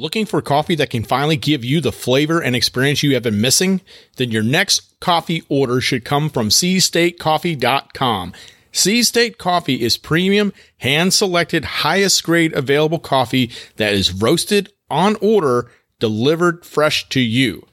Looking for coffee that can finally give you the flavor and experience you have been missing? Then your next coffee order should come from SeaStateCoffee.com. Sea State Coffee is premium, hand selected, highest grade available coffee that is roasted on order, delivered fresh to you.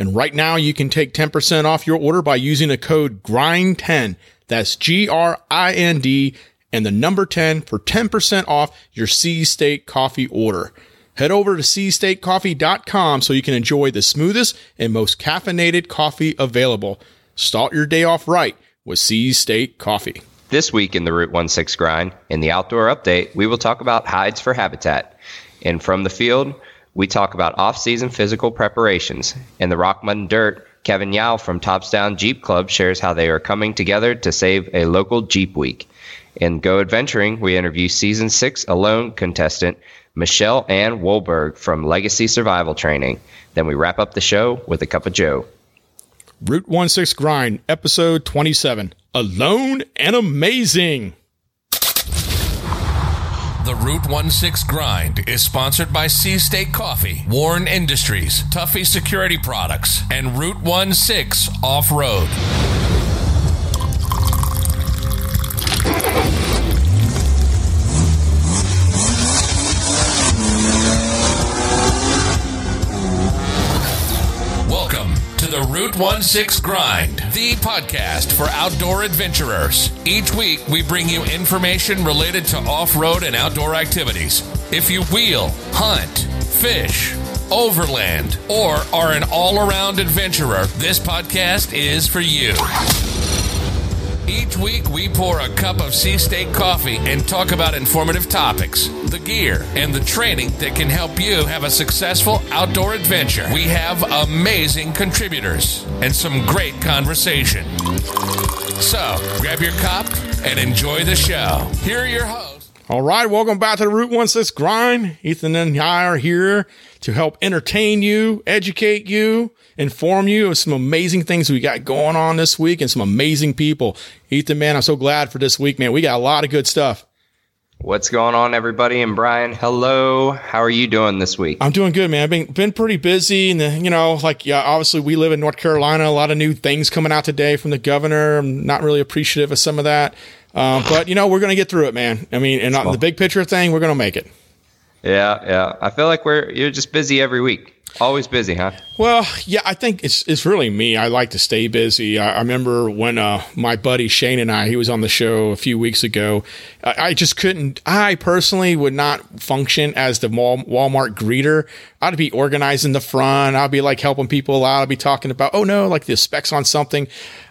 And right now you can take 10% off your order by using the code GRIND10. That's G R I N D and the number 10 for 10% off your Sea State Coffee order. Head over to seastatecoffee.com so you can enjoy the smoothest and most caffeinated coffee available. Start your day off right with Sea State Coffee. This week in the Root One Six grind, in the outdoor update, we will talk about hides for habitat. And from the field, we talk about off-season physical preparations. In the rock, mud, and dirt, Kevin Yow from Tops Down Jeep Club shares how they are coming together to save a local Jeep week. In Go Adventuring, we interview season six alone contestant Michelle Ann Wohlberg from Legacy Survival Training. Then we wrap up the show with a cup of Joe. Root One Six Grind, episode 27 Alone and Amazing. The Root One Six Grind is sponsored by Sea State Coffee, WARN Industries, Tuffy Security Products, and Root One Six Off Road. The Root One Six Grind, the podcast for outdoor adventurers. Each week, we bring you information related to off road and outdoor activities. If you wheel, hunt, fish, overland, or are an all around adventurer, this podcast is for you. Each week, we pour a cup of Sea State coffee and talk about informative topics, the gear, and the training that can help you have a successful outdoor adventure. We have amazing contributors and some great conversation. So, grab your cup and enjoy the show. Here are your hosts. All right, welcome back to the Root One Six Grind. Ethan and I are here to help entertain you, educate you, inform you of some amazing things we got going on this week and some amazing people. Ethan, man, I'm so glad for this week, man. We got a lot of good stuff. What's going on, everybody? And Brian, hello. How are you doing this week? I'm doing good, man. I've been, been pretty busy. And, uh, you know, like, yeah, obviously we live in North Carolina. A lot of new things coming out today from the governor. I'm not really appreciative of some of that. Um, but, you know, we're going to get through it, man. I mean, and the big picture thing, we're going to make it. Yeah, yeah. I feel like we're you're just busy every week. Always busy, huh? Well, yeah, I think it's it's really me. I like to stay busy. I, I remember when uh, my buddy Shane and I, he was on the show a few weeks ago. I, I just couldn't. I personally would not function as the Wal- Walmart greeter. I'd be organizing the front. I'd be like helping people out. I'd be talking about, oh no, like the specs on something.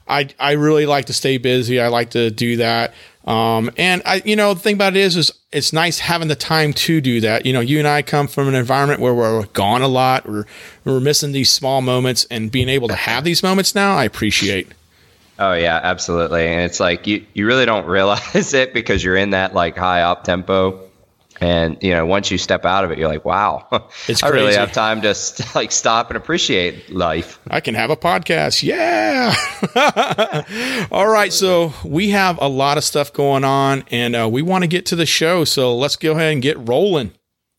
I I really like to stay busy. I like to do that. Um, and I, you know, the thing about it is, is it's nice having the time to do that. You know, you and I come from an environment where we're gone a lot. We're, we're missing these small moments and being able to have these moments now, I appreciate. Oh yeah, absolutely. And it's like you, you really don't realize it because you're in that like high op tempo. And you know, once you step out of it, you're like, "Wow, It's I really have time to st- like stop and appreciate life." I can have a podcast. Yeah. All right. So we have a lot of stuff going on and uh, we want to get to the show. So let's go ahead and get rolling.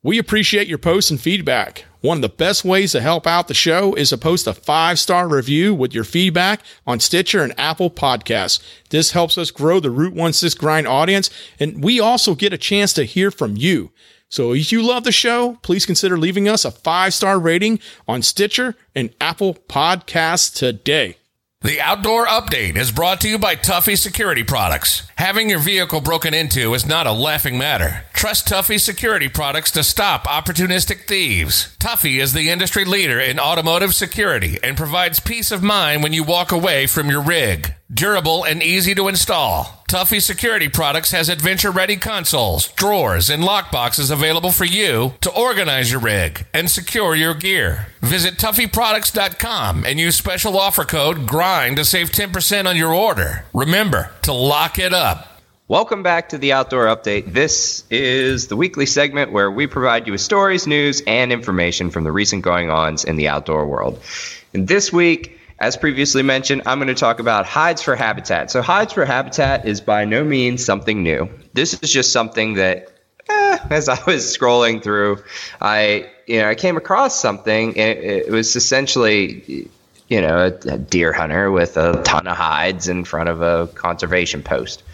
We appreciate your posts and feedback. One of the best ways to help out the show is to post a five star review with your feedback on Stitcher and Apple Podcasts. This helps us grow the Root One Six Grind audience, and we also get a chance to hear from you. So if you love the show, please consider leaving us a five star rating on Stitcher and Apple Podcasts today. The Outdoor Update is brought to you by Tuffy Security Products. Having your vehicle broken into is not a laughing matter. Trust Tuffy Security Products to stop opportunistic thieves. Tuffy is the industry leader in automotive security and provides peace of mind when you walk away from your rig. Durable and easy to install. Tuffy Security Products has adventure ready consoles, drawers, and lockboxes available for you to organize your rig and secure your gear. Visit TuffyProducts.com and use special offer code GRIND to save 10% on your order. Remember to lock it up. Welcome back to the Outdoor Update. This is the weekly segment where we provide you with stories, news, and information from the recent going ons in the outdoor world. And this week, as previously mentioned, I'm going to talk about hides for habitat. So, hides for habitat is by no means something new. This is just something that eh, as I was scrolling through, I you know I came across something. It, it was essentially you know a, a deer hunter with a ton of hides in front of a conservation post,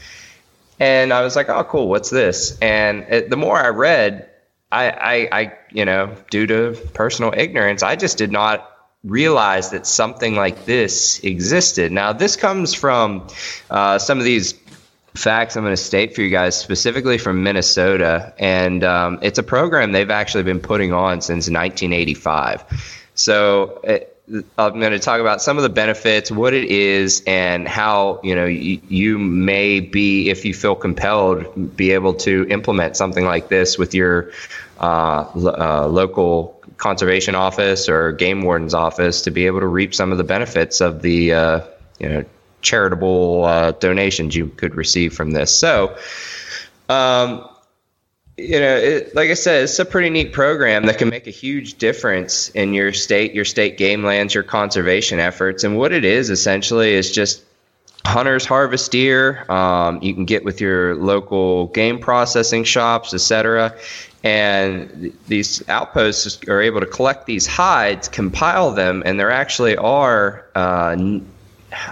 and I was like, oh cool, what's this? And it, the more I read, I, I I you know due to personal ignorance, I just did not realize that something like this existed. Now, this comes from uh, some of these facts I'm going to state for you guys, specifically from Minnesota. And um, it's a program they've actually been putting on since 1985. So it, I'm going to talk about some of the benefits, what it is, and how you know you, you may be, if you feel compelled, be able to implement something like this with your uh, uh, local conservation office or game warden's office to be able to reap some of the benefits of the uh, you know charitable uh, donations you could receive from this. So, um, you know, it, like I said, it's a pretty neat program that can make a huge difference in your state, your state game lands, your conservation efforts. And what it is essentially is just hunters harvest deer. Um, you can get with your local game processing shops, etc. And these outposts are able to collect these hides, compile them, and there actually are uh,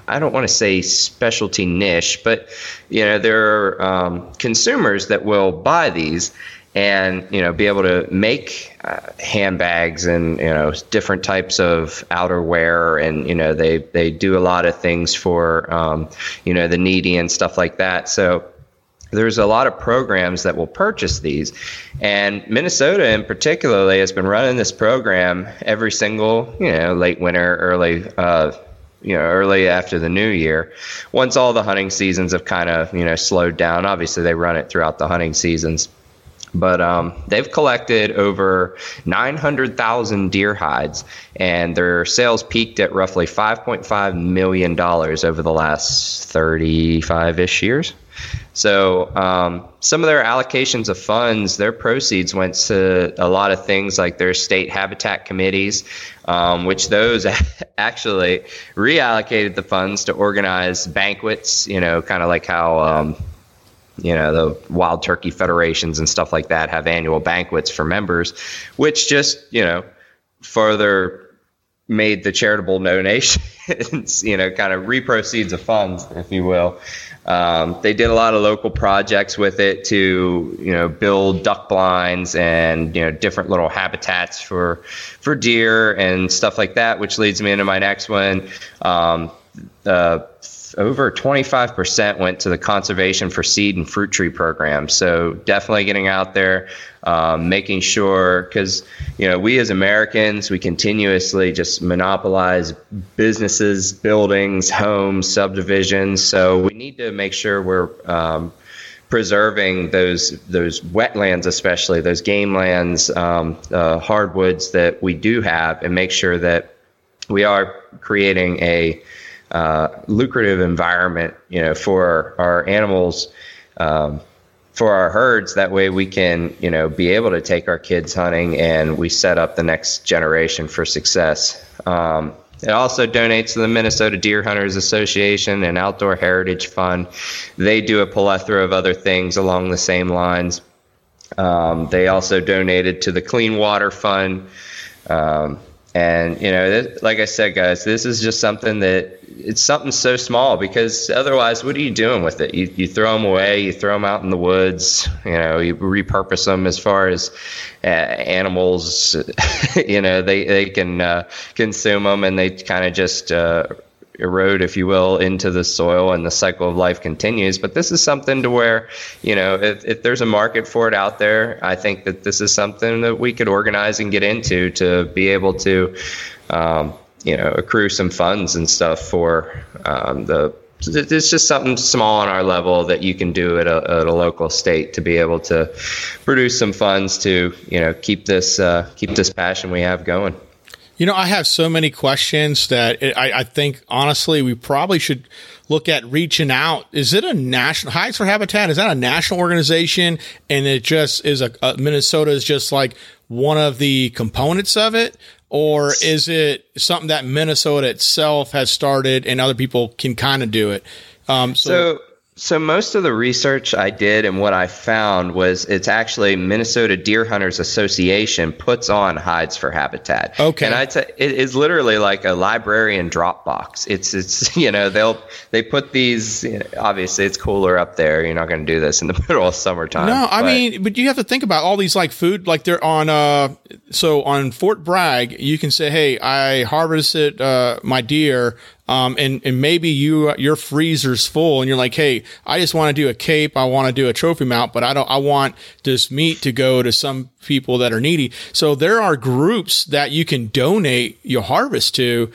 I don't want to say specialty niche, but you know there are um, consumers that will buy these and you know be able to make uh, handbags and you know different types of outerwear and you know they they do a lot of things for um, you know the needy and stuff like that. So there's a lot of programs that will purchase these. And Minnesota, in particularly, has been running this program every single, you know, late winter, early uh, you know early after the new year once all the hunting seasons have kind of you know slowed down obviously they run it throughout the hunting seasons but um, they've collected over 900,000 deer hides, and their sales peaked at roughly 5.5 million dollars over the last 35-ish years. So um, some of their allocations of funds, their proceeds went to a lot of things like their state habitat committees, um, which those actually reallocated the funds to organize banquets. You know, kind of like how. Um, you know the wild turkey federations and stuff like that have annual banquets for members which just you know further made the charitable donations you know kind of reproceeds of funds if you will um, they did a lot of local projects with it to, you know, build duck blinds and you know different little habitats for for deer and stuff like that. Which leads me into my next one. Um, over 25% went to the conservation for seed and fruit tree program. So definitely getting out there, um, making sure because you know we as Americans we continuously just monopolize businesses, buildings, homes, subdivisions. So we need to make sure we're um, preserving those those wetlands, especially those game lands, um, uh, hardwoods that we do have, and make sure that we are creating a uh, lucrative environment, you know, for our animals, um, for our herds. That way, we can, you know, be able to take our kids hunting, and we set up the next generation for success. Um, it also donates to the Minnesota Deer Hunters Association and Outdoor Heritage Fund. They do a plethora of other things along the same lines. Um, they also donated to the Clean Water Fund. Um, and you know, like I said, guys, this is just something that it's something so small because otherwise, what are you doing with it? You, you throw them away, you throw them out in the woods, you know, you repurpose them as far as uh, animals, you know, they, they can uh, consume them and they kind of just uh, erode, if you will, into the soil and the cycle of life continues. But this is something to where, you know, if, if there's a market for it out there, I think that this is something that we could organize and get into to be able to, um, you know, accrue some funds and stuff for um, the. It's just something small on our level that you can do at a, at a local state to be able to produce some funds to, you know, keep this uh, keep this passion we have going. You know, I have so many questions that I, I, think honestly we probably should look at reaching out. Is it a national Hides for Habitat? Is that a national organization? And it just is a, a Minnesota is just like one of the components of it, or is it something that Minnesota itself has started and other people can kind of do it? Um, so, so So most of the research I did and what I found was it's actually Minnesota Deer Hunters Association puts on hides for habitat. Okay. And I t- it is literally like a librarian Dropbox. It's it's you know they'll they put these you know, obviously it's cooler up there. You're not going to do this in the middle of summertime. No, I but- mean, but you have to think about all these like food, like they're on. uh So on Fort Bragg, you can say, "Hey, I harvested uh, my deer." Um, and, and maybe you your freezer's full and you're like, hey, I just want to do a cape, I want to do a trophy mount, but I don't I want this meat to go to some people that are needy. So there are groups that you can donate your harvest to.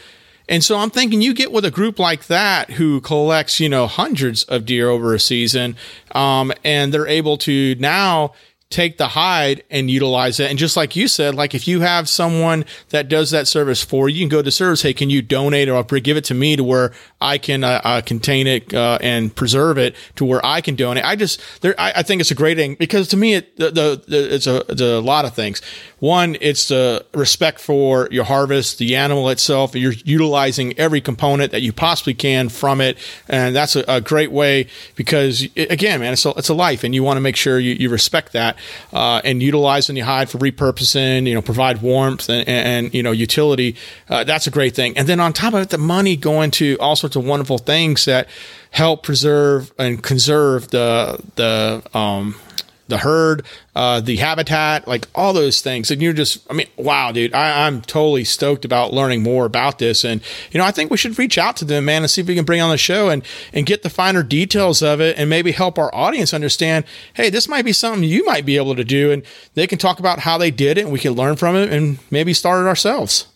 And so I'm thinking you get with a group like that who collects, you know, hundreds of deer over a season, um, and they're able to now take the hide and utilize it. And just like you said, like if you have someone that does that service for you, you can go to service. Hey, can you donate or give it to me to where I can uh, uh, contain it uh, and preserve it to where I can donate? I just there, I, I think it's a great thing because to me, it the, the, the it's a it's a lot of things. One, it's the respect for your harvest, the animal itself. You're utilizing every component that you possibly can from it, and that's a, a great way because it, again, man, it's a, it's a life, and you want to make sure you, you respect that uh, and utilizing the hide for repurposing. You know, provide warmth and, and, you know utility. Uh, that's a great thing. And then on top of it, the money going to all sorts of wonderful things that help preserve and conserve the the um, the herd, uh, the habitat, like all those things. And you're just, I mean, wow, dude, I, I'm totally stoked about learning more about this. And, you know, I think we should reach out to them, man, and see if we can bring on the show and, and get the finer details of it and maybe help our audience understand, hey, this might be something you might be able to do. And they can talk about how they did it and we can learn from it and maybe start it ourselves.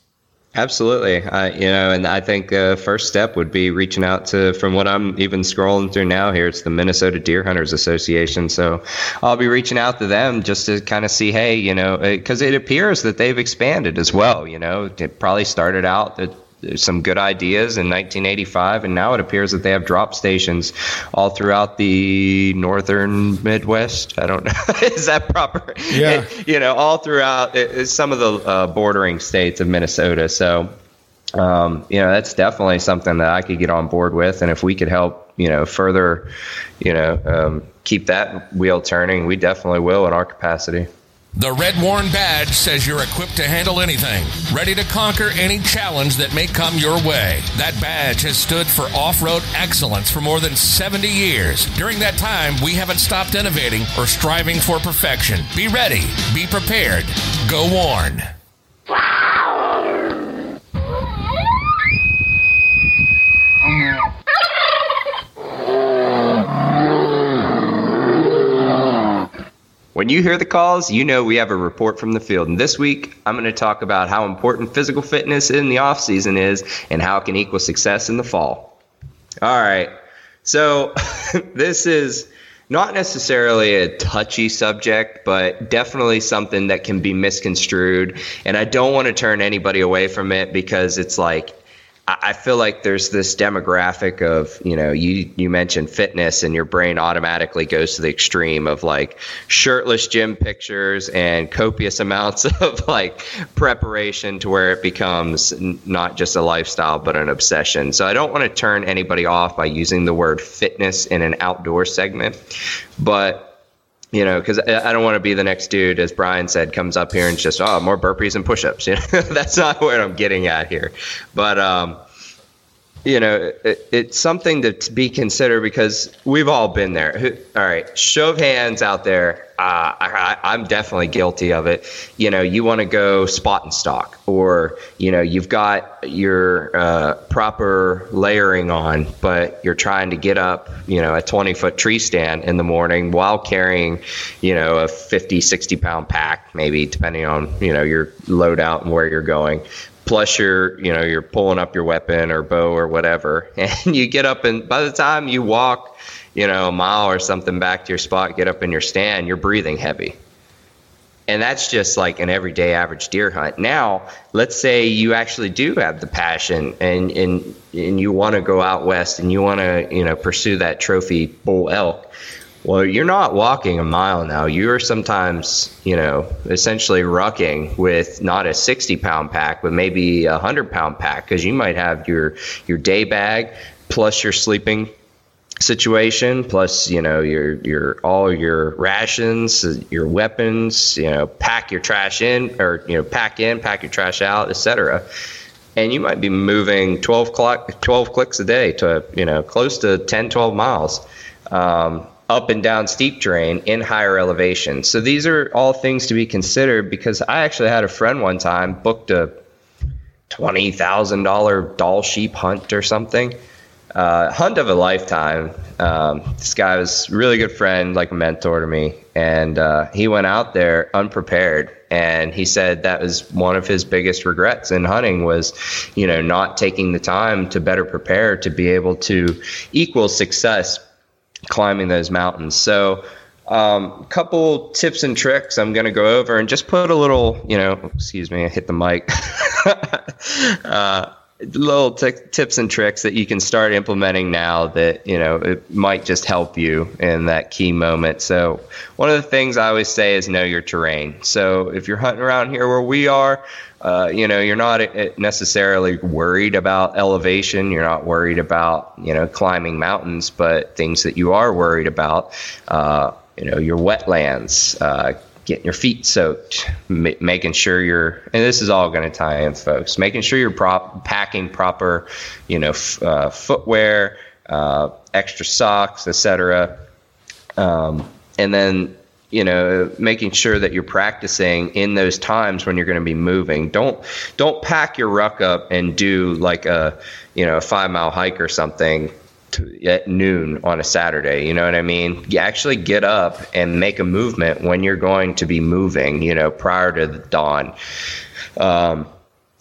Absolutely. Uh, you know, and I think the uh, first step would be reaching out to, from what I'm even scrolling through now here, it's the Minnesota Deer Hunters Association. So I'll be reaching out to them just to kind of see, hey, you know, because it appears that they've expanded as well. You know, it probably started out that some good ideas in 1985, and now it appears that they have drop stations all throughout the northern Midwest. I don't know, is that proper? Yeah, it, you know, all throughout it, some of the uh, bordering states of Minnesota. So, um, you know, that's definitely something that I could get on board with, and if we could help, you know, further, you know, um, keep that wheel turning, we definitely will in our capacity. The Red WARN badge says you're equipped to handle anything, ready to conquer any challenge that may come your way. That badge has stood for off road excellence for more than 70 years. During that time, we haven't stopped innovating or striving for perfection. Be ready, be prepared, go WARN. When you hear the calls, you know we have a report from the field. And this week, I'm going to talk about how important physical fitness in the off season is and how it can equal success in the fall. All right. So, this is not necessarily a touchy subject, but definitely something that can be misconstrued. And I don't want to turn anybody away from it because it's like, I feel like there's this demographic of, you know, you, you mentioned fitness and your brain automatically goes to the extreme of like shirtless gym pictures and copious amounts of like preparation to where it becomes not just a lifestyle, but an obsession. So I don't want to turn anybody off by using the word fitness in an outdoor segment, but you know, because I don't want to be the next dude, as Brian said, comes up here and just oh more burpees and push-ups. You know, that's not what I'm getting at here. But um, you know, it, it's something to be considered because we've all been there. All right, show of hands out there. Uh, I, I'm definitely guilty of it. You know, you want to go spot and stock, or you know, you've got your uh, proper layering on, but you're trying to get up, you know, a 20 foot tree stand in the morning while carrying, you know, a 50, 60 pound pack, maybe depending on you know your loadout and where you're going plus you're you know you're pulling up your weapon or bow or whatever and you get up and by the time you walk you know a mile or something back to your spot get up in your stand you're breathing heavy. And that's just like an everyday average deer hunt. Now let's say you actually do have the passion and and and you want to go out west and you want to you know pursue that trophy bull elk well, you're not walking a mile now. You're sometimes, you know, essentially rucking with not a 60 pound pack, but maybe a 100 pound pack because you might have your, your day bag plus your sleeping situation plus you know your your all your rations your weapons you know pack your trash in or you know pack in pack your trash out etc and you might be moving 12 clock 12 clicks a day to you know close to 10 12 miles um, up and down steep terrain in higher elevation so these are all things to be considered because i actually had a friend one time booked a $20000 Dall sheep hunt or something uh, hunt of a lifetime. Um, this guy was a really good friend, like a mentor to me, and uh, he went out there unprepared. And he said that was one of his biggest regrets in hunting was, you know, not taking the time to better prepare to be able to equal success climbing those mountains. So, a um, couple tips and tricks I'm going to go over and just put a little, you know, excuse me, I hit the mic. uh, little t- tips and tricks that you can start implementing now that you know it might just help you in that key moment. So one of the things i always say is know your terrain. So if you're hunting around here where we are uh, you know you're not uh, necessarily worried about elevation. You're not worried about you know climbing mountains but things that you are worried about uh, you know your wetlands uh, getting your feet soaked, ma- making sure you're, and this is all going to tie in, folks, making sure you're prop, packing proper, you know, f- uh, footwear, uh, extra socks, etc. Um, and then, you know, making sure that you're practicing in those times when you're going to be moving. Don't don't pack your ruck up and do like a, you know, a five mile hike or something to, at noon on a Saturday. You know what I mean? You actually get up and make a movement when you're going to be moving, you know, prior to the dawn. Um,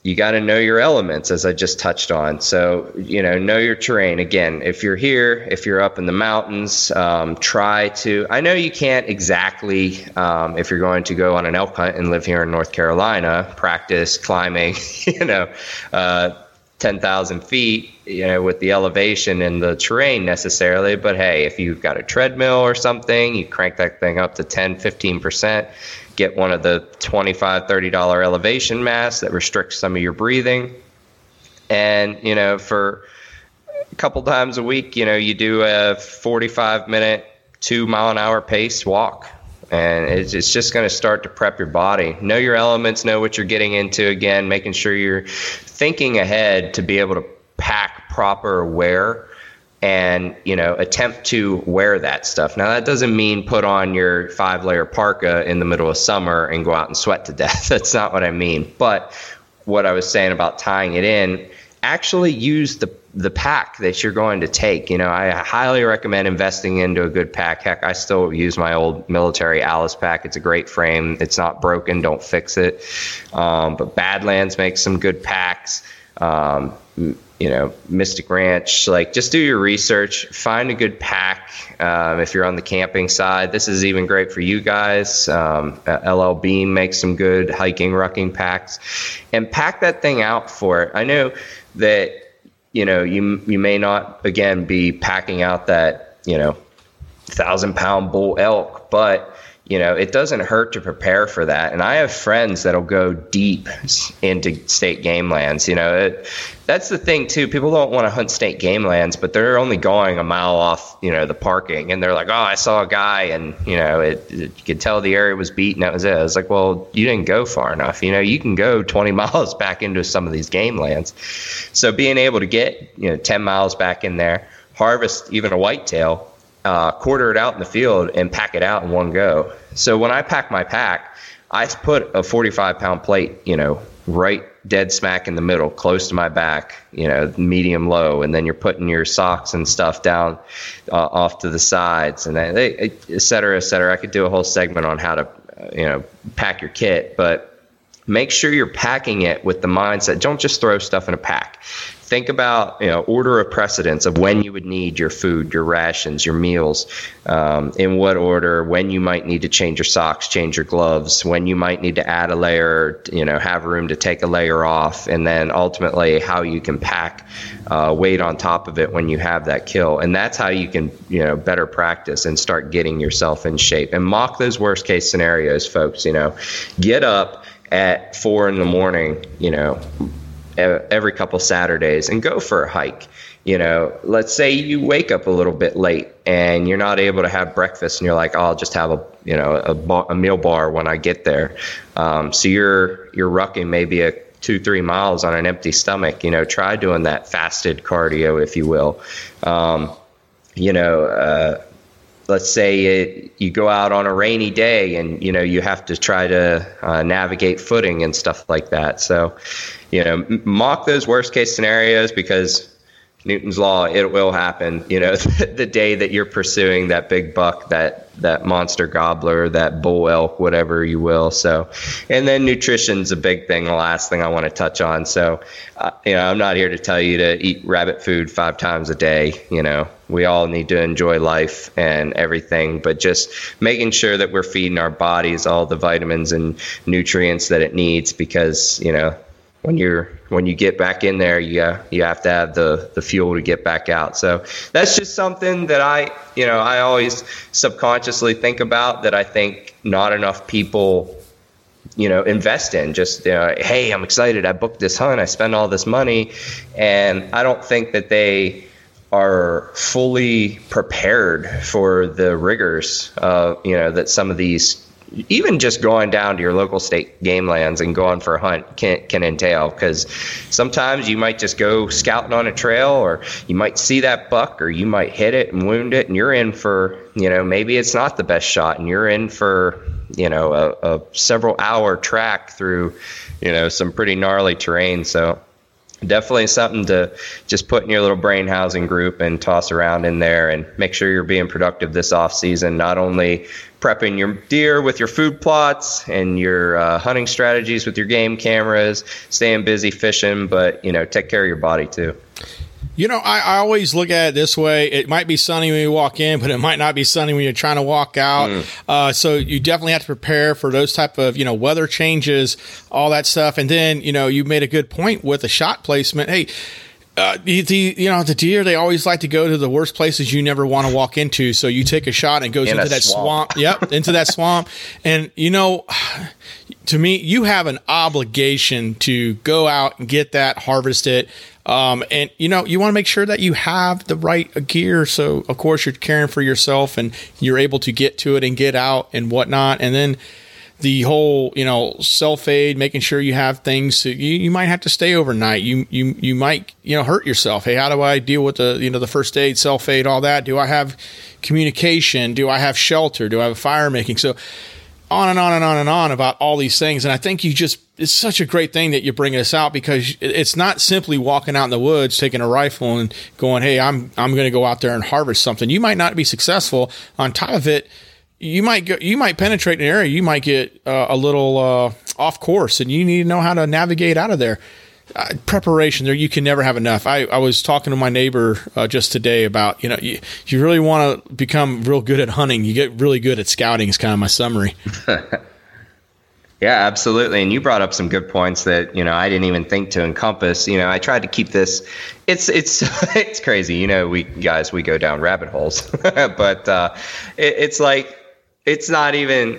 you got to know your elements, as I just touched on. So, you know, know your terrain. Again, if you're here, if you're up in the mountains, um, try to. I know you can't exactly, um, if you're going to go on an elk hunt and live here in North Carolina, practice climbing, you know, uh, 10,000 feet, you know, with the elevation and the terrain necessarily. But hey, if you've got a treadmill or something, you crank that thing up to 10, 15%, get one of the $25, $30 elevation masks that restricts some of your breathing. And, you know, for a couple times a week, you know, you do a 45 minute, two mile an hour pace walk and it's, it's just going to start to prep your body. Know your elements, know what you're getting into. Again, making sure you're thinking ahead to be able to pack proper wear and you know attempt to wear that stuff now that doesn't mean put on your five layer parka in the middle of summer and go out and sweat to death that's not what i mean but what i was saying about tying it in actually use the the pack that you're going to take. You know, I highly recommend investing into a good pack. Heck, I still use my old military ALICE pack. It's a great frame. It's not broken. Don't fix it. Um, but Badlands makes some good packs. Um, you know, Mystery Ranch, like just do your research, find a good pack. Um, if you're on the camping side, this is even great for you guys. Um, LL Bean makes some good hiking, rucking packs, and pack that thing out for it. I know that you know you you may not again be packing out that you know thousand pound bull elk, but you know it doesn't hurt to prepare for that. And I have friends that'll go deep into state game lands. You know, it, that's the thing too. People don't want to hunt state game lands, but they're only going a mile off, you know, the parking, and they're like, "Oh, I saw a guy, and you know, it, it, you could tell the area was beat, and that was it." I was like, "Well, you didn't go far enough. You know, you can go 20 miles back into some of these game lands." So being able to get you know 10 miles back in there, harvest even a whitetail, uh, quarter it out in the field, and pack it out in one go. So when I pack my pack, I put a 45 pound plate, you know, right dead smack in the middle, close to my back, you know, medium low, and then you're putting your socks and stuff down uh, off to the sides, and then eh, eh, et cetera, et cetera. I could do a whole segment on how to, uh, you know, pack your kit, but make sure you're packing it with the mindset. Don't just throw stuff in a pack think about you know order of precedence of when you would need your food, your rations, your meals, um, in what order, when you might need to change your socks, change your gloves, when you might need to add a layer, you know, have room to take a layer off, and then ultimately how you can pack uh, weight on top of it when you have that kill, and that's how you can you know better practice and start getting yourself in shape and mock those worst case scenarios, folks. You know, get up at four in the morning, you know, every couple Saturdays and go for a hike. you know, let's say you wake up a little bit late and you're not able to have breakfast, and you're like, oh, I'll just have a you know a, a meal bar when I get there. Um, so you're you're rucking maybe a two three miles on an empty stomach. You know, try doing that fasted cardio, if you will. Um, you know. Uh, let's say it, you go out on a rainy day and you know you have to try to uh, navigate footing and stuff like that. So you know mock those worst case scenarios because Newton's law, it will happen. You know, the day that you're pursuing that big buck, that that monster gobbler, that bull elk, whatever you will. So, and then nutrition's a big thing. The last thing I want to touch on. So, uh, you know, I'm not here to tell you to eat rabbit food five times a day. You know, we all need to enjoy life and everything, but just making sure that we're feeding our bodies all the vitamins and nutrients that it needs because you know when you're when you get back in there, you you have to have the the fuel to get back out. So that's just something that I you know I always subconsciously think about that I think not enough people you know invest in. Just you know, hey i'm excited. I booked this hunt. I spend all this money. And i don't think that they are fully prepared for the rigors uh, you know that some of these even just going down to your local state game lands and going for a hunt can, can entail because sometimes you might just go scouting on a trail or you might see that buck or you might hit it and wound it and you're in for you know maybe it's not the best shot and you're in for you know a, a several hour track through you know some pretty gnarly terrain. So definitely something to just put in your little brain housing group and toss around in there and make sure you're being productive this off season not only prepping your deer with your food plots and your uh, hunting strategies with your game cameras, staying busy fishing, but you know, take care of your body too. You know, I, I, always look at it this way. It might be sunny when you walk in, but it might not be sunny when you're trying to walk out. Mm. Uh, so you definitely have to prepare for those type of, you know, weather changes, all that stuff. And then, you know, you made a good point with the shot placement. Hey, uh, the, the, you know the deer they always like to go to the worst places you never want to walk into. So you take a shot and it goes In into that swamp. swamp. Yep, into that swamp. And you know, to me, you have an obligation to go out and get that, harvest it. Um, and you know, you want to make sure that you have the right gear. So of course you're caring for yourself and you're able to get to it and get out and whatnot. And then the whole you know self aid, making sure you have things. you, you might have to stay overnight. You you you might you know hurt yourself. Hey, how do I deal with the you know the first aid, self aid, all that? Do I have communication? Do I have shelter? Do I have fire making? So on and on and on and on about all these things. And I think you just, it's such a great thing that you bring this out because it's not simply walking out in the woods, taking a rifle and going, Hey, I'm, I'm going to go out there and harvest something. You might not be successful. On top of it, you might go, you might penetrate an area, you might get uh, a little uh, off course, and you need to know how to navigate out of there. Uh, preparation there you can never have enough. I, I was talking to my neighbor uh, just today about you know you, you really want to become real good at hunting. You get really good at scouting is kind of my summary. Yeah absolutely. And you brought up some good points that you know i didn't even think to encompass. You know i tried to keep this it's it's it's crazy. You know we guys we go down rabbit holes. But uh, it, it's like it's not even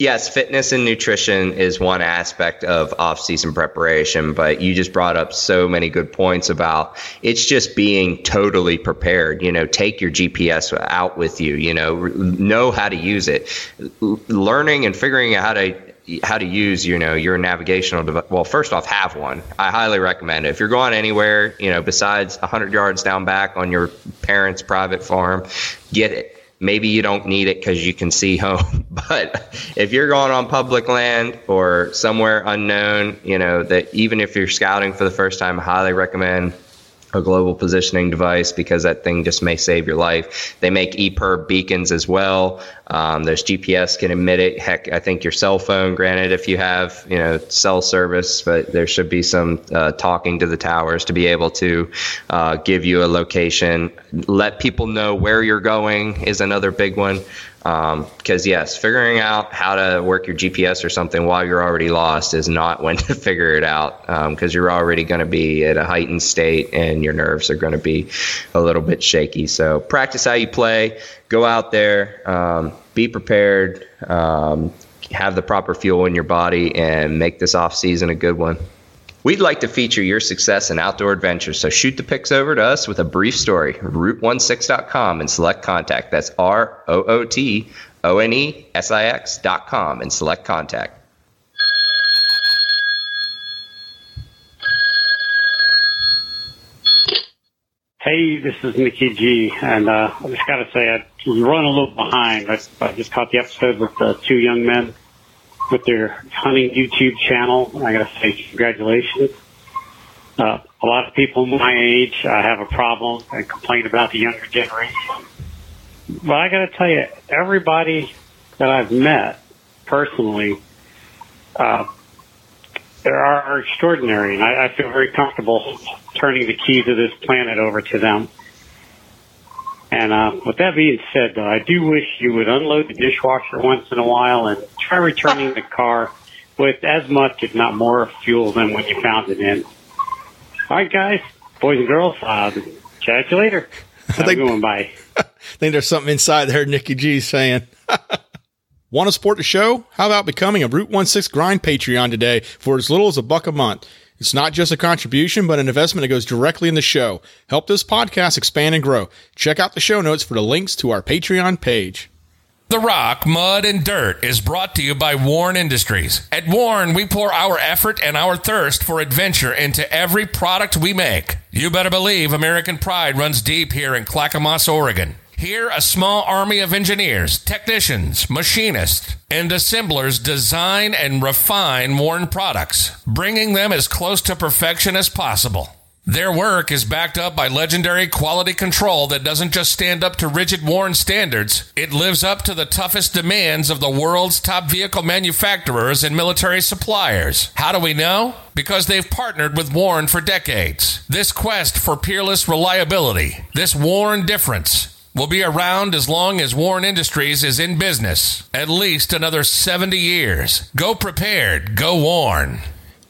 yes fitness and nutrition is one aspect of off-season preparation but you just brought up so many good points about it's just being totally prepared. You know take your gps out with you you know know how to use it. Learning and figuring out how to how to use you know your navigational device well first off have one. I highly recommend it. If you're going anywhere you know besides 100 yards down back on your parents private farm get it maybe you don't need it because you can see home. But if you're going on public land or somewhere unknown, you know, that even if you're scouting for the first time, I highly recommend a global positioning device because that thing just may save your life. They make EPIRB beacons as well. Um, there's GPS can emit it. Heck, I think your cell phone, granted, if you have you know cell service, but there should be some uh, talking to the towers to be able to uh, give you a location. Let people know where you're going is another big one. Because, um, yes, figuring out how to work your GPS or something while you're already lost is not when to figure it out because um, you're already going to be at a heightened state and your nerves are going to be a little bit shaky. So, practice how you play, go out there, um, be prepared, um, have the proper fuel in your body, and make this off season a good one. We'd like to feature your success in outdoor adventures, so shoot the pics over to us with a brief story. rootonesix.com and select contact. That's R O O T O N E S I X.com and select contact. Hey, this is Mickey G, and uh, I just got to say I was running a little behind. I, I just caught the episode with the two young men with their hunting YouTube channel. I got to say congratulations. Uh, a lot of people my age uh, have a problem and complain about the younger generation. But I got to tell you, everybody that I've met personally, uh, they are extraordinary, and I, I feel very comfortable turning the keys of this planet over to them. And uh, with that being said, though, I do wish you would unload the dishwasher once in a while and try returning the car with as much, if not more, fuel than when you found it in. All right, guys, boys and girls, uh, chat you later. Have a good one. Bye. I think there's something inside there, Nikki G saying. Want to support the show? How about becoming a Root One Six Grind Patreon today for as little as a buck a month? It's not just a contribution, but an investment that goes directly in the show. Help this podcast expand and grow. Check out the show notes for the links to our Patreon page. The Rock, Mud, and Dirt is brought to you by WARN Industries. At WARN, we pour our effort and our thirst for adventure into every product we make. You better believe American pride runs deep here in Clackamas, Oregon. Here, a small army of engineers, technicians, machinists, and assemblers design and refine WARN products, bringing them as close to perfection as possible. Their work is backed up by legendary quality control that doesn't just stand up to rigid WARN standards, it lives up to the toughest demands of the world's top vehicle manufacturers and military suppliers. How do we know? Because they've partnered with WARN for decades. This quest for peerless reliability, this WARN difference, will be around as long as WARN Industries is in business. At least another 70 years. Go prepared. Go WARN.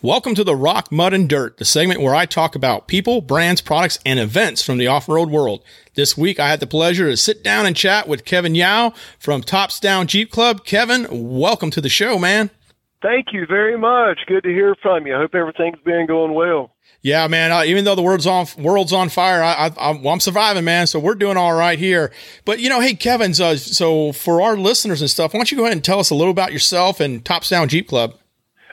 Welcome to the Rock, Mud, and Dirt, the segment where I talk about people, brands, products, and events from the off-road world. This week, I had the pleasure to sit down and chat with Kevin Yow from Tops Down Jeep Club. Kevin, welcome to the show, man. Thank you very much. Good to hear from you. I hope everything's been going well. Yeah, man. Even though the world's on world's on fire, I, am surviving, man. So we're doing all right here. But you know, hey, Kevin's. Uh, so for our listeners and stuff, why don't you go ahead and tell us a little about yourself and Tops Jeep Club?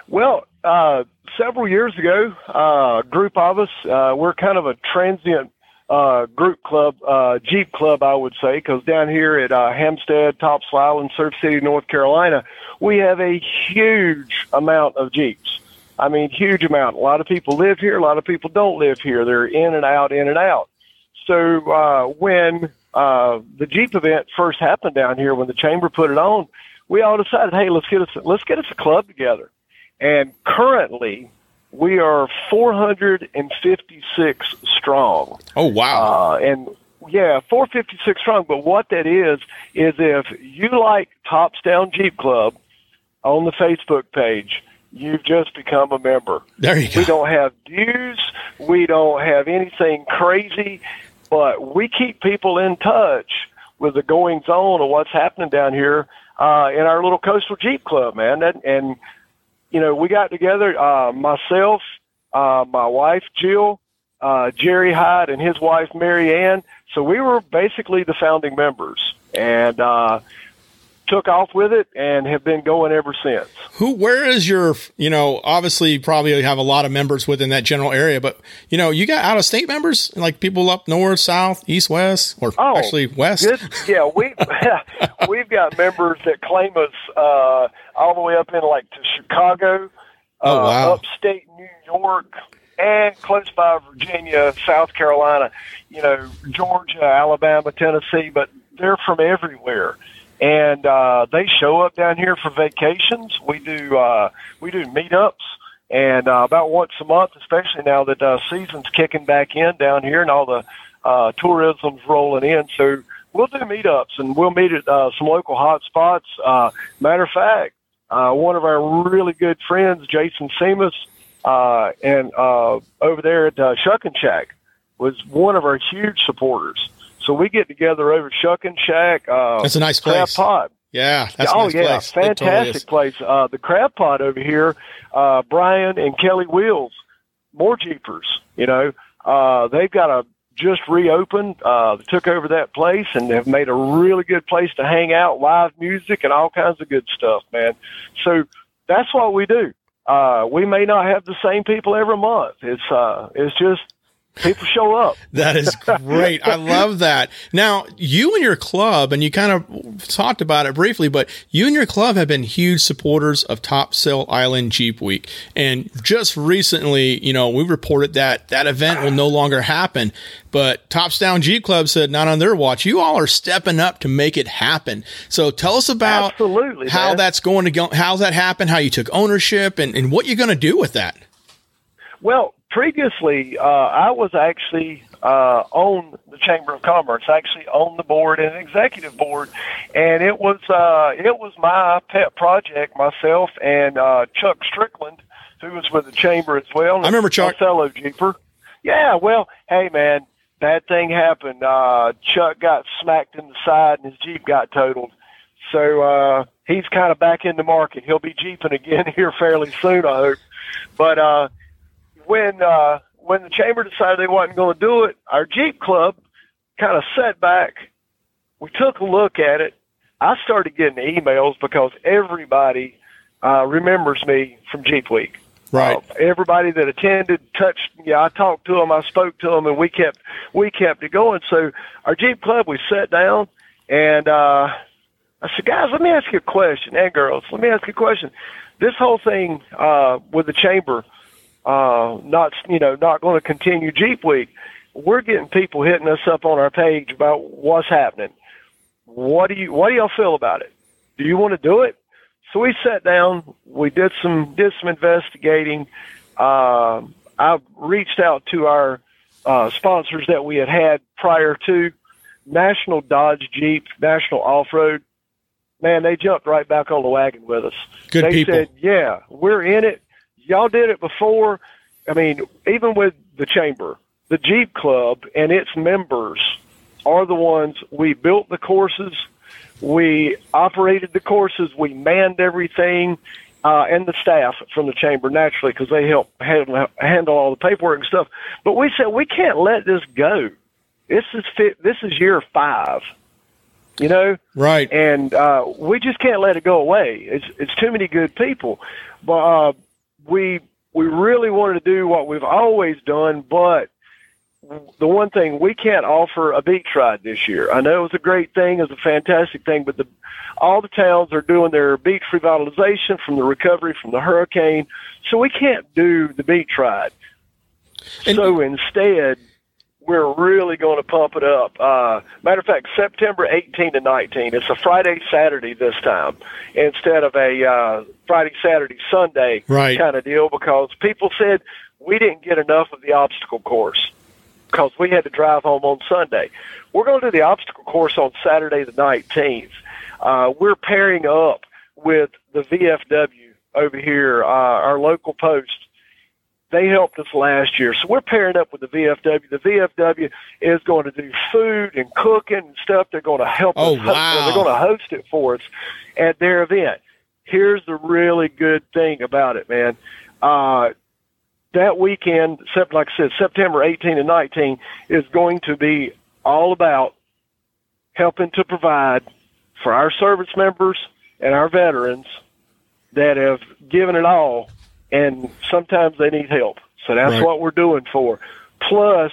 Well, uh, several years ago, uh, a group of us, uh, we're kind of a transient uh, group club, uh, Jeep club, I would say, because down here at Hampstead, Topsail Island, Surf City, North Carolina, we have a huge amount of Jeeps. I mean, huge amount. A lot of people live here. A lot of people don't live here. They're in and out, in and out. So uh, when uh, the Jeep event first happened down here, when the chamber put it on, we all decided, hey, let's get us let's get us a club together. And currently, we are 456 strong. Oh wow! Uh, and yeah, 456 strong. But what that is is if you like Tops Down Jeep Club on the Facebook page, you've just become a member. There you go. We don't have dues. We don't have anything crazy, but we keep people in touch with the goings on of what's happening down here uh, in our little coastal Jeep club, man. And, and you know, we got together, uh, myself, uh, my wife Jill, uh, Jerry Hyde, and his wife Mary Ann. So we were basically the founding members, and uh, took off with it and have been going ever since. Who, where is your, you know, obviously you probably have a lot of members within that general area, but you know, you got out of state members, like people up north, south, east, west, or oh, actually west. Good. Yeah, we we've got members that claim us uh, all the way up in like to Chicago, oh, uh, wow. upstate New York, and close by Virginia, South Carolina, you know, Georgia, Alabama, Tennessee, but they're from everywhere and uh, they show up down here for vacations. We do uh, we do meetups, and uh, about once a month, especially now that uh, season's kicking back in down here and all the uh, tourism's rolling in. So we'll do meetups and we'll meet at uh, some local hot spots. Uh, matter of fact, uh, one of our really good friends, Jason Seamus, uh, and uh, over there at uh, Shuckin' Shack, was one of our huge supporters. So we get together over Shuckin' Shack. Uh, that's a nice place. Crab Pot. Yeah, that's oh nice yeah, place. fantastic totally place. Uh, the Crab Pot over here, uh, Brian and Kelly Wheels more Jeepers. You know, uh, they've got a just reopened, uh, took over that place and have made a really good place to hang out, live music and all kinds of good stuff, man. So that's what we do. Uh, we may not have the same people every month. It's, uh, it's just, people show up. that is great. I love that. Now, you and your club, and you kind of talked about it briefly, but you and your club have been huge supporters of Topsail Island Jeep Week. And just recently, you know, we reported that that event will no longer happen. But Tops Down Jeep Club said not on their watch. You all are stepping up to make it happen. So tell us about Absolutely, how man. that's going to go, how's that happen, how you took ownership, and, and what you're going to do with that. Well, previously, uh, I was actually uh, on the Chamber of Commerce, actually on the board and executive board, and it was uh, it was my pet project. Myself and uh, Chuck Strickland, who was with the chamber as well. I remember Chuck. fellow Jeeper. Yeah, well, hey man, bad thing happened. Uh, Chuck got smacked in the side, and his Jeep got totaled. So uh, he's kind of back in the market. He'll be jeeping again here fairly soon, I hope. But uh, when uh, when the chamber decided they wasn't going to do it, our Jeep Club kind of sat back. We took a look at it. I started getting emails because everybody uh, remembers me from Jeep Week. Right. Uh, everybody that attended, touched. Yeah, I talked to them. I spoke to them, and we kept we kept it going. So our Jeep Club, we sat down, and uh, I said, guys, let me ask you a question, and girls, let me ask you a question. This whole thing uh, with the chamber, uh, not you know not going to continue Jeep Week. We're getting people hitting us up on our page about what's happening. What do you What do y'all feel about it? Do you want to do it? So we sat down. We did some did some investigating. Uh, I reached out to our uh, sponsors that we had had prior to National Dodge Jeep, National Off Road. Man, they jumped right back on the wagon with us. Good they people. said, "Yeah, we're in it. Y'all did it before. I mean, even with the chamber, the Jeep Club and its members are the ones we built the courses, we operated the courses, we manned everything, uh, and the staff from the chamber naturally because they help handle, handle all the paperwork and stuff. But we said we can't let this go. This is fit, this is year five. You know, Right. and uh, we just can't let it go away. It's it's too many good people, but uh, we we really wanted to do what we've always done. But the one thing we can't offer a beach ride this year. I know it was a great thing, it was a fantastic thing, but the all the towns are doing their beach revitalization from the recovery from the hurricane, so we can't do the beach ride. And- so instead, we're really going to pump it up. Uh, matter of fact, September 18 to 19. It's a Friday, Saturday this time instead of a uh, Friday, Saturday, Sunday Right. kind of deal because people said we didn't get enough of the obstacle course because we had to drive home on Sunday. We're going to do the obstacle course on Saturday the 19th. Uh, we're pairing up with the VFW over here, uh, our local post they helped us last year. So we're pairing up with the VFW. The VFW is going to do food and cooking and stuff. They're going to help Oh, us. wow. They're going to host it for us at their event. Here's the really good thing about it, man. Uh, that weekend, like I said, September 18 and 19 is going to be all about helping to provide for our service members and our veterans that have given it all and sometimes they need help. So that's Right. what we're doing for. Plus,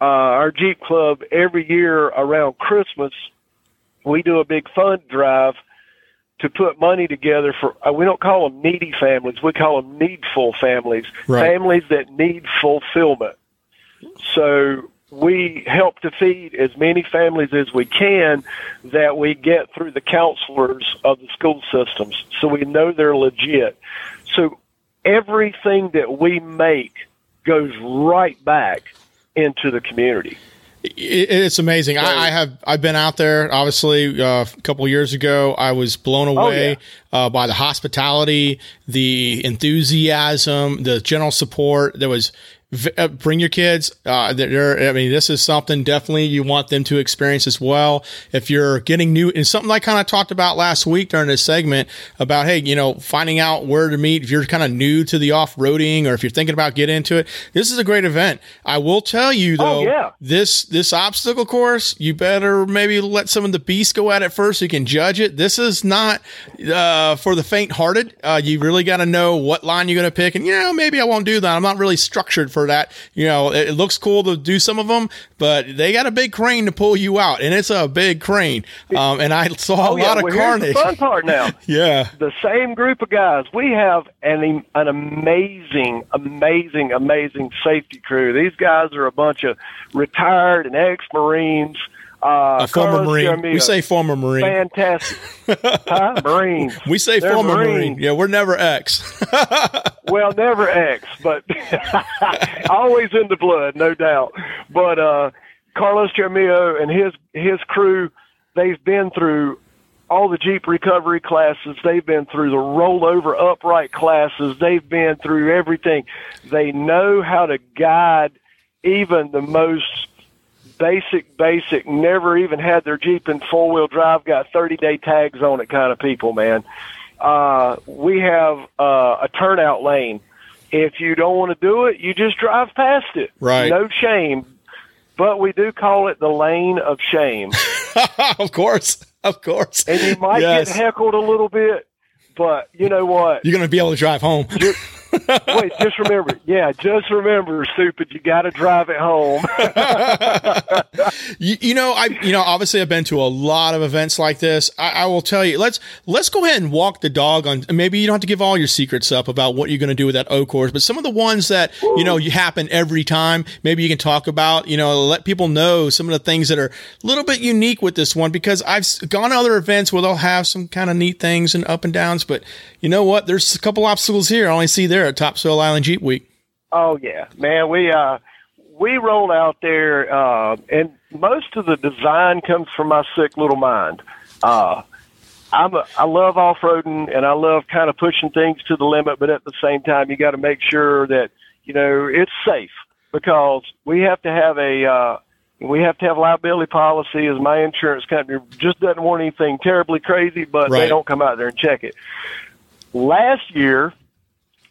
uh, our Jeep Club every year around Christmas, we do a big fund drive to put money together for. Uh, we don't call them needy families; we call them needful families, Right. families that need fulfillment. So we help to feed as many families as we can that we get through the counselors of the school systems, so we know they're legit. So everything that we make goes right back into the community. It's amazing. I, I have I've been out there. Obviously, uh, a couple of years ago, I was blown away uh, by the hospitality, the enthusiasm, the general support. There was v- uh, bring your kids. Uh, they're, I mean, this is something definitely you want them to experience as well. If you're getting new, and something I kind of talked about last week during this segment about, hey, you know, finding out where to meet. If you're kind of new to the off roading, or if you're thinking about getting into it, this is a great event. I will tell you though, Oh, yeah. this this obstacle course, you better maybe let some of the beasts go at it first so you can judge it. This is not uh, for the faint-hearted. Uh, you really got to know what line you're going to pick, and you know maybe I won't do that. I'm not really structured for that. You know, it, it looks cool to do some of them, but they got a big crane to pull you out, and it's a big crane. Um, and I saw a Oh, yeah. lot of well, carnage. the fun part now. Yeah, the same group of guys. We have an an amazing, amazing, amazing safety crew. These guys are a bunch of retired and ex-marines. Uh, a former Carlos Marine. Jaramillo, We say former Marine. fantastic. huh? Marines. We say They're former Marine. Yeah, we're never ex. Well, never ex, but always in the blood, no doubt. But uh, Carlos Jaramillo and his his crew, they've been through all the Jeep recovery classes. They've been through the rollover upright classes. They've been through everything. They know how to guide even the most basic, basic, never even had their Jeep in four wheel drive, got 30 day tags on it kind of people, man. Uh, we have uh, a turnout lane. If you don't want to do it, you just drive past it. Right. No shame. But we do call it the lane of shame. of course, of course. And you might Yes. get heckled a little bit, but you know what? You're going to be able to drive home. Wait, just remember. Yeah, just remember, stupid, you got to drive it home. You, you know, I you know obviously I've been to a lot of events like this. I, I will tell you, let's let's go ahead and walk the dog on. Maybe you don't have to give all your secrets up about what you're going to do with that O course, but some of the ones that you know you happen every time. Maybe you can talk about. You know, let people know some of the things that are a little bit unique with this one because I've gone to other events where they'll have some kind of neat things and up and downs, but you know what? There's a couple obstacles here I only see there at Topsail Island Jeep Week. Oh yeah, man. We uh we roll out there, uh, and most of the design comes from my sick little mind. Uh, I'm a, I love off roading, and I love kind of pushing things to the limit, but at the same time, you got to make sure that you know it's safe because we have to have a uh, we have to have liability policy. As my insurance company just doesn't want anything terribly crazy, but Right. they don't come out there and check it. Last year,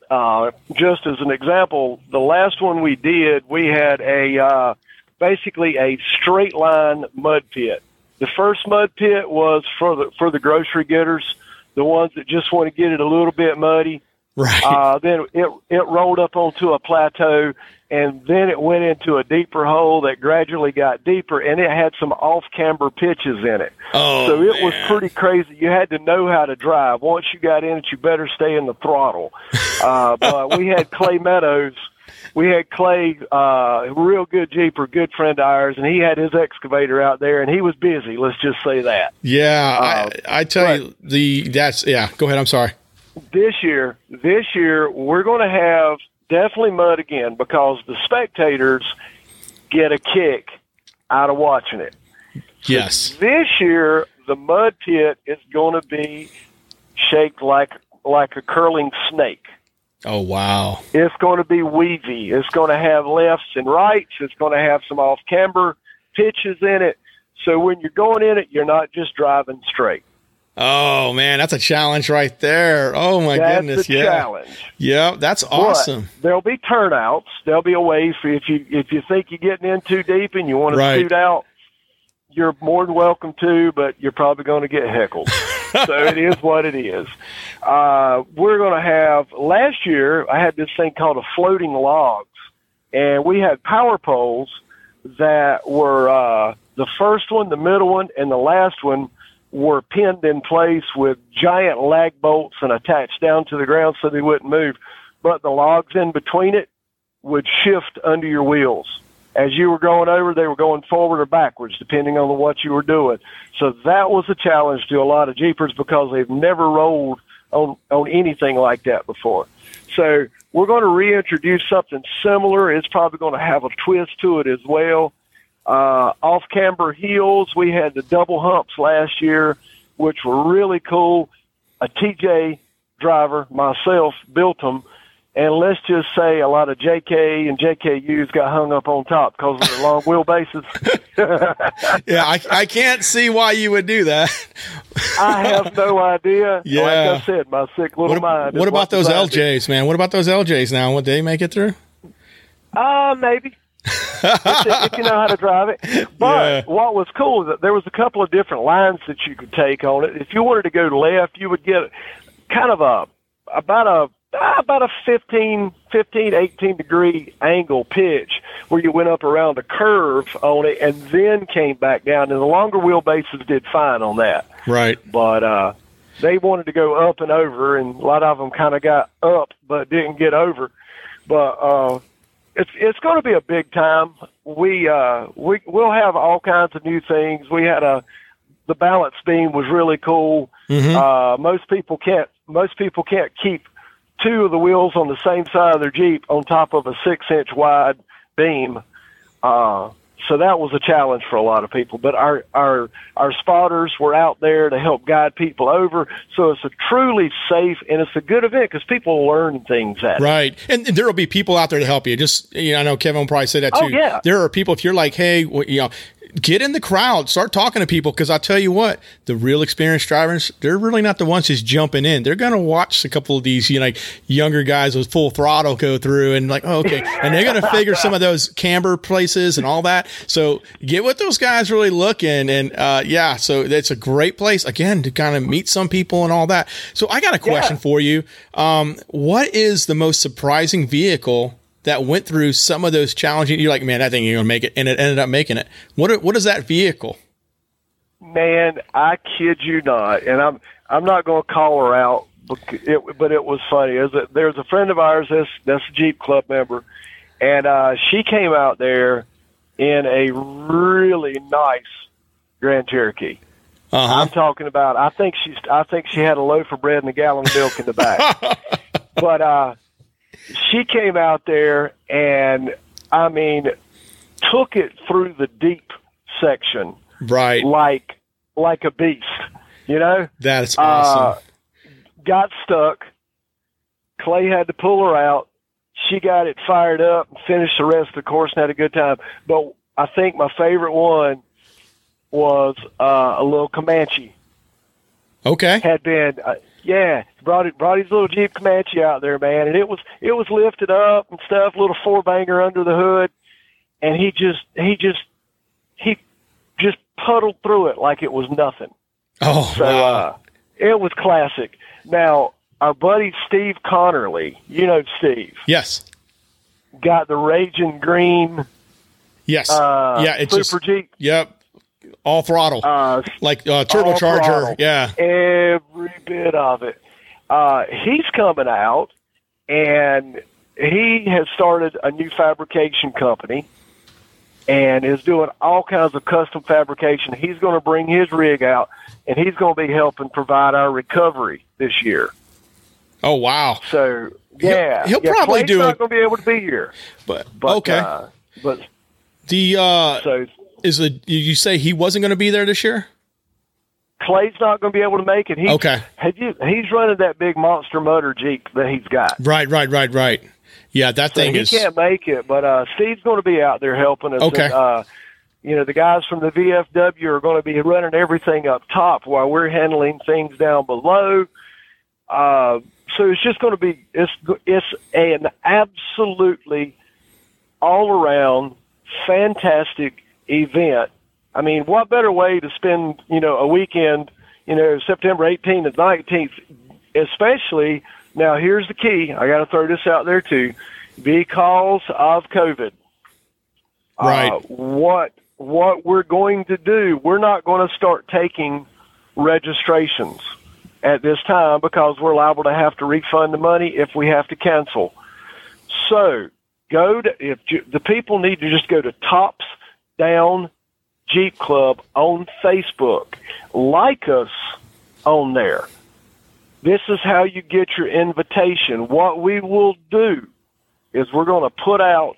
uh, just as an example, the last one we did, we had a uh, basically a straight line mud pit. The first mud pit was for the for the grocery getters, the ones that just want to get it a little bit muddy. Right. Uh, then it it rolled up onto a plateau, and then it went into a deeper hole that gradually got deeper, and it had some off camber pitches in it. oh, So it was pretty crazy. You had to know how to drive. Once you got in it, you better stay in the throttle. Uh, but we had Clay Meadows. We had Clay, uh, real good Jeeper, good friend of ours, and he had his excavator out there, and he was busy. Let's just say that. Yeah, Uh, I, I tell you the that's yeah. Go ahead. I'm sorry. This year, this year we're going to have definitely mud again because the spectators get a kick out of watching it. Yes. This year, the mud pit is going to be shaped like like a curling snake. Oh wow. It's going to be weavy. It's going to have lefts and rights. It's going to have some off camber pitches in it. So when you're going in it, you're not just driving straight. Oh man, that's a challenge right there. Oh my That's goodness. Yeah. challenge. Yeah, that's But awesome. there'll be turnouts. There'll be a way for if you if you think you're getting in too deep and you want to Right. scoot out, you're more than welcome to, but you're probably going to get heckled. so it is what it is. Uh, we're going to have last year. I had this thing called a floating logs, and we had power poles that were uh, the first one, the middle one, and the last one were pinned in place with giant lag bolts and attached down to the ground so they wouldn't move. But the logs in between it would shift under your wheels. As you were going over, they were going forward or backwards, depending on what you were doing. So that was a challenge to a lot of Jeepers because they've never rolled on, on anything like that before. So we're going to reintroduce something similar. It's probably going to have a twist to it as well. Uh, off camber heels, we had the double humps last year, which were really cool. A TJ driver, myself, built them, and let's just say a lot of JK and JKUs got hung up on top because of the long wheelbases. yeah, I, I can't see why you would do that. I have no idea. Yeah. Like I said, my sick little What, mind. what about those. LJs, man? What about those LJs now? Would they make it through? Uh, maybe. If, you know how to drive it. But Yeah. what was cool is that there was a couple of different lines that you could take on it. If you wanted to go left, you would get kind of a about a ah, about a 15, 15, 18 degree angle pitch where you went up around a curve on it and then came back down. And the longer wheelbases did fine on that Right. but uh, they wanted to go up and over, and a lot of them kind of got up but didn't get over. But uh, it's it's going to be a big time. We uh, we we'll have all kinds of new things. We had a the balance beam was really cool. Uh, most people can't most people can't keep two of the wheels on the same side of their Jeep on top of a six inch wide beam. Uh, so that was a challenge for a lot of people. But our our our spotters were out there to help guide people over. So it's a truly safe and it's a good event because people learn things at it. Right. And there will be people out there to help you. Just, you know, I know Kevin will probably say that oh, too. Oh, yeah. There are people, if you're like, hey, well, you know, get in the crowd, start talking to people. Cause I'll tell you what, the real experienced drivers, they're really not the ones just jumping in. They're going to watch a couple of these, you know, like younger guys with full throttle go through and like, oh, okay. And they're going to figure some of those camber places and all that. So get with those guys really looking. And, uh, yeah, so it's a great place again to kind of meet some people and all that. So I got a question for you. Um, what is the most surprising vehicle that went through some of those challenging? You're like, man, I think you're gonna make it, and it ended up making it. What what is that vehicle? Man, I kid you not, and I'm I'm not going to call her out, but it, but it was funny. There's a, there's a friend of ours that's that's a Jeep Club member, and uh, she came out there in a really nice Grand Cherokee. Uh I'm talking about. I think she's. I think she had a loaf of bread and a gallon of milk in the back. but uh, she came out there and I mean, took it through the deep section Right. like like a beast. You know, That's uh, awesome. got stuck. Clay had to pull her out. She got it fired up and finished the rest of the course and had a good time. But I think my favorite one was uh, a little Comanche. okay. Had been, uh, yeah, brought it, brought his little Jeep Comanche out there, man, and it was it was lifted up and stuff, little four banger under the hood, and he just he just he just puddled through it like it was nothing. Oh So wow. uh, it was classic. Now our buddy Steve Connerly, you know Steve, yes. got the Raging Green Yes. uh, yeah. It's Super just. Jeep, Yep. All throttle. uh, like uh, turbocharger. Yeah. every bit of it. Uh, he's coming out, and he has started a new fabrication company, and is doing all kinds of custom fabrication. He's going to bring his rig out, and he's going to be helping provide our recovery this year. Oh wow. So yeah, he'll yeah, probably Clay's do not it- going to be able to be here, But, but okay. uh, but the uh so is the you say he wasn't going to be there this year? Clay's not going to be able to make it. He's, Okay. have you- he's running that big monster motor Jeep that he's got. Right. Right. Right. Right. Yeah. That So thing he is. can't make it, but uh, Steve's going to be out there helping us. Okay. And, uh, you know, the guys from the VFW are going to be running everything up top while we're handling things down below. Uh, so it's just going to be it's it's an absolutely all around fantastic event. I mean, what better way to spend you know a weekend? You know, September 18th and 19th, especially. Now, here's the key. I got to throw this out there too, because of COVID. Right. Uh, what what we're going to do? We're not going to start taking registrations at this time because we're liable to have to refund the money if we have to cancel. So go to if you, the people need to just go to Tops Down Jeep Club on Facebook, like us on there. This is how you get your invitation. What we will do is we're going to put out.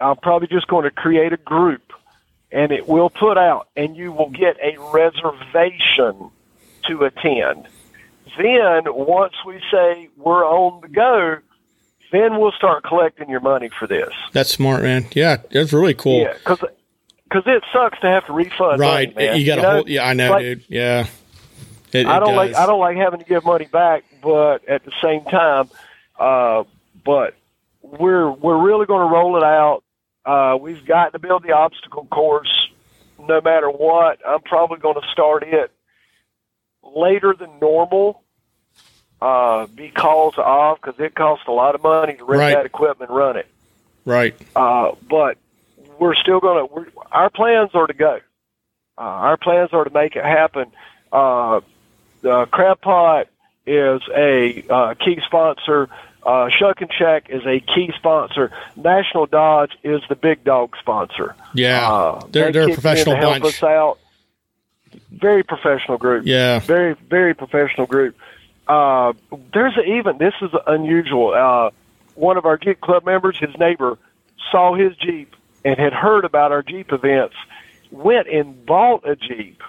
I'm probably just going to create a group, and it will put out, and you will get a reservation to attend. Then, once we say we're on the go, then we'll start collecting your money for this. That's smart, man. Yeah, that's really cool. Yeah, because it sucks to have to refund. Right, money, you got to hold. Yeah, I know, Like, dude. Yeah, It- I don't like. I don't like having to give money back, but at the same time, uh, but we're we're really going to roll it out. Uh, we've got to build the obstacle course, no matter what. I'm probably going to start it later than normal uh, because of because it costs a lot of money to rent Right. that equipment and run it. Right. Uh, but we're still going to. Our plans are to go. Uh, our plans are to make it happen. Uh, the Crab Pot is a uh, key sponsor. Uh, Shuck and Shack is a key sponsor. National Dodge is the big dog sponsor. Yeah, Uh, they're they they're a kicked in professional to help bunch. us out. Very professional group. Yeah. Very very professional group. Uh, there's a, even this is unusual. Uh, one of our Jeep Club members, his neighbor, saw his Jeep and had heard about our Jeep events. Went and bought a Jeep.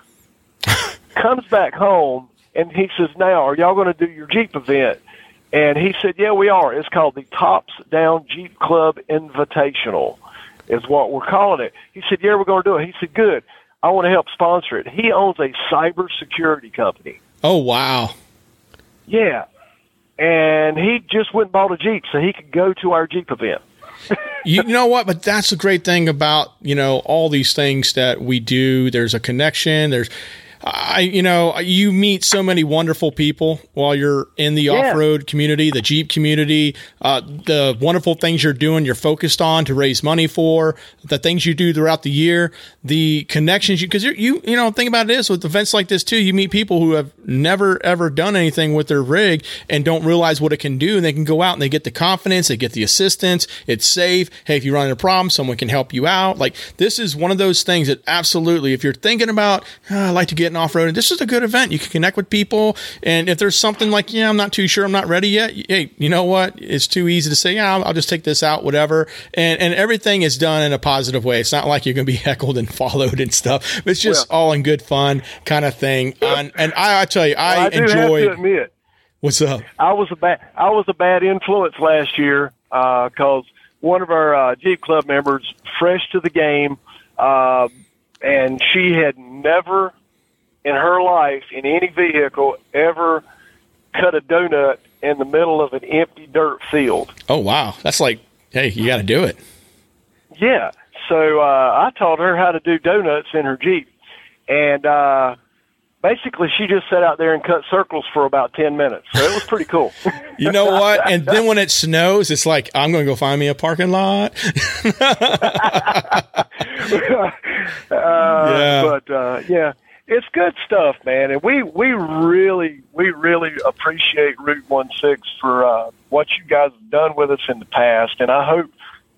comes back home and he says, "Now, are y'all going to do your Jeep event?" And he said, "Yeah, we are. It's called the Tops Down Jeep Club Invitational, is what we're calling it." He said, "Yeah, we're going to do it." He said, "Good. I want to help sponsor it." He owns a cybersecurity company. Oh wow. Yeah, and he just went and bought a Jeep so he could go to our Jeep event. You know what? But that's the great thing about you know all these things that we do. There's a connection. There's, I you know you meet so many wonderful people while you're in the Yeah. off road community, the Jeep community. Uh, the wonderful things you're doing, you're focused on to raise money for. The things you do throughout the year, the connections you because you you you know think about it is with events like this too. You meet people who have never ever done anything with their rig and don't realize what it can do, and they can go out and they get the confidence, they get the assistance. It's safe. Hey, if you run into a problem, someone can help you out. Like this is one of those things that absolutely, if you're thinking about, "Ah, I like to get in off road, and this is a good event. You can connect with people, and if there's something like, yeah, I'm not too sure, I'm not ready yet. Hey, you know what? It's too easy to say, yeah, I'll, I'll just take this out, whatever. And and everything is done in a positive way. It's not like you're going to be heckled and followed and stuff. It's just all in good fun kind of thing. And, and I, I tell you, I, I enjoyed. to admit, What's up? I was a bad I was a bad influence last year because one of our uh, Jeep Club members, fresh to the game, uh, and she had never in her life in any vehicle ever cut a donut in the middle of an empty dirt field. Oh wow, that's like, hey, you got to do it. Yeah. So uh, I taught her how to do donuts in her Jeep. And uh, basically, she just sat out there and cut circles for about 10 minutes. So it was pretty cool. You know what? And then when it snows, it's like I'm going to go find me a parking lot. uh, Yeah. But uh, yeah, it's good stuff, man. And we, we really, we really appreciate Root One Six for uh, what you guys have done with us in the past. And I hope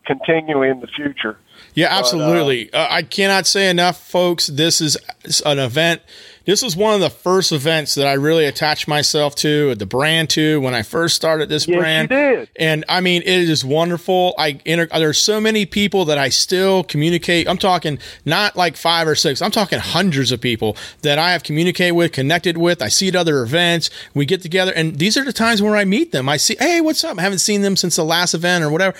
continue in the future. Yeah, absolutely. uh, I cannot say enough, folks. This is an event. This was one of the first events that I really attached myself to, the brand to, when I first started this Yes, brand. you did. And I mean, it is wonderful. I inter- there's so many people that I still communicate. I'm talking not like five or six. I'm talking hundreds of people that I have communicated with, connected with. I see at other events. We get together, and these are the times where I meet them. I see, hey, what's up? I haven't seen them since the last event or whatever.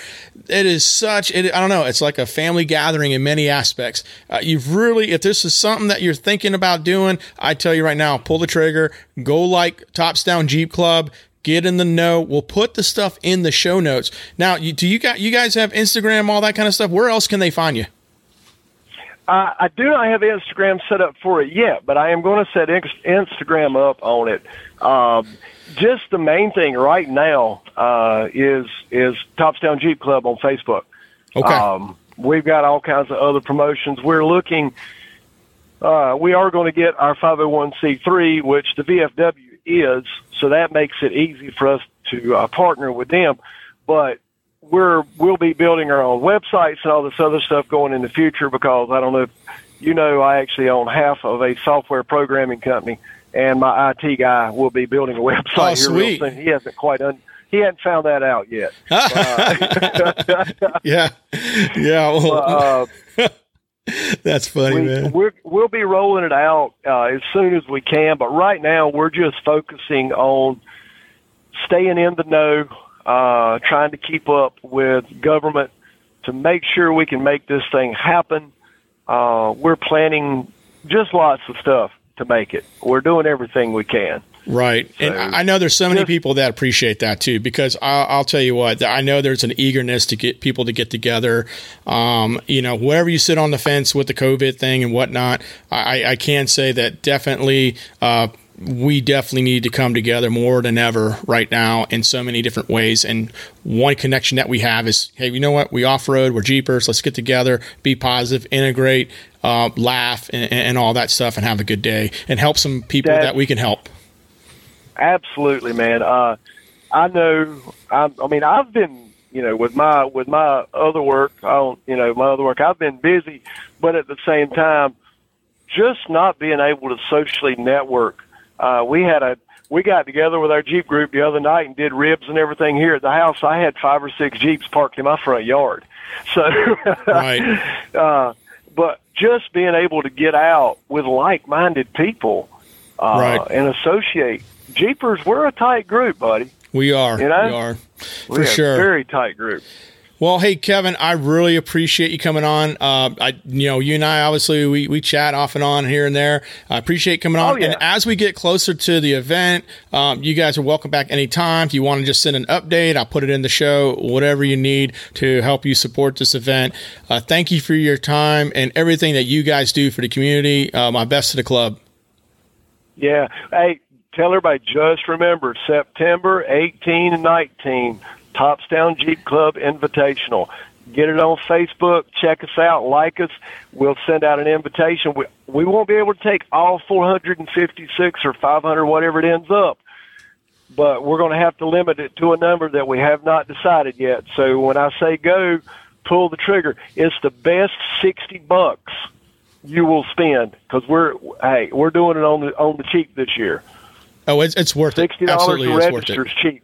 It is such. It, I don't know. It's like a family gathering in many aspects. Uh, you've really, if this is something that you're thinking about doing, I tell you right now, pull the trigger. Go like Tops Down Jeep Club get in the know. We'll put the stuff in the show notes. Now, you, do you got you guys have Instagram, all that kind of stuff? Where else can they find you? I, I do not have Instagram set up for it yet, but I am going to set Inst- Instagram up on it. Um, just the main thing right now uh, is is Tops Down Jeep Club on Facebook. Okay. Um, we've got all kinds of other promotions. We're looking. Uh, we are going to get our 501c3, which the VFW is, so that makes it easy for us to uh, partner with them. But we're we'll be building our own websites and all this other stuff going in the future because I don't know if you know I actually own half of a software programming company, and my IT guy will be building a website Oh, here sweet. real soon. He hasn't quite un- he hadn't found that out yet. yeah, yeah. Well, Uh, that's funny, we, man. we're, we'll be rolling it out uh, as soon as we can, but right now we're just focusing on staying in the know, uh, trying to keep up with government to make sure we can make this thing happen. Uh, we're planning just lots of stuff to make it. We're doing everything we can. Right. So, and I know there's so many people that appreciate that too, because I'll, I'll, tell you what, I know there's an eagerness to get people to get together. Um, you know, wherever you sit on the fence with the COVID thing and whatnot, I, I can say that definitely, uh, we definitely need to come together more than ever right now in so many different ways. And one connection that we have is, hey, you know what? We off road, we're Jeepers. Let's get together, be positive, integrate, uh, laugh, and, and, all that stuff, and have a good day, and help some people that we can help. Absolutely, man. Uh, I know. I, I mean, I've been, you know, with my with my other work. I don't, you know, my other work. I've been busy, but at the same time, just not being able to socially network. Uh, we had a we got together with our Jeep group the other night and did ribs and everything here at the house. I had five or six Jeeps parked in my front yard. So, right. uh, but just being able to get out with like-minded people uh, right. and associate Jeepers, we're a tight group, buddy. We are. You know? We are. For sure. very tight group. Well, hey Kevin, I really appreciate you coming on. Uh, I, you know, you and I obviously we, we chat off and on here and there. I appreciate coming on. Oh, yeah. And as we get closer to the event, um, you guys are welcome back anytime. If you want to just send an update, I'll put it in the show. Whatever you need to help you support this event. Uh, thank you for your time and everything that you guys do for the community. Uh, my best to the club. Yeah. Hey, tell everybody just remember September 18 and 19, Tops Down Jeep Club Invitational. Get it on Facebook. Check us out. Like us. We'll send out an invitation. We, we won't be able to take all 456 or 500, whatever it ends up, but we're going to have to limit it to a number that we have not decided yet. So when I say go, pull the trigger. It's the best 60 bucks you will spend because we're hey we're doing it on the on the cheap this year. Oh, it's it's worth it. Sixty dollars to register is cheap.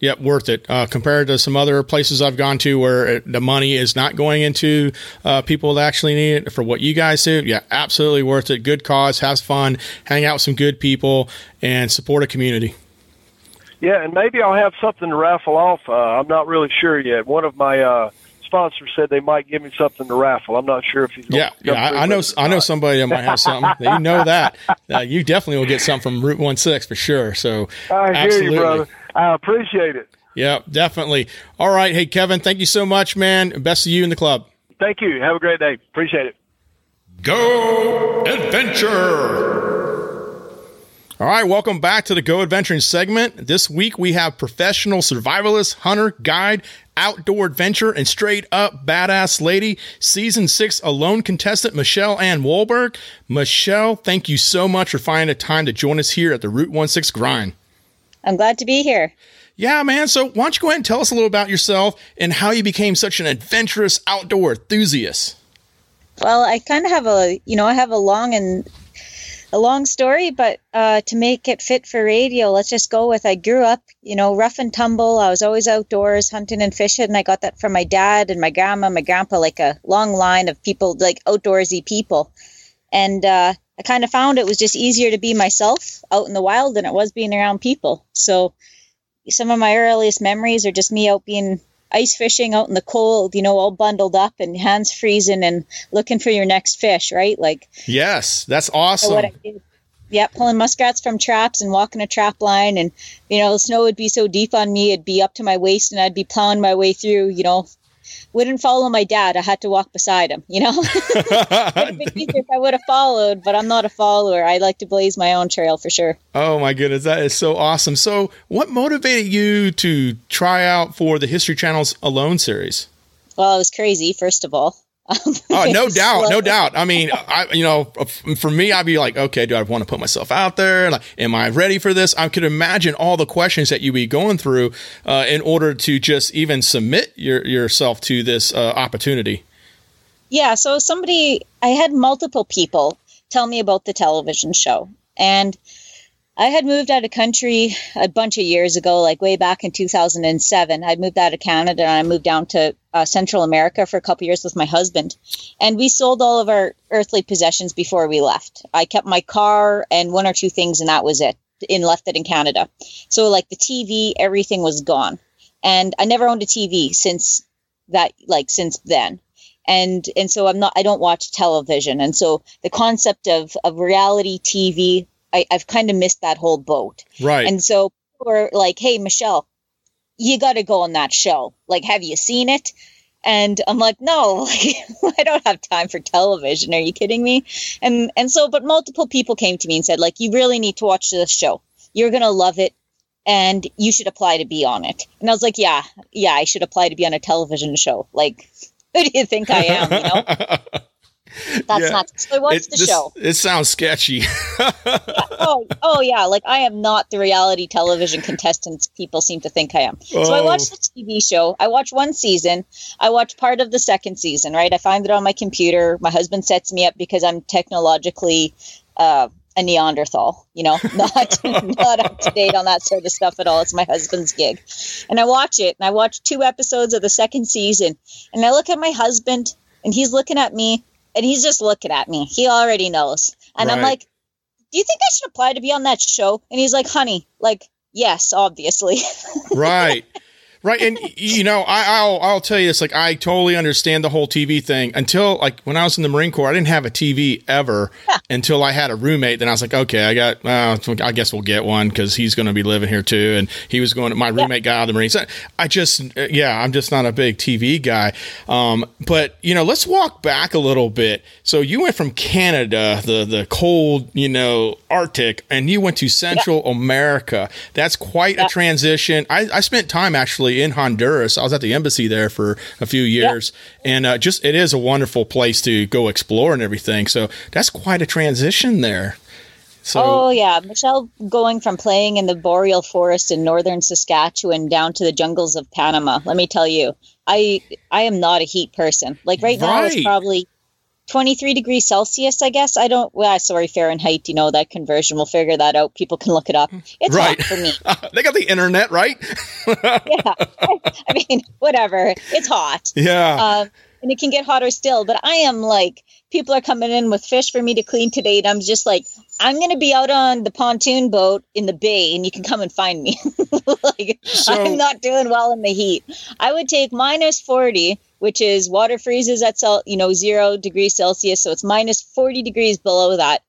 Yep, worth it. Uh, compared to some other places I've gone to where it, the money is not going into uh, people that actually need it for what you guys do. Yeah, absolutely worth it. Good cause, has fun, hang out with some good people, and support a community. Yeah, and maybe I'll have something to raffle off. Uh, I'm not really sure yet. One of my uh, sponsor said they might give me something to raffle. I'm not sure if he's yeah yeah. I, I know I know somebody that might have something. you know that uh, you definitely will get something from Root One Six for sure. So I absolutely. hear you, brother. I appreciate it. Yeah, definitely. All right, hey Kevin, thank you so much, man. Best of you in the club. Thank you. Have a great day. Appreciate it. Go adventure. All right, welcome back to the Go Adventuring segment. This week we have professional survivalist, hunter, guide, outdoor adventure, and straight up badass lady, season six alone contestant Michelle Ann Wohlberg. Michelle, thank you so much for finding a time to join us here at the Root One Six Grind. I'm glad to be here. Yeah, man. So why don't you go ahead and tell us a little about yourself and how you became such an adventurous outdoor enthusiast? Well, I kind of have a, you know, I have a long and a long story, but uh, to make it fit for radio, let's just go with I grew up, you know, rough and tumble. I was always outdoors hunting and fishing, I got that from my dad and my grandma, my grandpa, like a long line of people, like outdoorsy people. And uh, I kind of found it was just easier to be myself out in the wild than it was being around people. So some of my earliest memories are just me out being ice fishing out in the cold, you know, all bundled up and hands freezing and looking for your next fish, right? Like, yes, that's awesome. Yeah, pulling muskrats from traps and walking a trap line. And, you know, the snow would be so deep on me, it'd be up to my waist and I'd be plowing my way through, you know, wouldn't follow my dad. I had to walk beside him, you know? would have easier if I would have followed, but I'm not a follower. I like to blaze my own trail for sure. Oh my goodness, that is so awesome. So, what motivated you to try out for the History Channel's Alone series? Well, it was crazy, first of all. oh, no doubt, no doubt. I mean, I, you know, for me, I'd be like, okay, do I want to put myself out there? Like, am I ready for this? I could imagine all the questions that you'd be going through uh, in order to just even submit your, yourself to this uh, opportunity. Yeah. So somebody, I had multiple people tell me about the television show, and I had moved out of country a bunch of years ago, like way back in 2007. I'd moved out of Canada and I moved down to uh, Central America for a couple years with my husband. And we sold all of our earthly possessions before we left. I kept my car and one or two things, and that was it, and left it in Canada. So, like the TV, everything was gone. and I never owned a TV since that, like since then. And and so I'm not. I don't watch television, and so the concept of of reality TV, I, I've kind of missed that whole boat. Right. And so people were like, "Hey, Michelle, you got to go on that show. Like, have you seen it?" And I'm like, "No, like, I don't have time for television. Are you kidding me?" And and so, but multiple people came to me and said, "Like, you really need to watch this show. You're gonna love it." And you should apply to be on it. And I was like, yeah, yeah, I should apply to be on a television show. Like, who do you think I am? You know, that's Yeah. not. So I watched It- the this- show. It sounds sketchy. oh, oh yeah. Like I am not the reality television contestants people seem to think I am. So I Oh. watched the TV show. I watched one season. I watched part of the second season. Right. I find it on my computer. My husband sets me up because I'm technologically uh, a Neanderthal. You know, not not up to date on that sort of stuff at all. It's my husband's gig, and I watch it. And I watch two episodes of the second season, and I look at my husband, and he's looking at me, and he's just looking at me. He already knows, and I'm like do you think I should apply to be on that show? And he's like, honey, like, yes, obviously. right right and you know I, i'll i'll tell you this like i totally understand the whole tv thing until like when i was in the marine corps i didn't have a tv ever until i had a roommate then i was like okay i got uh, i guess we'll get one because he's going to be living here too and he was going my roommate got out of the marines i just yeah i'm just not a big tv guy um, but you know let's walk back a little bit. So you went from canada the the cold you know arctic and you went to central america. That's quite a transition. I, I spent time actually in honduras i was at the embassy there for a few years and uh, just it is a wonderful place to go explore and everything so that's quite a transition there so oh, yeah. Michelle going from playing in the boreal forest in northern Saskatchewan down to the jungles of Panama. Let me tell you, I I am not a heat person. Like right, now, it's probably 23 degrees Celsius, I guess. I don't, well, sorry, Fahrenheit, you know, that conversion. We'll figure that out. People can look it up. It's Right. hot for me. they got the internet right Yeah. I mean, whatever. It's hot. yeah um, and it can get hotter still. But I am like, people are coming in with fish for me to clean today, and I'm just like, I'm going to be out on the pontoon boat in the bay, and you can come and find me. like, So- I'm not doing well in the heat. I would take minus 40, which is water freezes at cel- you know zero degrees Celsius, so it's minus 40 degrees below that.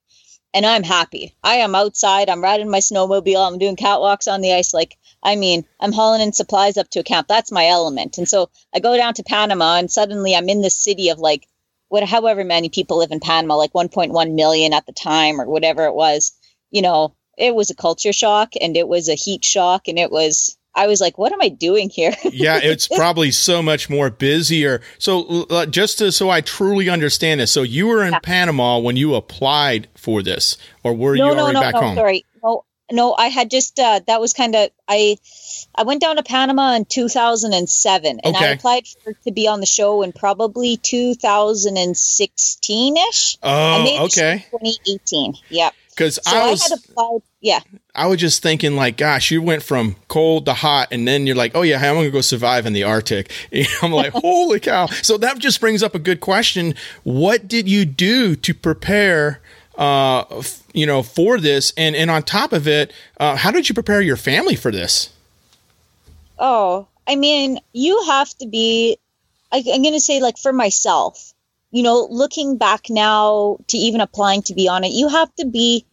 And I'm happy. I am outside. I'm riding my snowmobile. I'm doing catwalks on the ice. Like, I mean, I'm hauling in supplies up to a camp. That's my element. And so I go down to Panama, and suddenly I'm in this city of like, what, however many people live in Panama, like 1.1 million at the time or whatever it was. You know, it was a culture shock and it was a heat shock, and it was. I was like, what am I doing here? yeah, it's probably so much more busier. So, uh, just to, so I truly understand this, so you were in Panama when you applied for this, or were you no, no, already no, back no, home? sorry. No, no, I had just uh, that was kind of I I went down to Panama in 2007 and I applied for to be on the show in probably 2016ish. I Oh, made the show in okay. 2018. Yep. Because So I I, was, had applied. Yeah. I was just thinking, like, gosh, you went from cold to hot, and then you're like, oh yeah, I'm gonna go survive in the Arctic. I'm like, holy cow! So that just brings up a good question. What did you do to prepare? Uh, f- you know, for this, and and on top of it, uh, how did you prepare your family for this? Oh, I mean, you have to be. I, I'm going to say, like, for myself, you know, looking back now to even applying to be on it, you have to be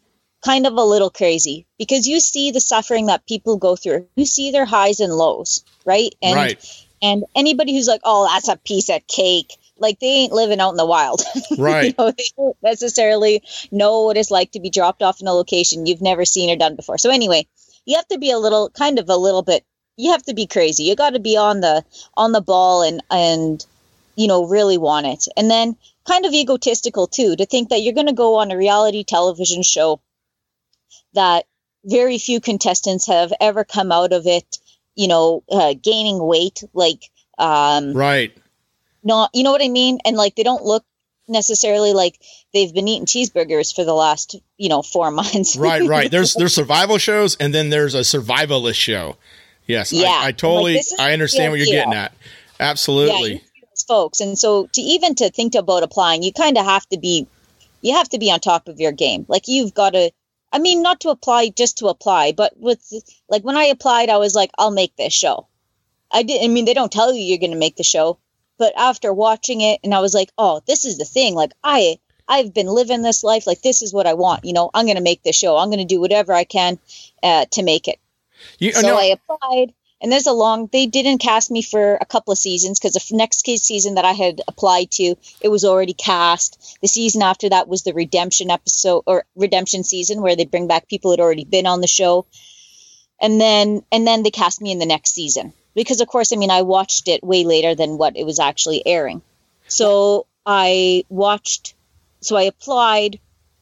kind of a little crazy because you see the suffering that people go through. You see their highs and lows, right? And right, and anybody who's like, "Oh, that's a piece of cake," like they ain't living out in the wild. right. you know, they don't necessarily know what it's like to be dropped off in a location you've never seen or done before. So anyway, you have to be a little, kind of a little bit. You have to be crazy. You got to be on the on the ball and and you know really want it, and then kind of egotistical too to think that you're going to go on a reality television show that very few contestants have ever come out of it. You know, uh, gaining weight like um, Right. not you know what I mean? And like they don't look necessarily like they've been eating cheeseburgers for the last, you know, four months. right, right. There's there's survival shows, and then there's a survivalist show. Yes, Yeah. I, I totally Like, I understand what you're getting at. Absolutely. those folks. And so to even to think about applying, you kind of have to be you have to be on top of your game. Like you've got to I mean, not to apply just to apply, but with like when I applied, I was like, I'll make this show. I did. I mean, they don't tell you you're going to make the show, but after watching it, and I was like, oh, this is the thing. Like I, I've been living this life. Like this is what I want. You know, I'm going to make the show. I'm going to do whatever I can uh, to make it. You, so no. I applied, and there's a long. They didn't cast me for a couple of seasons because the next season that I had applied to, it was already cast. The season after that was the redemption episode or redemption season where they bring back people who had already been on the show, and then and then they cast me in the next season because of course I mean I watched it way later than what it was actually airing. So I watched so I applied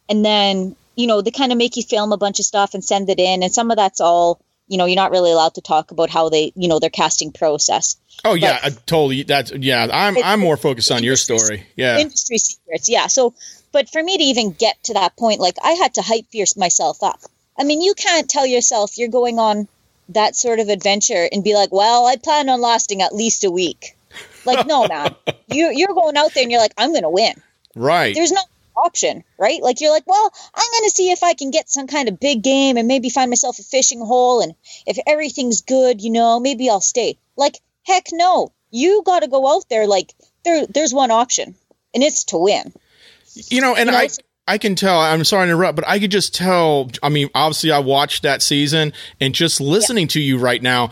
and then you know they kind of make you film a bunch of stuff and send it in and some of that's all you know you're not really allowed to talk about how they you know their casting process oh yeah I totally that's yeah i'm i'm more focused on your story yeah industry secrets yeah so but for me to even get to that point like i had to hype myself up i mean you can't tell yourself you're going on that sort of adventure and be like, well, I plan on lasting at least a week. Like, no, man, you you're going out there and you're like, I'm going to win. Right. There's no option, right? Like you're like, well, I'm going to see if I can get some kind of big game and maybe find myself a fishing hole, and if everything's good, you know, maybe I'll stay. Like, heck, no, you got to go out there. Like, there, there's one option, and it's to win. You know, and you know, I. I can tell. I'm sorry to interrupt, but I could just tell. I mean, obviously, I watched that season, and just listening yeah. to you right now,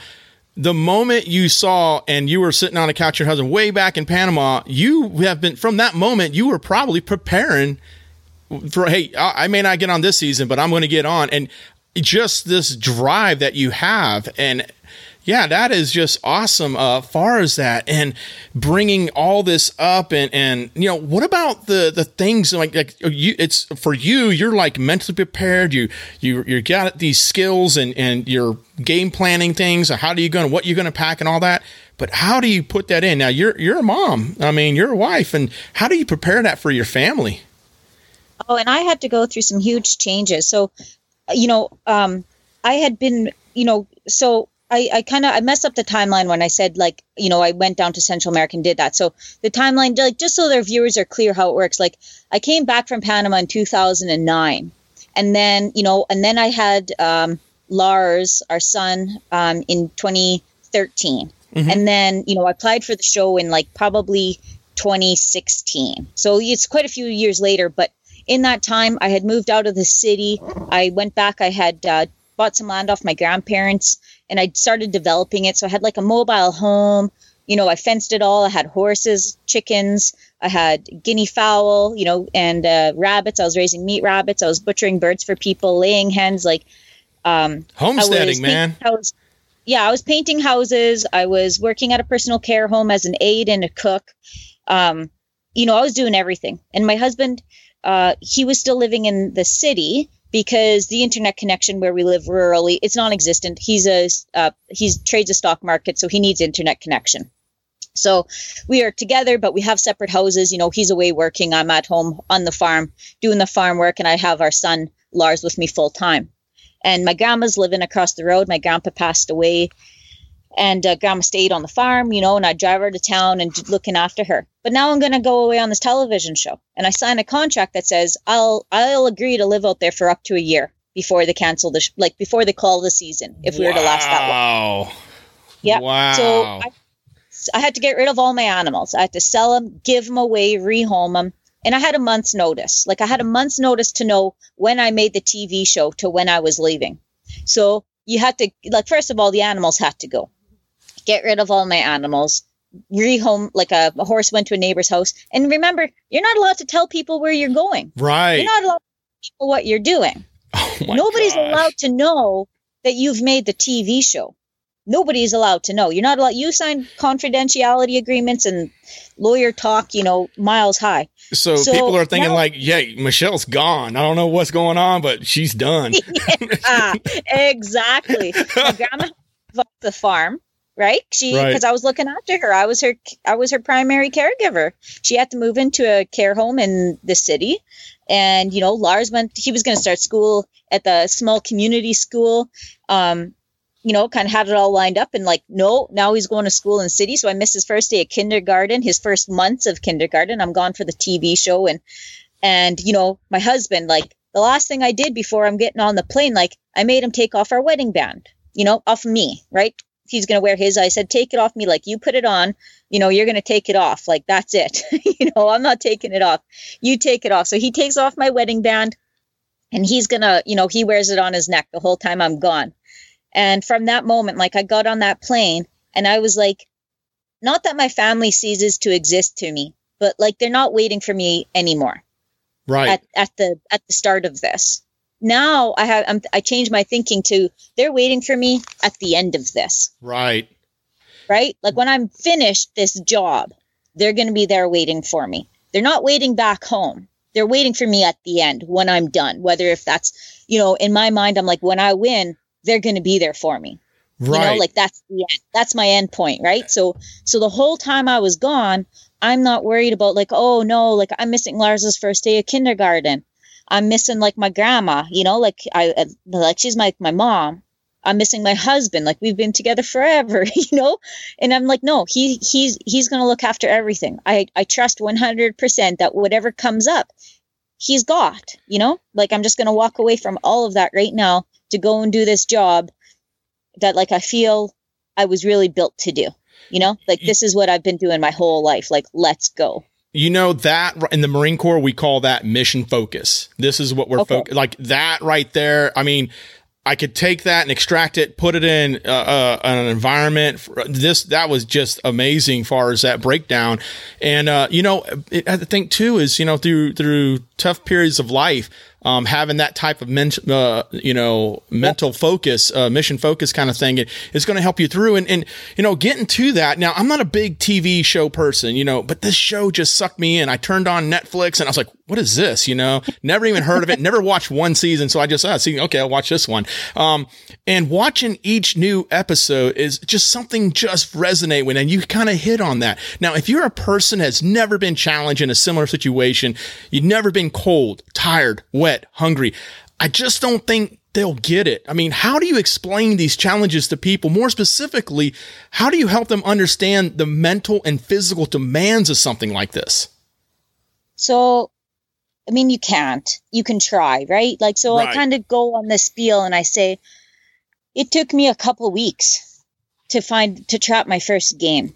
the moment you saw and you were sitting on a couch, your husband way back in Panama, you have been from that moment. You were probably preparing for. Hey, I may not get on this season, but I'm going to get on, and just this drive that you have, and yeah, that is just awesome. Uh, far as that, and bringing all this up, and and you know, what about the the things like like you? It's for you. You're like mentally prepared. You you you got these skills, and and you're game planning things. How do you going? What you're going to pack, and all that. But how do you put that in? Now you're you're a mom. I mean, you're a wife, and how do you prepare that for your family? Oh, and I had to go through some huge changes. So, you know, um, I had been, you know, so I, I kind of I messed up the timeline when I said like you know I went down to Central America and did that. So the timeline like just so their viewers are clear how it works. Like I came back from Panama in 2009, and then you know and then I had um, Lars, our son, um, in 2013, mm-hmm. and then you know I applied for the show in like probably 2016. So it's quite a few years later, but in that time I had moved out of the city. I went back. I had uh, bought some land off my grandparents and I started developing it. So I had like a mobile home. You know, I fenced it all. I had horses, chickens, I had guinea fowl, you know, and uh, rabbits. I was raising meat rabbits. I was butchering birds for people, laying hens. Like um, homesteading, man. Was, yeah, I was painting houses. I was working at a personal care home as an aide and a cook. Um, you know, I was doing everything. And my husband, uh, he was still living in the city, because the internet connection where we live rurally it's non-existent. He's a uh, he's trades a stock market so he needs internet connection. So we are together but we have separate houses. You know he's away working. I'm at home on the farm doing the farm work and i have our son lars with me full time. And my grandma's living across the road. My grandpa passed away and uh, grandma stayed on the farm, you know, and I'd drive her to town and looking after her. But now I'm going to go away on this television show, and I sign a contract that says I'll I'll agree to live out there for up to a year before they cancel the sh- like before they call the season if we wow. were to last that long. Yeah. Wow. So I, I had to get rid of all my animals. I had to sell them, give them away, rehome them. And I had a month's notice. Like I had a month's notice to know when I made the TV show to when I was leaving. So you had to, like, first of all, the animals had to go get rid of all my animals, rehome like a, a, horse went to a neighbor's house. And remember, you're not allowed to tell people where you're going. Right. You're not allowed to tell people what you're doing. Oh Nobody's gosh. allowed to know that you've made the TV show. Nobody's allowed to know. You're not allowed. You signed confidentiality agreements and lawyer talk, you know, miles high. So, so people are thinking now, like, "Yeah, Michelle's gone. I don't know what's going on, but she's done." yeah, exactly. My grandma bought the farm right? She because right. i was looking after her. I was her i was her primary caregiver. She had to move into a care home in the city. And you know lars went he was going to start school at the small community school. Um you know kind of had it all lined up and like no now he's going to school in the city. So i missed his first day of kindergarten his first months of kindergarten. I'm gone for the tv show and and you know my husband like the last thing i did before i'm getting on the plane like i made him take off our wedding band you know off me right he's going to wear his. I said, take it off me. Like you put it on, you know, you're going to take it off. Like that's it. you know, I'm not taking it off. You take it off. So he takes off my wedding band and he's going to, you know, he wears it on his neck the whole time I'm gone. And from that moment, like I got on that plane and I was like, not that my family ceases to exist to me, but like they're not waiting for me anymore. Right. At, at the at the start of this. Now I have I'm, I changed my thinking to they're waiting for me at the end of this. Right. Right? Like when I'm finished this job, they're going to be there waiting for me. They're not waiting back home. They're waiting for me at the end when I'm done. Whether if that's, you know, in my mind I'm like when I win, they're going to be there for me. Right. You know, like that's the end. That's my end point, right? So so the whole time I was gone, I'm not worried about like, oh no, like I'm missing Lars's first day of kindergarten. I'm missing like my grandma, you know, like I uh, like she's my my mom. I'm missing my husband. Like we've been together forever, you know? And I'm like, no, he he's he's gonna look after everything. I, I trust one hundred percent that whatever comes up, he's got, you know? Like I'm just gonna walk away from all of that right now to go and do this job that like I feel I was really built to do. You know, like this is what I've been doing my whole life. Like, let's go. You know that in the Marine Corps we call that mission focus. This is what we're Okay. focused like that right there. I mean, I could take that and extract it, put it in uh, uh, an environment. For this that was just amazing, far as that breakdown. And uh, you know, it, I think too is you know through through tough periods of life, um, having that type of men- uh, you know mental focus, uh, mission focus kind of thing, is going to help you through. And and you know, getting to that. Now, I'm not a big TV show person, you know, but this show just sucked me in. I turned on Netflix and I was like, what is this? You know, never even heard of it, never watched one season. So I just, ah, see, okay, I'll watch this one. Um, and watching each new episode is just something just resonate with. And you kind of hit on that. Now, if you're a person that's never been challenged in a similar situation, you've never been cold, tired, wet, hungry. I just don't think they'll get it. I mean, how do you explain these challenges to people? More specifically, how do you help them understand the mental and physical demands of something like this? So, I mean, you can't. You can try, right? Like, so Right. I kind of go on this spiel and I say, it took me a couple weeks to find, to trap my first game,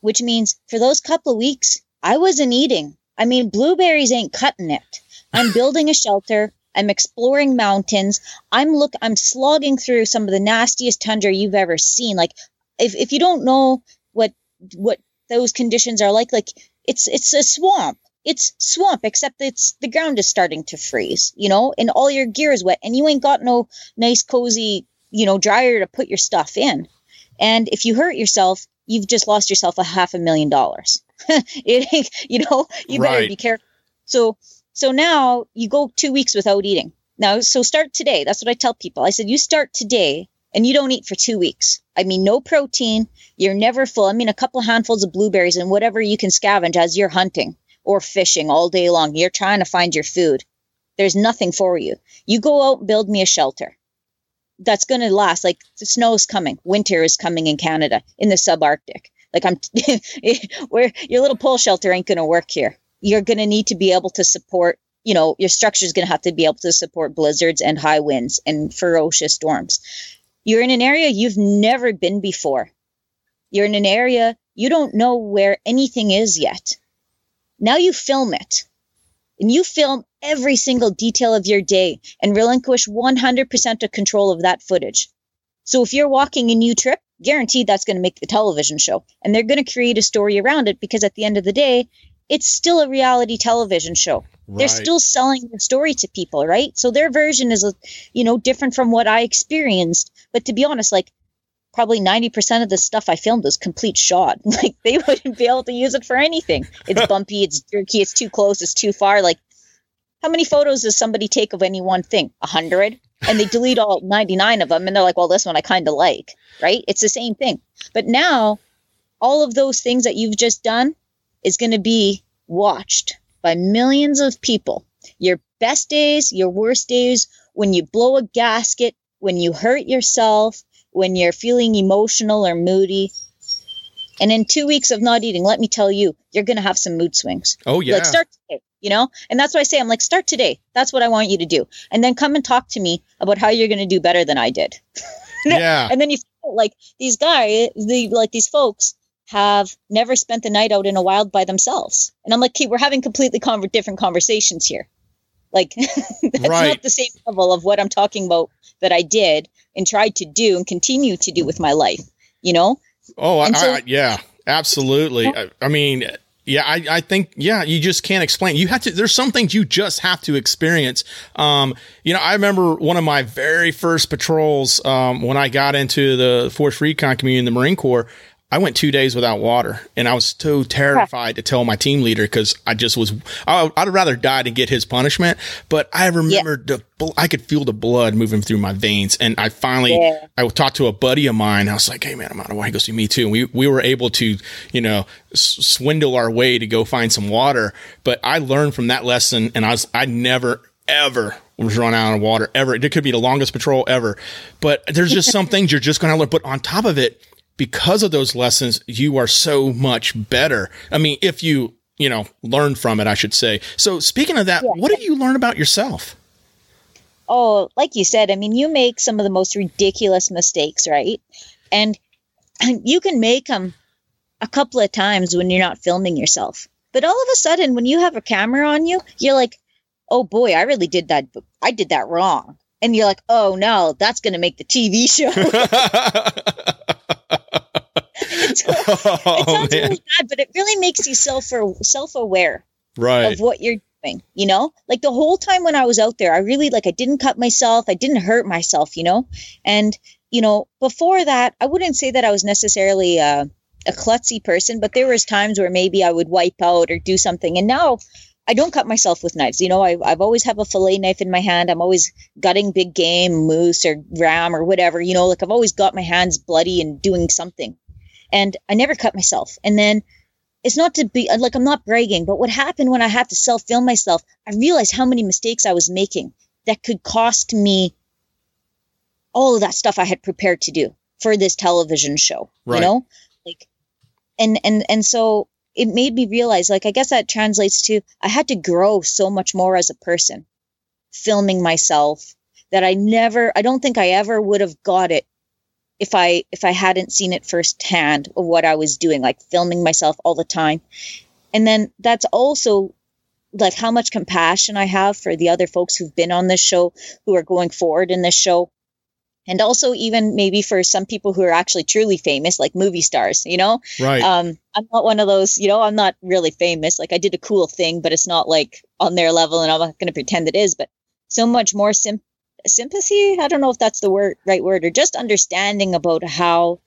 which means for those couple weeks, I wasn't eating. I mean, blueberries ain't cutting it. I'm building a shelter. I'm exploring mountains. I'm look I'm slogging through some of the nastiest tundra you've ever seen. Like if, if you don't know what what those conditions are like, like it's it's a swamp. It's swamp, except it's the ground is starting to freeze, you know, and all your gear is wet and you ain't got no nice cozy, you know, dryer to put your stuff in. And if you hurt yourself, you've just lost yourself a half a million dollars. it ain't, you know, you better Right. be careful. So so now you go two weeks without eating. Now, so start today. That's what I tell people. I said, you start today and you don't eat for two weeks. I mean, no protein. You're never full. I mean, a couple handfuls of blueberries and whatever you can scavenge as you're hunting or fishing all day long. You're trying to find your food. There's nothing for you. You go out and build me a shelter. That's going to last. Like the snow's coming. Winter is coming in Canada, in the subarctic. Like I'm, where your little pole shelter ain't going to work here. You're going to need to be able to support, you know, your structure is going to have to be able to support blizzards and high winds and ferocious storms. You're in an area you've never been before. You're in an area you don't know where anything is yet. Now you film it and you film every single detail of your day and relinquish 100% of control of that footage. So if you're walking a new trip, guaranteed that's going to make the television show. And they're going to create a story around it because at the end of the day, it's still a reality television show. They're still selling the story to people, right? So their version is, you know, different from what I experienced. But to be honest, like probably 90% of the stuff I filmed was complete shot. Like they wouldn't be able to use it for anything. It's bumpy, it's jerky, it's too close, it's too far. Like how many photos does somebody take of any one thing? A hundred? And they delete all 99 of them and they're like, well, this one I kind of like, right? It's the same thing. But now all of those things that you've just done is going to be watched by millions of people. Your best days, your worst days, when you blow a gasket, when you hurt yourself, when you're feeling emotional or moody. And in two weeks of not eating, let me tell you, you're going to have some mood swings. Oh yeah. Like start today, you know? And that's why I say, I'm like, start today. That's what I want you to do. And then come and talk to me about how you're going to do better than I did. yeah. And then you feel like these guys, the like these folks have never spent the night out in a wild by themselves. And I'm like, okay, we're having completely con- different conversations here. Like that's Right. not the same level of what I'm talking about that I did and tried to do and continue to do with my life. You know? Oh, I, so- I, yeah, absolutely. I, I mean, yeah, I, I think, yeah, you just can't explain. You have to, there's some things you just have to experience. Um, you know, I remember one of my very first patrols, um, when I got into the Force Recon community in the Marine Corps. I went two days without water, and I was so terrified to tell my team leader because I just was. I, I'd rather die than get his punishment. But I remembered the. I could feel the blood moving through my veins, and I finally. Yeah. I talked to a buddy of mine. I was like, "Hey man, I'm out of water." He goes, "Me too." And we we were able to, you know, swindle our way to go find some water. But I learned from that lesson, and I was I never ever was run out of water ever. It could be the longest patrol ever. But there's just some things you're just going to learn. But on top of it, because of those lessons, you are so much better. I mean, if you you know learn from it, I should say. So speaking of that, what did you learn about yourself? Oh, like you said, I mean, you make some of the most ridiculous mistakes, right? And you can make them a couple of times when you're not filming yourself. But all of a sudden, when you have a camera on you, you're like, oh boy, I really did that. I did that wrong. And you're like, oh no, that's going to make the TV show. It oh sounds man, really bad, but it really makes you self self aware right. of what you're doing, you know? Like the whole time when I was out there, I really like I didn't cut myself, I didn't hurt myself, you know? And you know, before that, I wouldn't say that I was necessarily uh, a klutzy person, but there was times where maybe I would wipe out or do something. And now I don't cut myself with knives. You know, I, I've always have a fillet knife in my hand. I'm always gutting big game, moose or ram or whatever. You know, like I've always got my hands bloody and doing something. And I never cut myself. And then it's not to be like I'm not bragging, but what happened when I had to self film myself, I realized how many mistakes I was making that could cost me all of that stuff I had prepared to do for this television show. Right. You know? Like and and and so it made me realize like I guess that translates to I had to grow so much more as a person filming myself that I never I don't think I ever would have got it if I if I hadn't seen it firsthand of what I was doing, like filming myself all the time. And then that's also like how much compassion I have for the other folks who've been on this show, who are going forward in this show. And also even maybe for some people who are actually truly famous, like movie stars, you know? Right. Um, I'm not one of those, you know, I'm not really famous. Like I did a cool thing, but it's not like on their level and I'm not gonna pretend it is, but so much more sim- sympathy. I don't know if that's the word right word or just understanding about how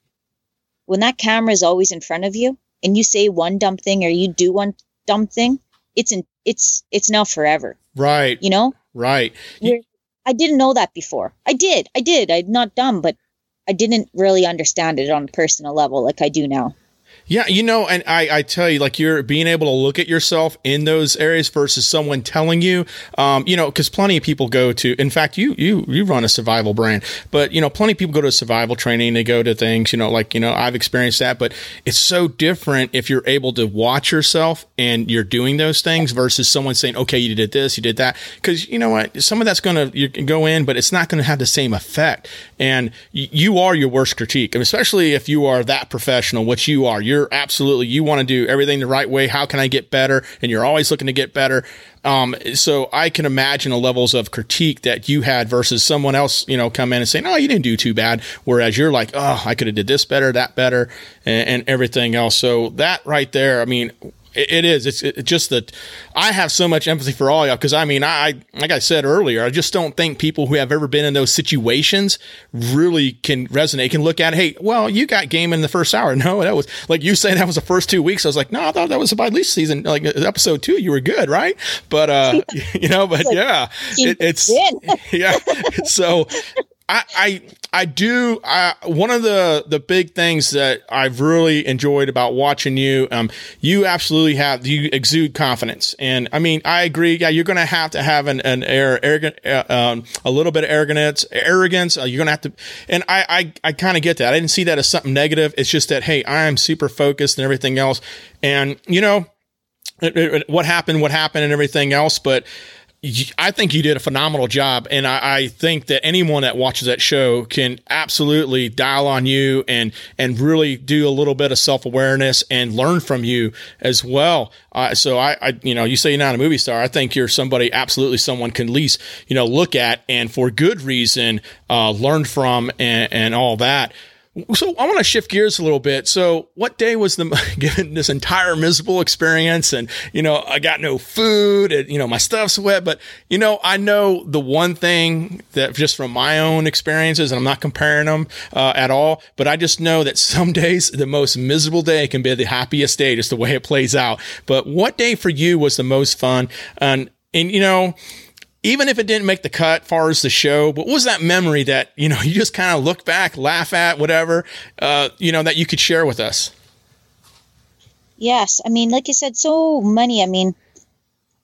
when that camera is always in front of you and you say one dumb thing or you do one dumb thing, it's in it's it's now forever. right. You know? Right. Where I didn't know that before. I did. I did. I'm not dumb, but I didn't really understand it on a personal level like I do now. Yeah, you know, and I, I tell you, like you're being able to look at yourself in those areas versus someone telling you, um, you know, because plenty of people go to. In fact, you you you run a survival brand, but you know, plenty of people go to survival training. They go to things, you know, like you know, I've experienced that, but it's so different if you're able to watch yourself and you're doing those things versus someone saying, okay, you did this, you did that, because you know what, some of that's going to go in, but it's not going to have the same effect. And you are your worst critique, especially if you are that professional, which you are. You're absolutely you want to do everything the right way. How can I get better? And you're always looking to get better. Um, so I can imagine the levels of critique that you had versus someone else, you know, come in and say, "No, you didn't do too bad." Whereas you're like, "Oh, I could have did this better, that better, and, and everything else." So that right there, I mean, it, it is. It's it, just that I have so much empathy for all y'all because I mean, I like I said earlier, I just don't think people who have ever been in those situations really can resonate. Can look at, hey, well, you got game in the first hour. No, that was like you saying that was the first two weeks. I was like, no, I thought that was a by least season like episode two. You were good, right? But uh, you know, but yeah, it, it's yeah. So I, I, I do. I, one of the the big things that I've really enjoyed about watching you, um, you absolutely have you exude confidence, and I mean, I agree. Yeah, you're going to have to have an an air, arrogant, uh, um, a little bit of arrogance, arrogance. Uh, you're going to have to, and I, I, I kind of get that. I didn't see that as something negative. It's just that hey, I am super focused and everything else, and you know, it- it- what happened, what happened, and everything else, but I think you did a phenomenal job, and I, I, think that anyone that watches that show can absolutely dial on you and and really do a little bit of self awareness and learn from you as well. Uh, so I, I, you know, you say you're not a movie star. I think you're somebody absolutely someone can at least you know look at and for good reason uh, learn from and, and all that. So I want to shift gears a little bit. So what day was the given this entire miserable experience and you know I got no food and you know my stuff's wet but you know I know the one thing that just from my own experiences and I'm not comparing them uh, at all but I just know that some days the most miserable day can be the happiest day just the way it plays out. But what day for you was the most fun and and you know even if it didn't make the cut far as the show, what was that memory that, you know, you just kind of look back, laugh at, whatever, uh, you know, that you could share with us? Yes. I mean, like you said, so many. I mean,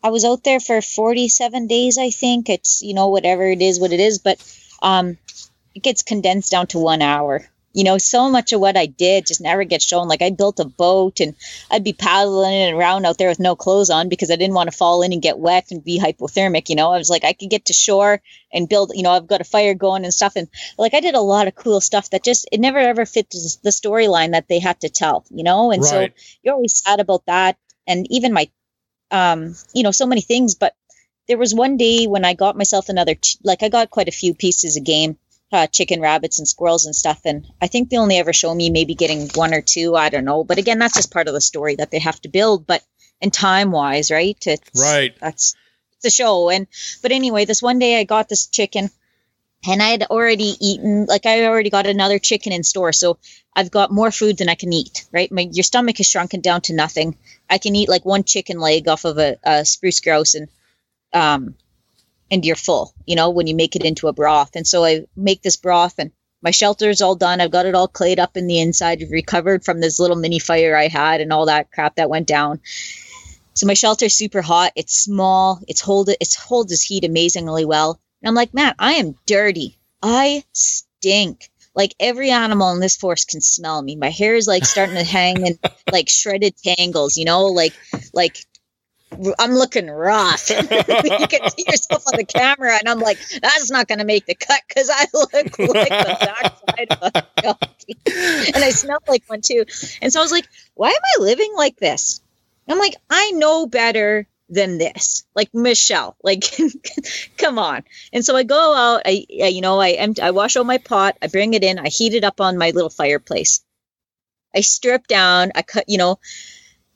I was out there for 47 days, I think. It's, you know, whatever it is, what it is, but um, it gets condensed down to one hour you know, so much of what I did just never gets shown. Like I built a boat and I'd be paddling it around out there with no clothes on because I didn't want to fall in and get wet and be hypothermic. You know, I was like, I could get to shore and build, you know, I've got a fire going and stuff. And like I did a lot of cool stuff that just, it never ever fit the storyline that they had to tell, you know? And right. so you're always sad about that. And even my, um, you know, so many things. But there was one day when I got myself another, like I got quite a few pieces of game uh, chicken, rabbits, and squirrels and stuff. And I think they only ever show me maybe getting one or two. I don't know. But again, that's just part of the story that they have to build. But and time wise, right? It's, right. That's the show. And but anyway, this one day I got this chicken, and I had already eaten. Like I already got another chicken in store, so I've got more food than I can eat. Right? My your stomach is shrunken down to nothing. I can eat like one chicken leg off of a, a spruce grouse and um and you're full, you know, when you make it into a broth. And so I make this broth and my shelter is all done. I've got it all clayed up in the inside, recovered from this little mini fire I had and all that crap that went down. So my shelter's super hot. It's small. It's hold it. It's holds its heat amazingly well. And I'm like, man, I am dirty. I stink. Like every animal in this forest can smell me. My hair is like starting to hang in like shredded tangles, you know, like like I'm looking rough. you can see yourself on the camera, and I'm like, that's not going to make the cut because I look like the backside of a donkey, and I smell like one too. And so I was like, why am I living like this? And I'm like, I know better than this. Like Michelle, like, come on. And so I go out. I, I you know, I empty, I wash out my pot. I bring it in. I heat it up on my little fireplace. I strip down. I cut, you know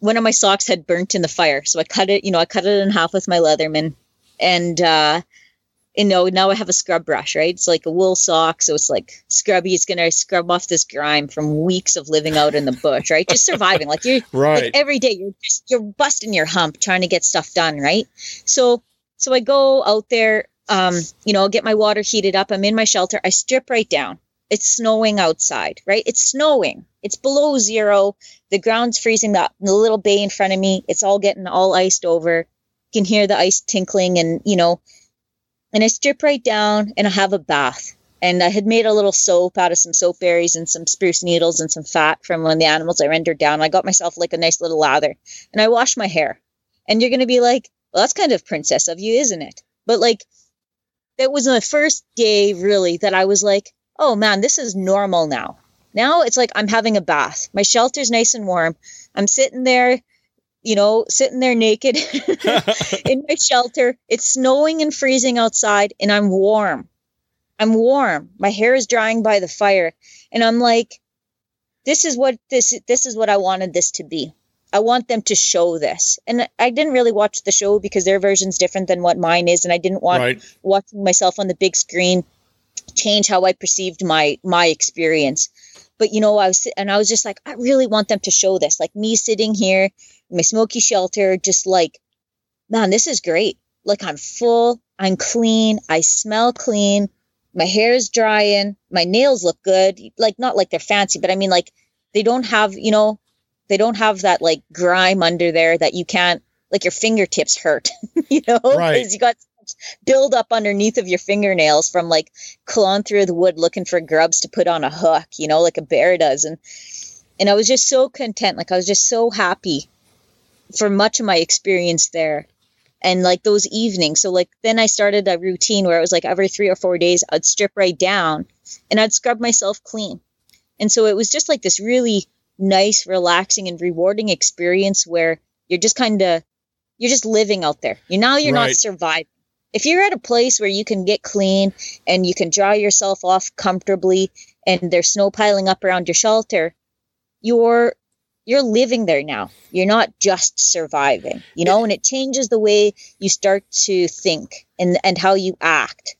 one of my socks had burnt in the fire, so I cut it. You know, I cut it in half with my Leatherman, and uh, you know now I have a scrub brush. Right, it's like a wool sock, so it's like scrubby. It's gonna scrub off this grime from weeks of living out in the bush. Right, just surviving. Like you're right like every day. You're just you're busting your hump trying to get stuff done. Right, so so I go out there. Um, you know, I'll get my water heated up. I'm in my shelter. I strip right down. It's snowing outside, right? It's snowing. It's below zero. The ground's freezing. The, little bay in front of me, it's all getting all iced over. You can hear the ice tinkling and, you know, and I strip right down and I have a bath. And I had made a little soap out of some soap berries and some spruce needles and some fat from one of the animals I rendered down. I got myself like a nice little lather and I wash my hair. And you're going to be like, well, that's kind of princess of you, isn't it? But like, that was the first day really that I was like, oh man, this is normal now. Now it's like I'm having a bath. My shelter's nice and warm. I'm sitting there, you know, sitting there naked in my shelter. It's snowing and freezing outside, and I'm warm. I'm warm. My hair is drying by the fire, and I'm like, this is what this this is what I wanted this to be. I want them to show this. And I didn't really watch the show because their version's different than what mine is, and I didn't want right. watching myself on the big screen change how I perceived my my experience. But you know, I was and I was just like, I really want them to show this. Like me sitting here in my smoky shelter, just like, man, this is great. Like I'm full, I'm clean, I smell clean, my hair is drying, my nails look good. Like not like they're fancy, but I mean like they don't have, you know, they don't have that like grime under there that you can't like your fingertips hurt, you know, because right. you got build up underneath of your fingernails from like clawing through the wood looking for grubs to put on a hook, you know, like a bear does. And and I was just so content. Like I was just so happy for much of my experience there. and like those evenings. So like then I started a routine where it was like every three or four days I'd strip right down and I'd scrub myself clean. And so it was just like this really nice, relaxing, and rewarding experience where you're just kind of you're just living out there. You now you're right. not surviving. If you're at a place where you can get clean and you can dry yourself off comfortably and there's snow piling up around your shelter, you're you're living there now. You're not just surviving, you know, and it changes the way you start to think and and how you act.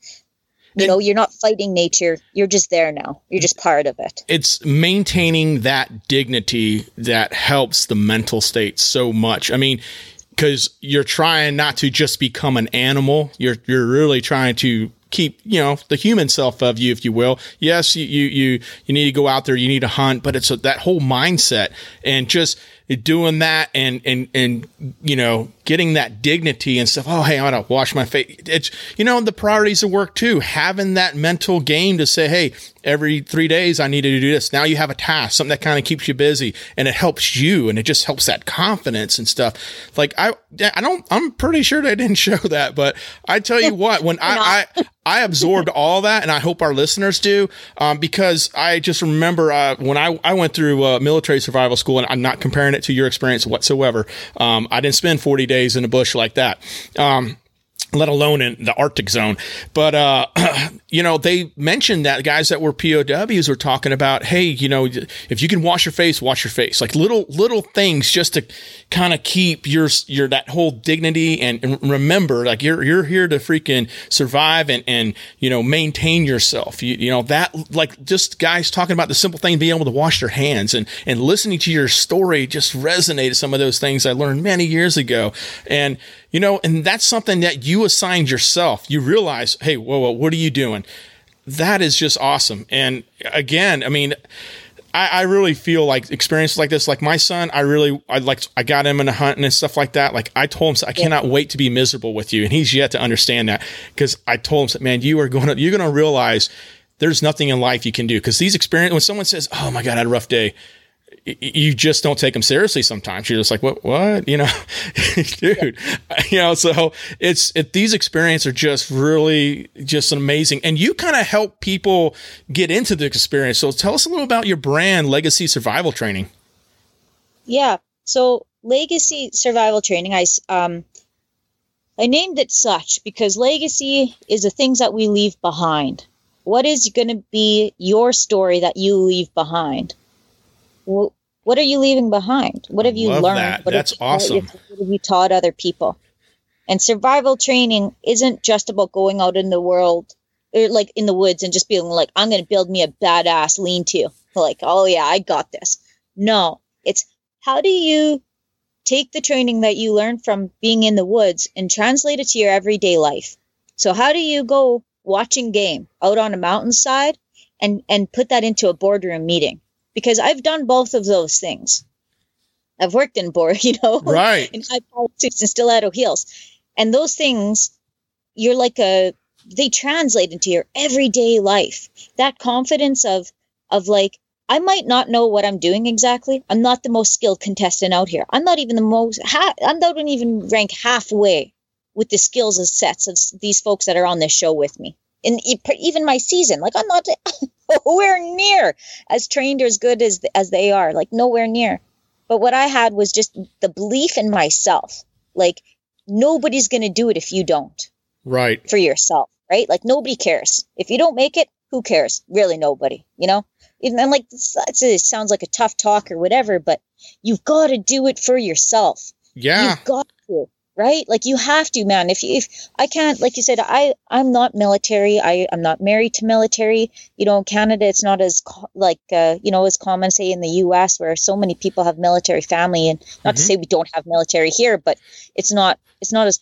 You know you're not fighting nature. You're just there now. You're just part of it. It's maintaining that dignity that helps the mental state so much. I mean because you're trying not to just become an animal. You're you're really trying to keep you know the human self of you if you will. Yes you you you, you need to go out there. You need to hunt but it's a, that whole mindset and just doing that and and and you know getting that dignity and stuff. Oh hey i gotta wash my face. It's you know the priorities of work too. Having that mental game to say hey every three days i need to do this. Now you have a task something that kind of keeps you busy and it helps you and it just helps that confidence and stuff. Like i i don't i'm pretty sure they didn't show that but i tell you what when i i I absorbed all that, and I hope our listeners do, um, because I just remember uh, when I, I went through uh, military survival school, and I'm not comparing it to your experience whatsoever. Um, I didn't spend 40 days in the bush like that. Um, let alone in the Arctic zone. But, uh, you know, they mentioned that guys that were POWs were talking about, hey, you know, if you can wash your face, wash your face. Like little, little things just to kind of keep your, your, that whole dignity and, and, remember, like you're, you're here to freaking survive and, and, you know, maintain yourself. You, you know, that, like just guys talking about the simple thing, being able to wash their hands and, and listening to your story just resonated some of those things I learned many years ago. And, you know, and that's something that you assigned yourself. You realize, hey, whoa, whoa, what are you doing? That is just awesome. And again, I mean, I, I, really feel like experiences like this, like my son, I really, I like, I got him in a hunt and stuff like that. Like I told him, I cannot wait to be miserable with you. And he's yet to understand that because I told him, man, you are going to, you're going to realize there's nothing in life you can do. Cause these experiences, when someone says, Oh my God, I had a rough day you just don't take them seriously sometimes. You're just like, what, what, you know, dude, yeah. you know, so it's, it, these experiences are just really just amazing. And you kind of help people get into the experience. So tell us a little about your brand, Legacy Survival Training. Yeah. So Legacy Survival Training, I, um, I named it such because legacy is the things that we leave behind. What is going to be your story that you leave behind? What are you leaving behind? What have you Love learned? That. What That's have awesome. What have you taught other people? And survival training isn't just about going out in the world or like in the woods and just being like, I'm going to build me a badass lean to. Like, oh yeah, I got this. No, it's how do you take the training that you learned from being in the woods and translate it to your everyday life? So how do you go watching game out on a mountainside and, and put that into a boardroom meeting? Because I've done both of those things. I've worked in board, you know, right, in high suits and stiletto heels, and those things, you're like a they translate into your everyday life. That confidence of of like I might not know what I'm doing exactly. I'm not the most skilled contestant out here. I'm not even the most. Ha- I'm not even rank halfway with the skills and sets of these folks that are on this show with me in even my season. Like I'm not nowhere near as trained or as good as as they are. Like nowhere near. But what I had was just the belief in myself. Like nobody's going to do it if you don't. Right. For yourself, right? Like nobody cares. If you don't make it, who cares? Really nobody, you know? Even and like it sounds like a tough talk or whatever, but you've got to do it for yourself. Yeah. You've got to right? Like you have to man. If you if i can't like you said i i'm not military. I i'm not married to military. You know in canada it's not as like uh, you know as common say in the us where so many people have military family and not mm-hmm. to say we don't have military here but it's not it's not as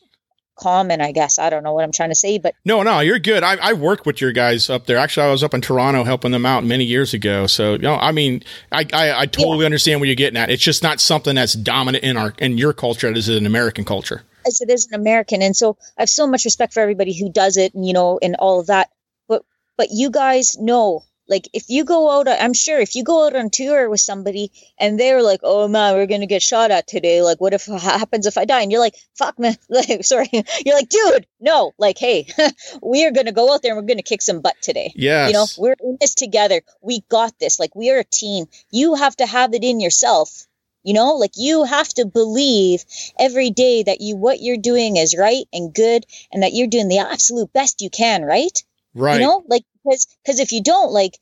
common, I guess. I don't know what I'm trying to say, but no, no, you're good. I, I work with your guys up there. Actually, I was up in Toronto helping them out many years ago. So, you know, I mean, I, I, I totally yeah. understand what you're getting at. It's just not something that's dominant in our, in your culture as an American culture. As it is an American. And so I have so much respect for everybody who does it and, you know, and all of that. But, but you guys know like if you go out, I'm sure if you go out on tour with somebody and they're like, "Oh man, we're gonna get shot at today. Like, what if happens if I die?" And you're like, "Fuck man," like, sorry, you're like, "Dude, no." Like, hey, we are gonna go out there and we're gonna kick some butt today. Yeah, you know, we're in this together. We got this. Like, we are a team. You have to have it in yourself. You know, like you have to believe every day that you what you're doing is right and good, and that you're doing the absolute best you can. Right. Right. You know, like because because if you don't, like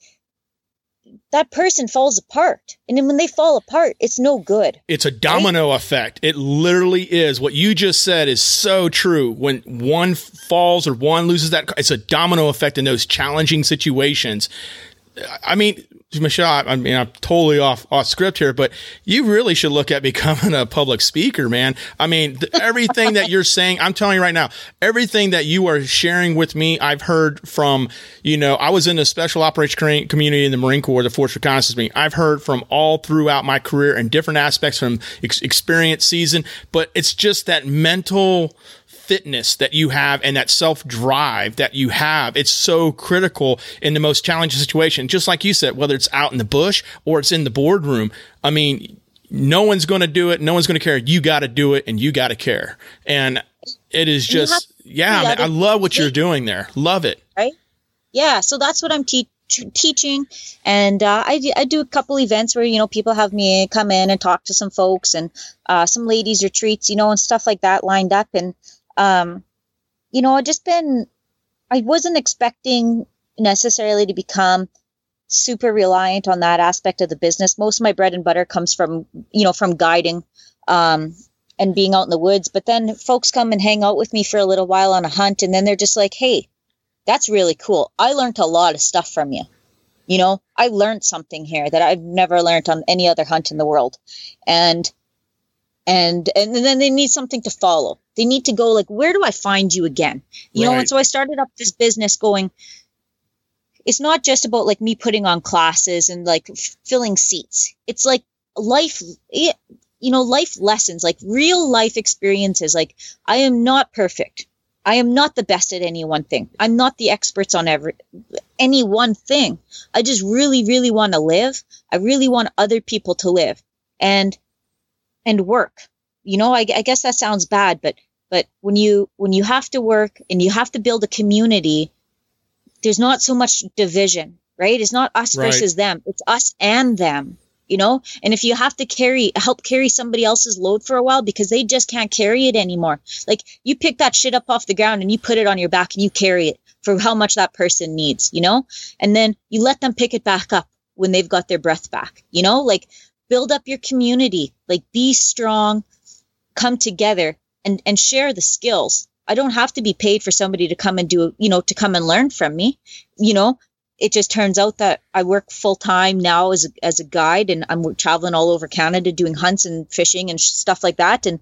that person falls apart, and then when they fall apart, it's no good. It's a domino effect. It literally is. What you just said is so true. When one falls or one loses that, it's a domino effect in those challenging situations. I mean, Michelle, I mean, I'm totally off off script here, but you really should look at becoming a public speaker, man. I mean, th- everything that you're saying, I'm telling you right now, everything that you are sharing with me, I've heard from, you know, I was in the special operations community in the Marine Corps, the Force Reconnaissance Meeting. I've heard from all throughout my career and different aspects from ex- experience season, but it's just that mental fitness that you have and that self drive that you have. It's so critical in the most challenging situation. Just like you said, whether it's out in the bush or it's in the boardroom. I mean, no one's going to do it. No one's going to care. You got to do it and you got to care. And it is just, yeah, man, I love what you're doing there. Love it. Right. Yeah. So that's what I'm teaching teaching and uh, I, I do a couple events where you know people have me come in and talk to some folks and uh, some ladies retreats you know and stuff like that lined up and um, you know, I just been, I wasn't expecting necessarily to become super reliant on that aspect of the business. Most of my bread and butter comes from, you know, from guiding, um, and being out in the woods. But then folks come and hang out with me for a little while on a hunt, and then they're just like, "Hey, that's really cool. I learned a lot of stuff from you. You know, I learned something here that I've never learned on any other hunt in the world." And and and then they need something to follow they need to go like where do i find you again? You right. know and so i started up this business going it's not just about like me putting on classes and like f- filling seats. It's like life it, you know life lessons like real life experiences. Like i am not perfect. I am not the best at any one thing. I'm not the experts on every any one thing. I just really really want to live. I really want other people to live and and work. You know, I, I guess that sounds bad, but but when you when you have to work and you have to build a community, there's not so much division, right? It's not us right. versus them. It's us and them you know? And if you have to carry help carry somebody else's load for a while because they just can't carry it anymore. Like you pick that shit up off the ground and you put it on your back and you carry it for how much that person needs you know? And then you let them pick it back up when they've got their breath back you know? Like build up your community. Like be strong. Come together and and share the skills. I don't have to be paid for somebody to come and do you know to come and learn from me. You know it just turns out that i work full time now as a, as a guide and i'm traveling all over canada doing hunts and fishing and stuff like that. And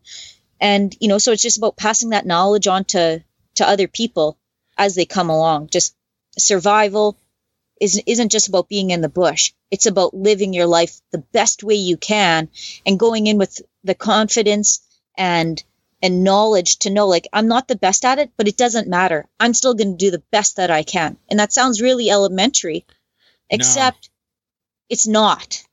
and you know so it's just about passing that knowledge on to to other people as they come along. Just survival is, isn't just about being in the bush. It's about living your life the best way you can and going in with the confidence and and knowledge to know like I'm not the best at it, but it doesn't matter. I'm still going to do the best that I can. And that sounds really elementary, except no. it's not.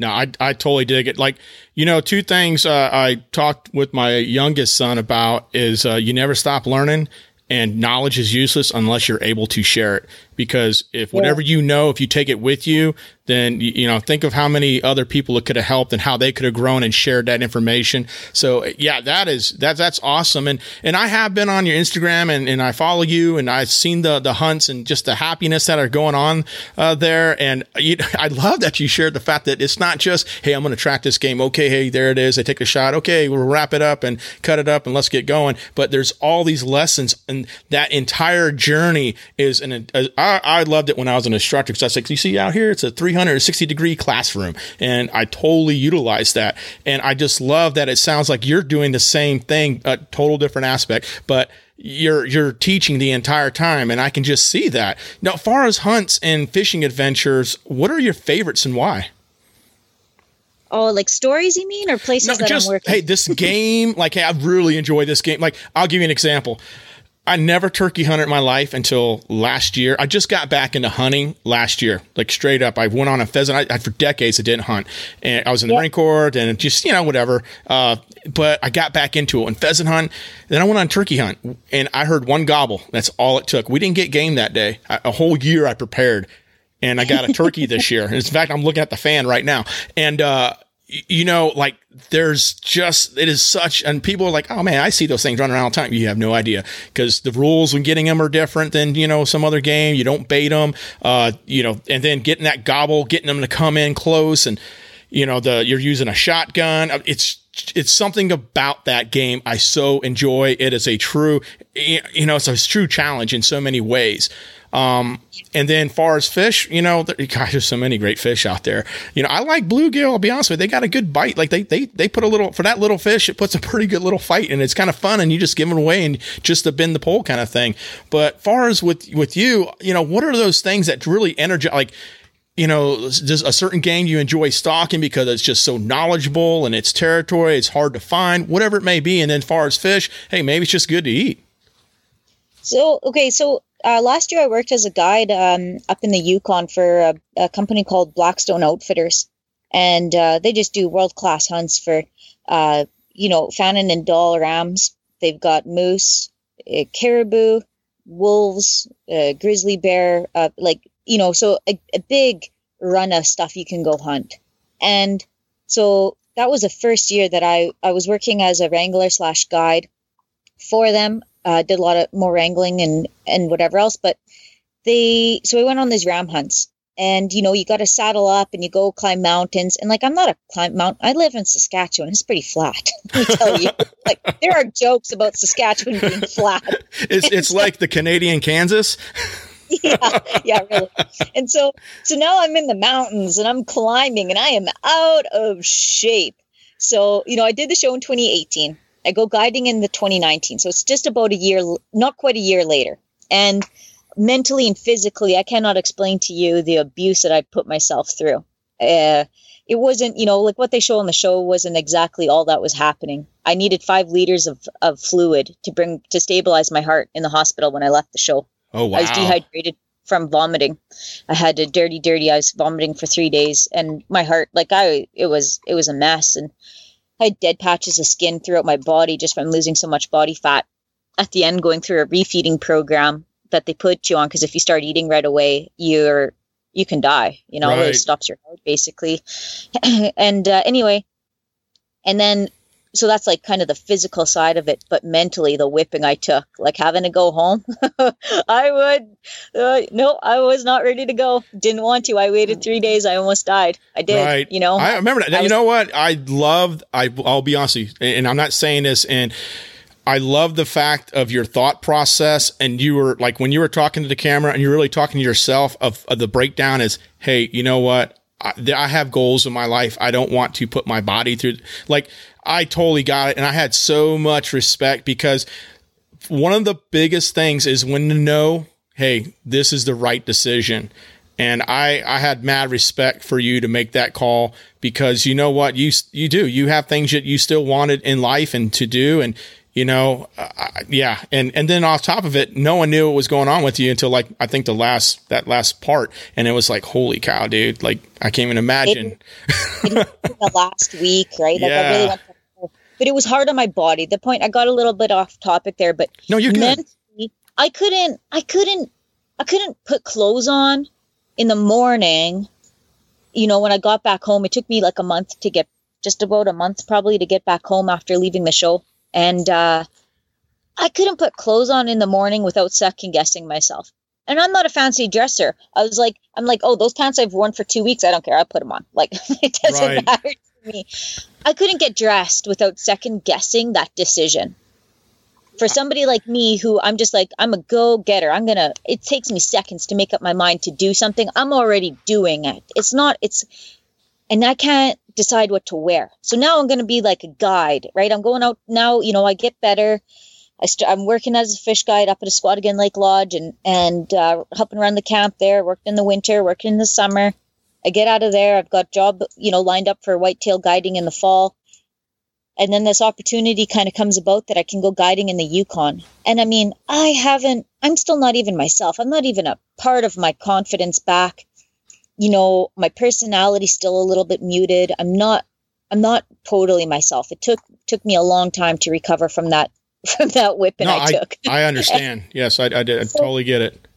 No, I, I totally dig it. Like, you know, two things uh, I talked with my youngest son about is uh, you never stop learning and knowledge is useless unless you're able to share it because if whatever yeah. you know if you take it with you then you know think of how many other people it could have helped and how they could have grown and shared that information. So yeah that is that that's awesome. And and i have been on your instagram and, and i follow you and i've seen the the hunts and just the happiness that are going on uh, there. And you, i love that you shared the fact that it's not just hey i'm going to track this game. Okay hey there it is. I take a shot. Okay we'll wrap it up and cut it up and let's get going. But there's all these lessons and that entire journey is an a, I, I loved it when i was an instructor because i was like you see out here it's a 360 degree classroom. And I totally utilize that. And I just love that it sounds like you're doing the same thing, a total different aspect, but you're you're teaching the entire time and I can just see that. Now, as far as hunts and fishing adventures, what are your favorites and why? Oh, like stories you mean, or places no, that just, I'm working? Hey, this game, like, hey, I really enjoy this game. Like, I'll give you an example. I never turkey hunted in my life until last year. I just got back into hunting last year, like straight up. I went on a pheasant. I, I for decades I didn't hunt, and I was in the Marine Corps, and just you know whatever. Uh, but I got back into it and pheasant hunt. Then I went on turkey hunt, and I heard one gobble. That's all it took. We didn't get game that day. I, a whole year I prepared, and I got a turkey this year. And in fact, I'm looking at the fan right now, and uh, you know, like there's just it is such, and people are like, oh man, I see those things running around all the time. You have no idea because the rules when getting them are different than you know some other game. You don't bait them, uh, you know, and then getting that gobble, getting them to come in close, and you know the you're using a shotgun. Uh, it's it's something about that game I so enjoy. It is a true, you know, it's a true challenge in so many ways. Um, and then far as fish, you know, there, gosh, there's so many great fish out there. You know, I like bluegill. I'll be honest with you. They got a good bite. Like they, they, they put a little, for that little fish, it puts a pretty good little fight and it's kind of fun and you just give them away and just to bend the pole kind of thing. But far as with, with you, you know, what are those things that really energize, like, you know, just a certain game you enjoy stalking because it's just so knowledgeable and its territory, it's hard to find, whatever it may be. And then far as fish, hey, maybe it's just good to eat. So, okay, so uh, last year I worked as a guide um, up in the Yukon for a, a company called Blackstone Outfitters, and uh, they just do world class hunts for, uh, you know, Fannin and Dall rams. They've got moose, uh, caribou, wolves, uh, grizzly bear, uh, like you know, so a, a big run of stuff you can go hunt, and so that was the first year that I I was working as a wrangler slash guide for them uh, did a lot of more wrangling and and whatever else. But they so we went on these ram hunts, and you know you got to saddle up and you go climb mountains. And like I'm not a climb mountain. I live in Saskatchewan. It's pretty flat. Let me tell you. like there are jokes about Saskatchewan being flat. It's it's like the Canadian Kansas. yeah, yeah, really. And so, so now I'm in the mountains and I'm climbing and I am out of shape. So, you know, I did the show in 2018 I go guiding in the 2019. So it's just about a year, not quite a year later. And mentally and physically, I cannot explain to you the abuse that I put myself through. Uh, it wasn't, you know, like what they show on the show wasn't exactly all that was happening. I needed five liters of, of fluid to bring to stabilize my heart in the hospital when I left the show. Oh wow! I was dehydrated from vomiting. I had a dirty, dirty. I was vomiting for three days, and my heart, like I, it was, it was a mess. And I had dead patches of skin throughout my body just from losing so much body fat. At the end, going through a refeeding program that they put you on because if you start eating right away, you're you can die. You know, right. it stops your heart basically. and uh, anyway, and then so that's like kind of the physical side of it but mentally the whipping i took like having to go home i would uh, no i was not ready to go didn't want to i waited three days i almost died i did right. you know i remember that I you was, know what i loved i i'll be honest with you and i'm not saying this and I love the fact of your thought process, and you were like when you were talking to the camera, and you're really talking to yourself. Of, of the breakdown is, hey, you know what? I, I have goals in my life. I don't want to put my body through. Like I totally got it. And I had so much respect because one of the biggest things is when to know, hey, this is the right decision. And I, I had mad respect for you to make that call because you know what you you do you have things that you still wanted in life and to do and you know uh, yeah and and then off top of it no one knew what was going on with you until like I think the last that last part and it was like holy cow dude like I can't even imagine it, it the last week right like yeah. I really went but it was hard on my body. The point I got a little bit off topic there, but no, you're. Mentally, I couldn't, I couldn't, I couldn't put clothes on in the morning. You know, when I got back home, it took me like a month to get, just about a month probably to get back home after leaving the show, and uh, I couldn't put clothes on in the morning without second guessing myself. And I'm not a fancy dresser. I was like, I'm like, oh, those pants I've worn for two weeks. I don't care. I put them on. Like it doesn't right. matter me. I couldn't get dressed without second guessing that decision. For somebody like me who I'm just like, I'm a go getter. I'm going to, it takes me seconds to make up my mind to do something. I'm already doing it. It's not, it's, and I can't decide what to wear. So now I'm going to be like a guide, right? I'm going out now, you know, I get better. I st- I'm working as a fish guide up at a Iskwatikan Lake Lodge and, and uh, helping around the camp there, worked in the winter, working in the summer. I get out of there. I've got job, you know, lined up for whitetail guiding in the fall. and then this opportunity kind of comes about that I can go guiding in the Yukon. And I mean, I haven't, I'm still not even myself. I'm not even a part of my confidence back. You know, my personality's still a little bit muted. I'm not, I'm not totally myself. It took, took me a long time to recover from that, from that whipping No, I I, took. I understand. yes, I, I did. I totally get it.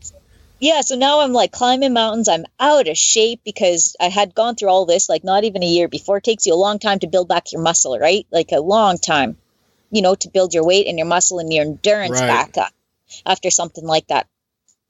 Yeah so now i'm like climbing mountains. I'm out of shape because i had gone through all this like not even a year before. It takes you a long time to build back your muscle right? Like a long time you know to build your weight and your muscle and your endurance Right. back up after something like that.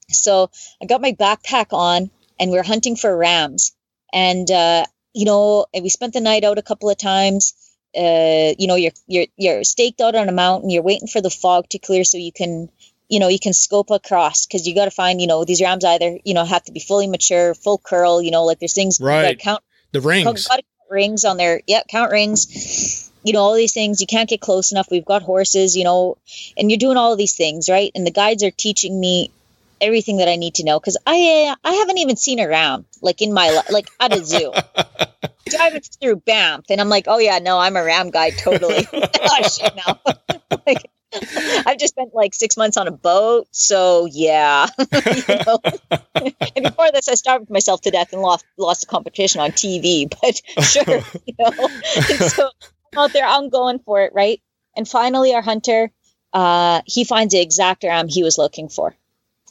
So i got my backpack on and we are hunting for rams. And uh you know we spent the night out a couple of times. Uh you know you're you're you're staked out on a mountain. You're waiting for the fog to clear so you can you know, you can scope across because you got to find, you know, these rams either, you know, have to be fully mature, full curl, you know, like there's things, Right. count, The rings. count rings on there yeah, count rings, you know, all these things. You can't get close enough. We've got horses, you know, and you're doing all of these things, right? And the guides are teaching me everything that I need to know because I, uh, I haven't even seen a ram like in my life, like at a zoo. Driving through Banff, and I'm like, oh yeah, no, I'm a ram guide, totally. oh shit, no. like, I've just spent like six months on a boat, so yeah. and before this, I starved myself to death and lost lost the competition on TV. But sure, you know. And so I'm out there, I'm going for it, right? And finally, our hunter, uh, he finds the exact ram he was looking for,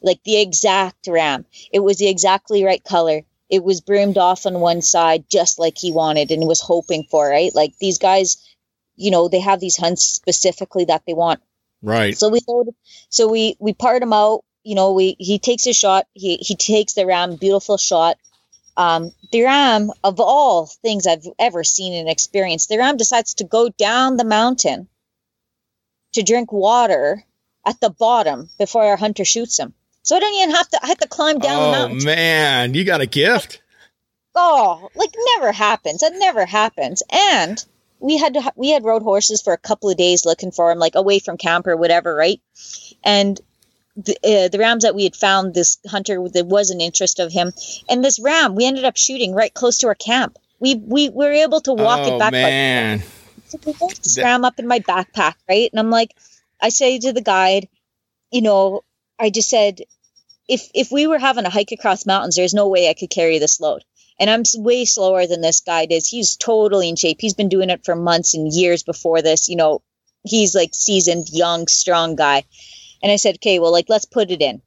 like the exact ram. It was the exactly right color. It was broomed off on one side, just like he wanted and was hoping for, right? Like these guys, you know, they have these hunts specifically that they want. Right. So we load, so we we part him out. You know, we he takes a shot. He he takes the ram, beautiful shot. Um, the ram, of all things I've ever seen and experienced, the ram decides to go down the mountain to drink water at the bottom before our hunter shoots him. So I don't even have to. I have to climb down the Oh man, you got a gift. Oh, like never happens. That never happens. And we had to, we had rode horses for a couple of days looking for him, like away from camp or whatever, right? And the, uh, the rams that we had found, this hunter, there was an interest of him, and this ram we ended up shooting right close to our camp. We we were able to walk oh it back. man. got ram up in my backpack, right? And I'm like, I say to the guide, you know, I just said, if if we were having a hike across mountains, there's no way I could carry this load. And I'm way slower than this guy is. He's totally in shape. He's been doing it for months and years before this. You know, he's like seasoned, young, strong guy. And I said, okay, well, like let's put it in.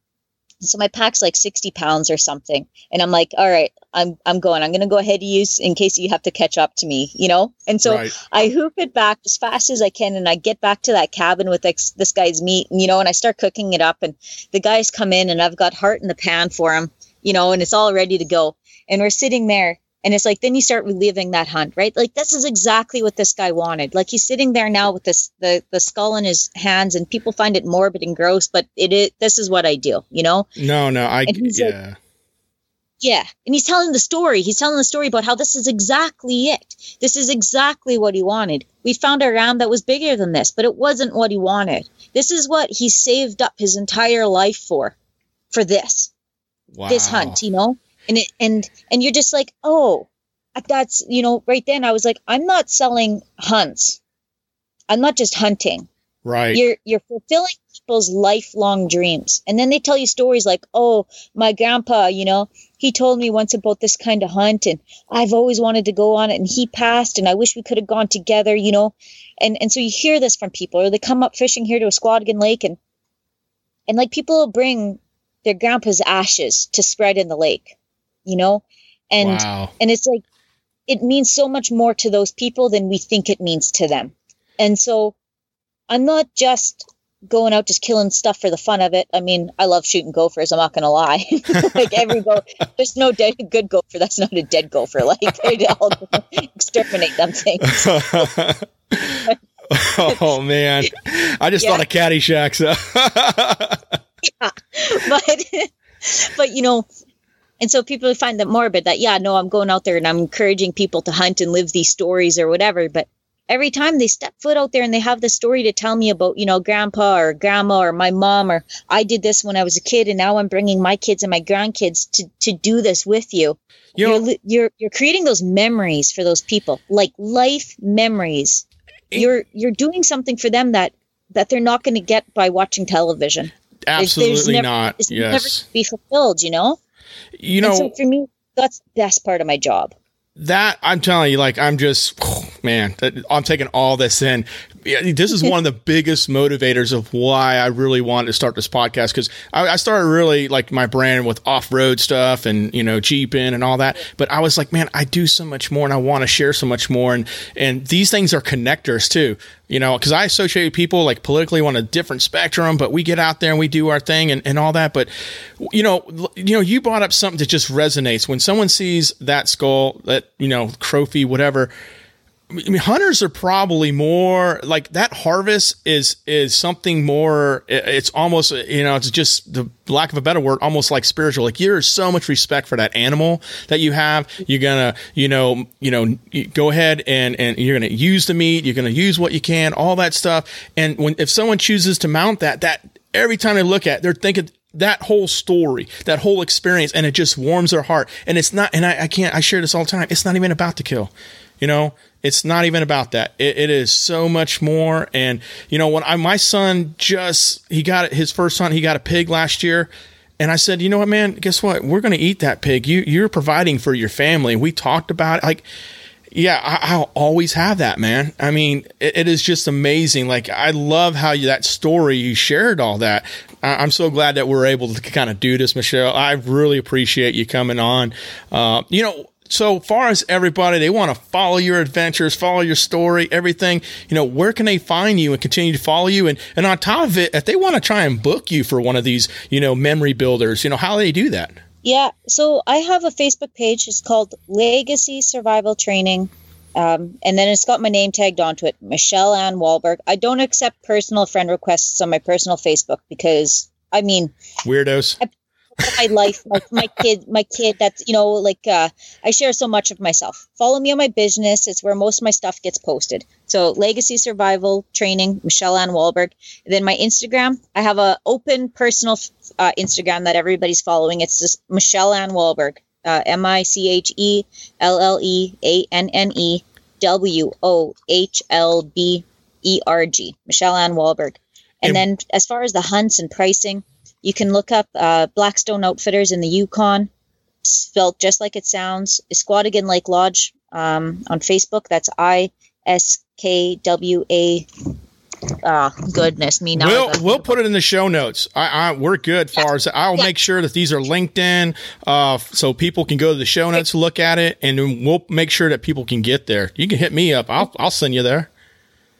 So my pack's like 60 pounds or something. And I'm like, all right, I'm I'm going. I'm gonna go ahead of you in case you have to catch up to me, you know? And so right. I hoop it back as fast as I can, and I get back to that cabin with this, this guy's meat, you know, and I start cooking it up. And the guys come in, and I've got heart in the pan for him, you know, and it's all ready to go. And we're sitting there, and it's like then you start reliving that hunt, right? Like this is exactly what this guy wanted. Like he's sitting there now with this the the skull in his hands, and people find it morbid and gross, but it is this is what I do, you know. No, no, I he's like- yeah. Yeah. And he's telling the story. He's telling the story about how this is exactly it. This is exactly what he wanted. We found a ram that was bigger than this, but it wasn't what he wanted. This is what he saved up his entire life for, for this, wow. this hunt, you know? And it, and, and you're just like, oh, that's, you know, right then I was like, I'm not selling hunts. I'm not just hunting Right. you're you're fulfilling people's lifelong dreams and then they tell you stories like oh my grandpa you know he told me once about this kind of hunt and i've always wanted to go on it and he passed and i wish we could have gone together you know and and so you hear this from people or they come up fishing here to a lake and and like people will bring their grandpa's ashes to spread in the lake you know and wow. and it's like it means so much more to those people than we think it means to them and so i'm not just going out just killing stuff for the fun of it i mean i love shooting gophers i'm not gonna lie like every go there's no dead good gopher that's not a dead gopher like they all exterminate them things oh man. I just Yeah. thought of Caddyshack. So. but but you know and so people find that morbid that yeah no i'm going out there and i'm encouraging people to hunt and live these stories or whatever. But every time they step foot out there and they have the story to tell me about you know grandpa or grandma or my mom or i did this when i was a kid and now i'm bringing my kids and my grandkids to to do this with you. You you're you're you're creating those memories for those people like life memories. You're you're doing something for them that that they're not going to get by watching television. Absolutely never, not. It's yes. never be fulfilled, you know. You know, so for me, that's the best part of my job. That I'm telling you, like I'm just, man, I'm taking all this in this is one of the biggest motivators of why I really wanted to start this podcast because I, I, started really like my brand with off road stuff and you know jeeping and all that. But I was like, man, I do so much more and I want to share so much more. And and these things are connectors too, you know, because I associate people like politically on a different spectrum, but we get out there and we do our thing and, and all that. But you know, you know, you brought up something that just resonates when someone sees that skull, that you know, trophy, whatever I mean, hunters are probably more like that. Harvest is is something more. It's almost you know, it's just the lack of a better word, almost like spiritual. Like there's so much respect for that animal that you have. You're gonna you know you know go ahead and and you're gonna use the meat. You're gonna use what you can, all that stuff. And when if someone chooses to mount that, that every time they look at, it, they're thinking that whole story, that whole experience, and it just warms their heart. And it's not, and I, I can't, I share this all the time. It's not even about the kill. You know, it's not even about that. It, it is so much more. And you know, when I my son just he got his first son, he got a pig last year. And I said, you know what, man? Guess what? We're going to eat that pig. You you're providing for your family. We talked about it. Like, yeah, I, will always have that, man. I mean, it, it is just amazing. Like, I love how you, that story you shared all that. I, am so glad that we're able to kind of do this, Michelle. I really appreciate you coming on. Uh, you know, so far as everybody, they want to follow your adventures, follow your story, everything. You know, where can they find you and continue to follow you? And and on top of it, if they want to try and book you for one of these, you know, memory builders, you know, how do they do that? Yeah, so I have a Facebook page. It's called Legacy Survival Training. Um, and then it's got my name tagged onto it, Michelle Ann Wohlberg. I don't accept personal friend requests on my personal Facebook because, I mean, weirdos. I, my life, my, my kid, my kid. That's you know, like uh, I share so much of myself. Follow me on my business; it's where most of my stuff gets posted. So, Legacy Survival Training, Michelle Ann Wohlberg. And then my Instagram, I have a open personal uh, Instagram that everybody's following. It's just Michelle Ann Wohlberg, uh, M I C H E L L E A N N E W O H L B E R G, Michelle Ann Wohlberg. And then, as far as the hunts and pricing, you can look up uh, Blackstone Outfitters in the Yukon, spelled just like it sounds. Iskwatikan Lake Lodge um, on Facebook. That's I S K W A. Ah, goodness me! Now we'll we'll put it in the show notes. I, I we're good. Yeah. Far as I'll yeah. make sure that these are linked in, uh, so people can go to the show notes, look at it, and we'll make sure that people can get there. You can hit me up. I'll I'll send you there.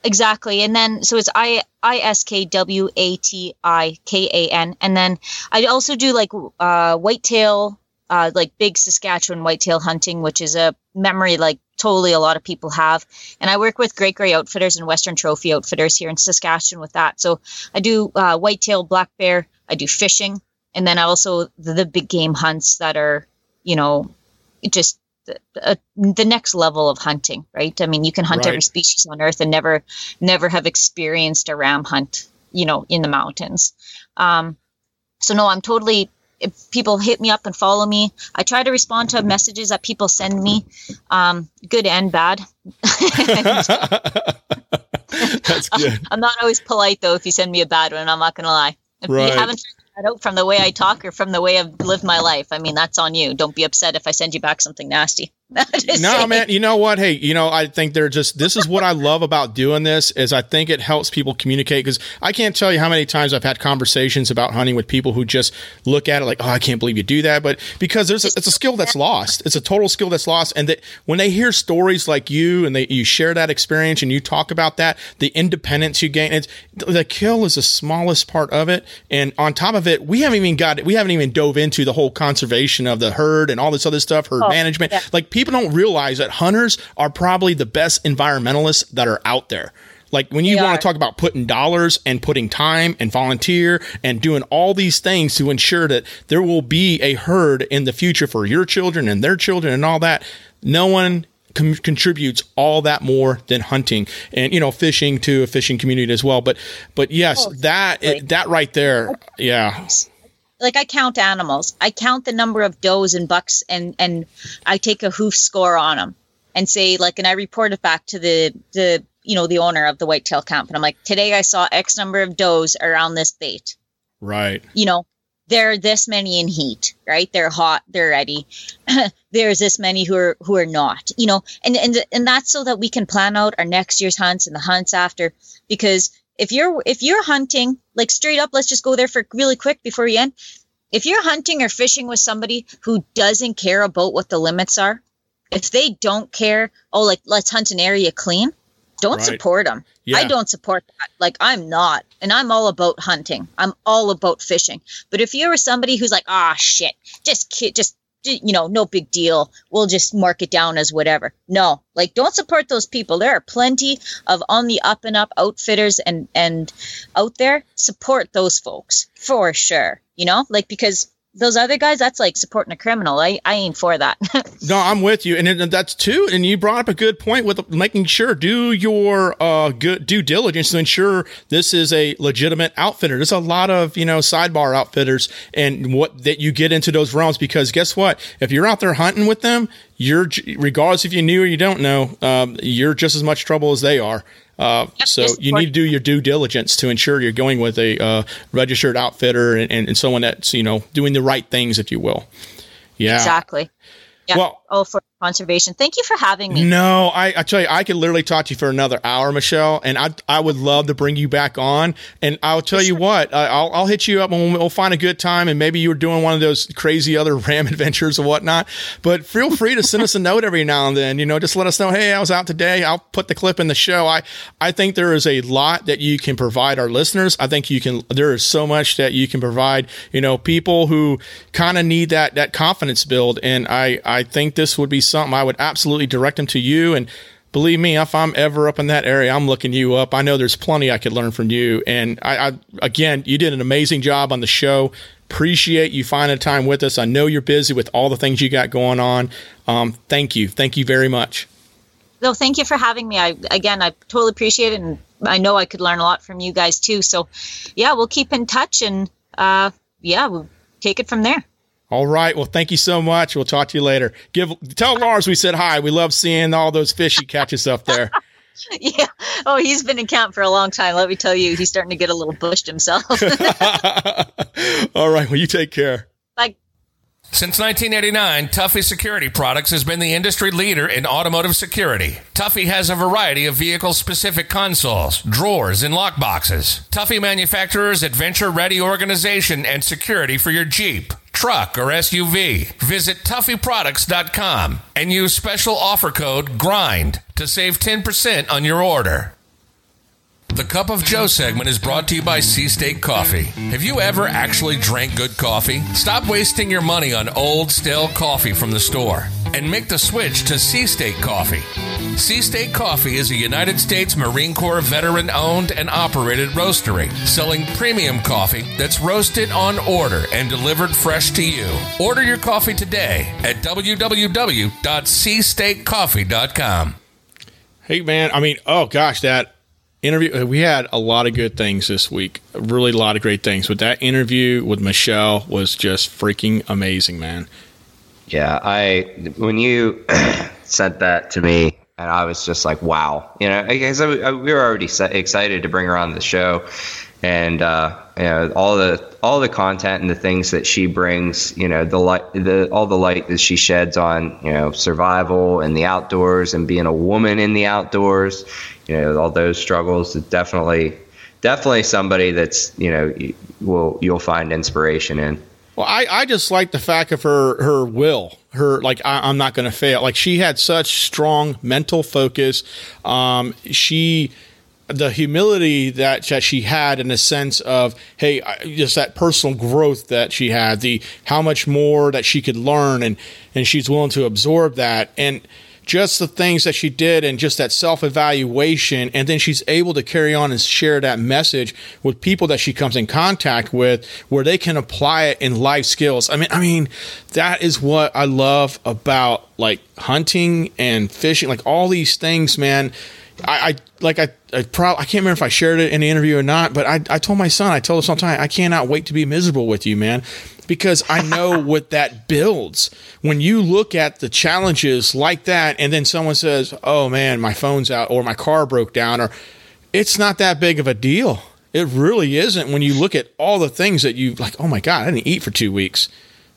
Exactly. And then, so it's I, I S K W A T I K A N. And then I also do like uh, whitetail, uh, like big Saskatchewan whitetail hunting, which is a memory like totally a lot of people have. And I work with Great Grey Outfitters and Western Trophy Outfitters here in Saskatchewan with that. So I do uh, whitetail, black bear, I do fishing, and then also the, the big game hunts that are, you know, just the, uh, the next level of hunting, right? I mean, you can hunt right. every species on Earth and never, never have experienced a ram hunt, you know, in the mountains. Um, so no, I'm totally. If people hit me up and follow me, I try to respond to messages that people send me, um, good and bad. That's good. I'm not always polite though. If you send me a bad one, I'm not gonna lie. If right. you haven't out from the way I talk or from the way I've lived my life. I mean, that's on you. Don't be upset if I send you back something nasty. No, man. You know what? Hey, you know, I think they're just. This is what I love about doing this is I think it helps people communicate because I can't tell you how many times I've had conversations about hunting with people who just look at it like, oh, I can't believe you do that, but because there's a, it's a skill that's lost. It's a total skill that's lost, and that when they hear stories like you and they you share that experience and you talk about that, the independence you gain, it's the kill is the smallest part of it, and on top of it, we haven't even got we haven't even dove into the whole conservation of the herd and all this other stuff, herd oh, management, yeah. like people people don't realize that hunters are probably the best environmentalists that are out there. Like when you want to talk about putting dollars and putting time and volunteer and doing all these things to ensure that there will be a herd in the future for your children and their children and all that, no one com- contributes all that more than hunting and you know fishing to a fishing community as well. But but yes, oh, that it, that right there, yeah like I count animals. I count the number of does and bucks, and and I take a hoof score on them, and say like, and I report it back to the the you know, the owner of the whitetail camp, and I'm like, today I saw X number of does around this bait. Right. You know, there are this many in heat, right? They're hot, they're ready. There's this many who are who are not, you know, and and and that's so that we can plan out our next year's hunts and the hunts after. Because if you're if you're hunting, like straight up, let's just go there for really quick before we end. If you're hunting or fishing with somebody who doesn't care about what the limits are, if they don't care, oh, like let's hunt an area clean, don't Right. support them. Yeah. I don't support that. Like I'm not, and I'm all about hunting. I'm all about fishing. But if you're somebody who's like, ah, shit, just just you know, no big deal. We'll just mark it down as whatever. No, like don't support those people. There are plenty of on the up and up outfitters and and out there. Support those folks for sure. You know, like because those other guys, that's like supporting a criminal. I I ain't for that. No, I'm with you, and, that's too. And you brought up a good point with making sure do your uh, good due diligence to ensure this is a legitimate outfitter. There's a lot of you know sidebar outfitters, and what that you get into those realms because guess what? If you're out there hunting with them, you're regardless if you knew or you don't know, um, you're just as much trouble as they are. Uh, so you need to do your due diligence to ensure you're going with a uh, registered outfitter and, and, and someone that's you know doing the right things, if you will. Yeah. exactly. Yeah. Well- oh, for conservation. Thank you for having me. No, I, I tell you, I could literally talk to you for another hour, Michelle, and I I would love to bring you back on. And I'll tell you what, I'll I'll hit you up and we'll, we'll find a good time. And maybe you were doing one of those crazy other ram adventures or whatnot. But feel free to send us a note every now and then. You know, just let us know, hey, I was out today. I'll put the clip in the show. I I think there is a lot that you can provide our listeners. I think you can. There is so much that you can provide. You know, people who kind of need that that confidence build. And I I think this would be something I would absolutely direct them to you and. Believe me, if I'm ever up in that area, I'm looking you up. I know there's plenty I could learn from you. And I, I again, you did an amazing job on the show. Appreciate you finding time with us. I know you're busy with all the things you got going on. Um, thank you. Thank you very much. No, thank you for having me. I again, I totally appreciate it, and I know I could learn a lot from you guys too. So, yeah, we'll keep in touch, and uh, yeah, we'll take it from there. All right. Well, thank you so much. We'll talk to you later. Give tell Lars we said hi. We love seeing all those fish he catches up there. yeah. Oh, he's been in camp for a long time. Let me tell you, he's starting to get a little bushed himself. all right. Well, you take care. like, Since 1989, Tuffy Security Products has been the industry leader in automotive security. Tuffy has a variety of vehicle specific consoles, drawers, and lockboxes. Tuffy manufacturers adventure ready organization and security for your Jeep, truck, or SUV. Visit TuffyProducts.com and use special offer code GRIND to save 10% on your order. The Cup of Joe segment is brought to you by Sea State Coffee. Have you ever actually drank good coffee? Stop wasting your money on old, stale coffee from the store and make the switch to Sea State Coffee. Sea State Coffee is a United States Marine Corps veteran owned and operated roastery, selling premium coffee that's roasted on order and delivered fresh to you. Order your coffee today at www.seastatecoffee.com. Hey, man. I mean, oh gosh, that interview. uh, We had a lot of good things this week. Really, a lot of great things. But that interview with Michelle was just freaking amazing, man. Yeah, I when you sent that to me, and I was just like, wow, you know, I, I, we were already excited to bring her on the show, and uh, you know, all the all the content and the things that she brings, you know, the light, the all the light that she sheds on, you know, survival and the outdoors and being a woman in the outdoors, you know, all those struggles. Definitely, definitely somebody that's you know will you'll find inspiration in. Well, I, I just like the fact of her her will. Her like I, I'm not going to fail. Like she had such strong mental focus. Um, she the humility that, that she had in the sense of hey just that personal growth that she had the how much more that she could learn and and she's willing to absorb that and just the things that she did and just that self evaluation. And then she's able to carry on and share that message with people that she comes in contact with where they can apply it in life skills. I mean, I mean, that is what I love about like hunting and fishing, like all these things, man. I, I like I I, prob- I can't remember if I shared it in the interview or not, but I, I told my son, I told him sometime, I cannot wait to be miserable with you, man. Because I know what that builds. When you look at the challenges like that, and then someone says, "Oh man, my phone's out," or "My car broke down," or it's not that big of a deal. It really isn't when you look at all the things that you like. Oh my god, I didn't eat for two weeks.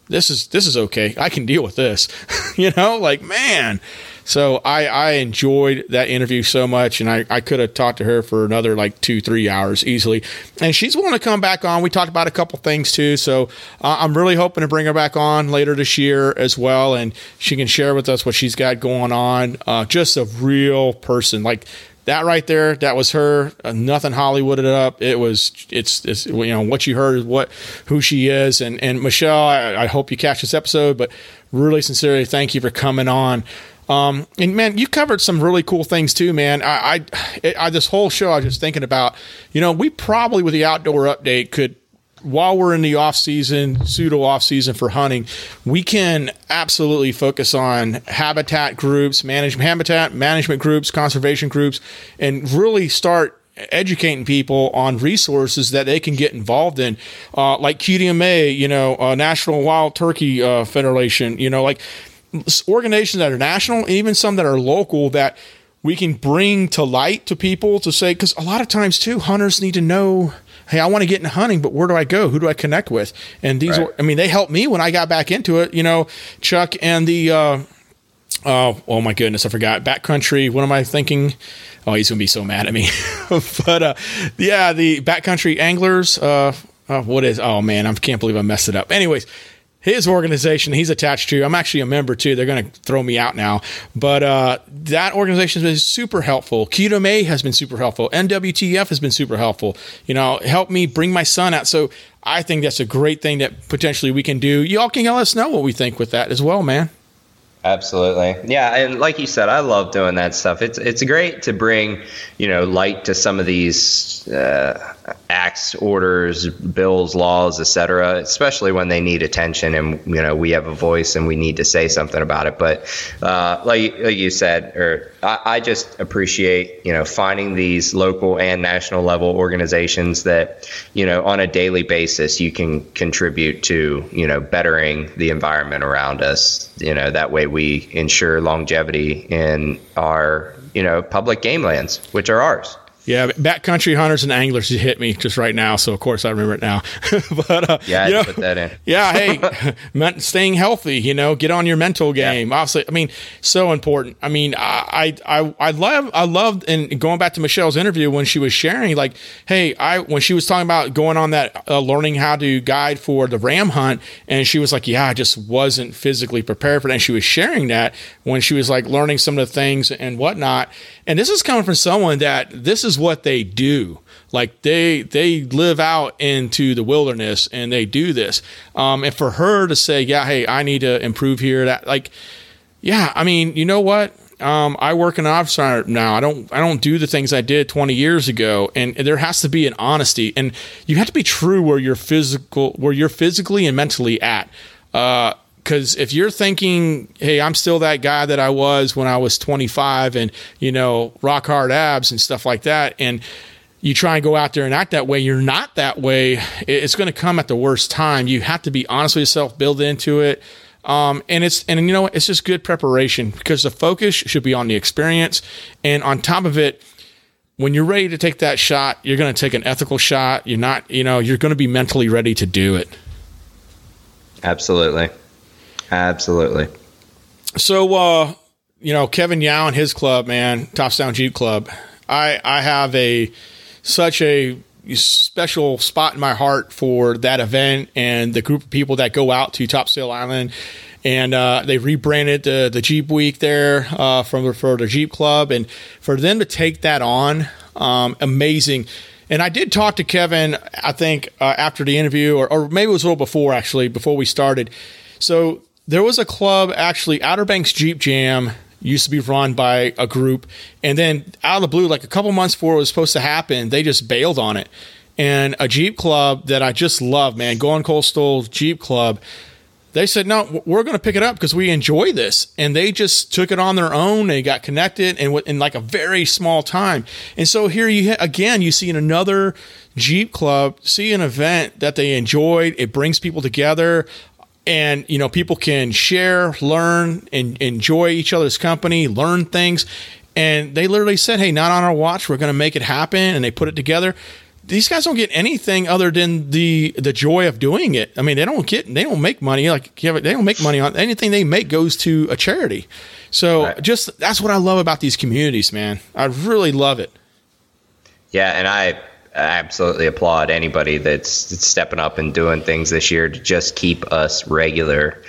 This is this is okay. I can deal with this. you know, like man. So I I enjoyed that interview so much, and I I could have talked to her for another like two three hours easily. And she's willing to come back on. We talked about a couple things too. So uh, I'm really hoping to bring her back on later this year as well, and she can share with us what she's got going on. Uh, just a real person, like that right there, that was her. Uh, nothing Hollywooded up. It was. It's, it's. You know what you heard is what who she is. And and Michelle, I, I hope you catch this episode. But really, sincerely, thank you for coming on. Um, and man, you covered some really cool things too, man. I, I, I, this whole show, I was just thinking about, you know, we probably with the outdoor update could, while we're in the off season, pseudo off season for hunting, we can absolutely focus on habitat groups, management habitat management groups, conservation groups, and really start educating people on resources that they can get involved in, uh, like QDMA, you know, uh, National Wild Turkey uh, Federation, you know, like organizations that are national, even some that are local that we can bring to light to people to say, because a lot of times too, hunters need to know, hey, I want to get into hunting, but where do I go? Who do I connect with? And these, right. I mean, they helped me when I got back into it. You know, Chuck and the, uh, oh, oh my goodness, I forgot backcountry. What am I thinking? Oh, he's gonna be so mad at me. but uh, yeah, the backcountry anglers. Uh, uh, what is? Oh man, I can't believe I messed it up. Anyways, his organization he's attached to. I'm actually a member too. They're going to throw me out now, but uh, that organization has been super helpful. QDMA has been super helpful. NWTF has been super helpful. You know, help me bring my son out. So I think that's a great thing that potentially we can do. Y'all can let us know what we think with that as well, man. Absolutely. Yeah, and like you said, I love doing that stuff. It's it's great to bring, you know, light to some of these uh, acts, orders, bills, laws, etc. Especially when they need attention, and you know we have a voice and we need to say something about it. But uh, like, like you said, or I, I, just appreciate you know finding these local and national level organizations that you know on a daily basis you can contribute to you know bettering the environment around us. You know that way we ensure longevity in our you know public game lands, which are ours. Yeah, backcountry hunters and anglers hit me just right now, so of course I remember it now. but uh, yeah, you know, put that in. yeah, hey, staying healthy, you know, get on your mental game. Yeah. Obviously, I mean, so important. I mean, I, I, I love, I loved, and going back to Michelle's interview when she was sharing, like, hey, I when she was talking about going on that uh, learning how to guide for the ram hunt, and she was like, yeah, I just wasn't physically prepared for that. And she was sharing that when she was like learning some of the things and whatnot. And this is coming from someone that this is what they do. Like they they live out into the wilderness and they do this. Um, and for her to say, yeah, hey, I need to improve here. That like, yeah, I mean, you know what? Um, I work in an officer now. I don't I don't do the things I did 20 years ago, and, and there has to be an honesty, and you have to be true where you're physical, where you're physically and mentally at. Uh, because if you're thinking, hey, I'm still that guy that I was when I was 25 and, you know, rock hard abs and stuff like that, and you try and go out there and act that way, you're not that way. It's going to come at the worst time. You have to be honest with yourself, build into it. Um, and it's and you know it's just good preparation because the focus should be on the experience and on top of it when you're ready to take that shot you're going to take an ethical shot you're not you know you're going to be mentally ready to do it absolutely Absolutely. So, uh, you know, Kevin Yow and his club, man, Tops Jeep Club. I I have a such a special spot in my heart for that event and the group of people that go out to Topsail Island. And uh, they rebranded the, the Jeep Week there uh, from for the Jeep Club, and for them to take that on, um, amazing. And I did talk to Kevin, I think, uh, after the interview, or, or maybe it was a little before actually, before we started. So there was a club actually Outer Banks Jeep Jam used to be run by a group and then out of the blue like a couple months before it was supposed to happen they just bailed on it and a jeep club that i just love man going coastal jeep club they said, no, we're going to pick it up because we enjoy this. And they just took it on their own. They got connected and in like a very small time. And so here you, again, you see in another Jeep club, see an event that they enjoyed. It brings people together and you know people can share learn and enjoy each other's company learn things. And they literally said hey not on our watch. We're going to make it happen. And they put it together. These guys don't get anything other than the the joy of doing it. I mean they don't get they don't make money. Like they don't make money on anything they make goes to a charity. So right. just that's what i love about these communities man. I really love it. Yeah and i absolutely applaud anybody that's, that's, stepping up and doing things this year to just keep us regular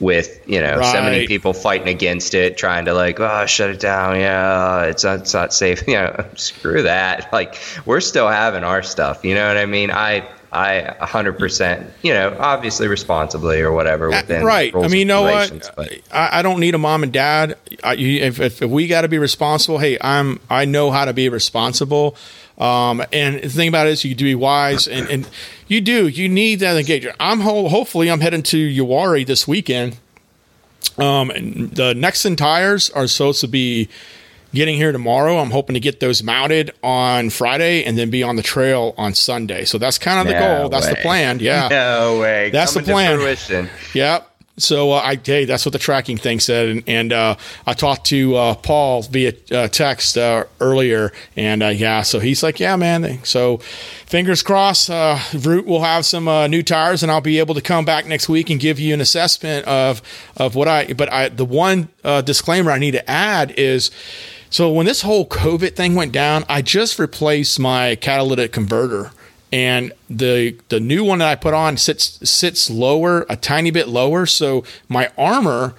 with you know right. so many people fighting against it trying to like oh shut it down. Yeah it's not, it's not safe. You know screw that. Like we're still having our stuff. You know what i mean? I I 100%, you know, obviously responsibly or whatever. Uh, within right. I mean, you know what? I, I, don't need a mom and dad. I, if, if, if we got to be responsible, hey, I'm, I know how to be responsible. Um, and the thing about it is you do be wise and, and you do, you need that engagement. I'm ho- hopefully I'm heading to Uwharrie this weekend. Um, the Nexen tires are supposed to be getting here tomorrow. I'm hoping to get those mounted on Friday and then be on the trail on Sunday. So that's kind of the no goal. That's the plan. Yeah. No way. That's Coming the plan. Yep. So uh, I hey, that's what the tracking thing said, and, and uh, I talked to uh, Paul via uh, text uh, earlier, and uh, yeah, so he's like, yeah, man. So fingers crossed, Root will have some new tires, and I'll be able to come back next week and give you an assessment of of what I. But I the one disclaimer I need to add is. So when this whole COVID thing went down, I just replaced my catalytic converter and the the new one that I put on sits sits lower, a tiny bit lower. So my armor,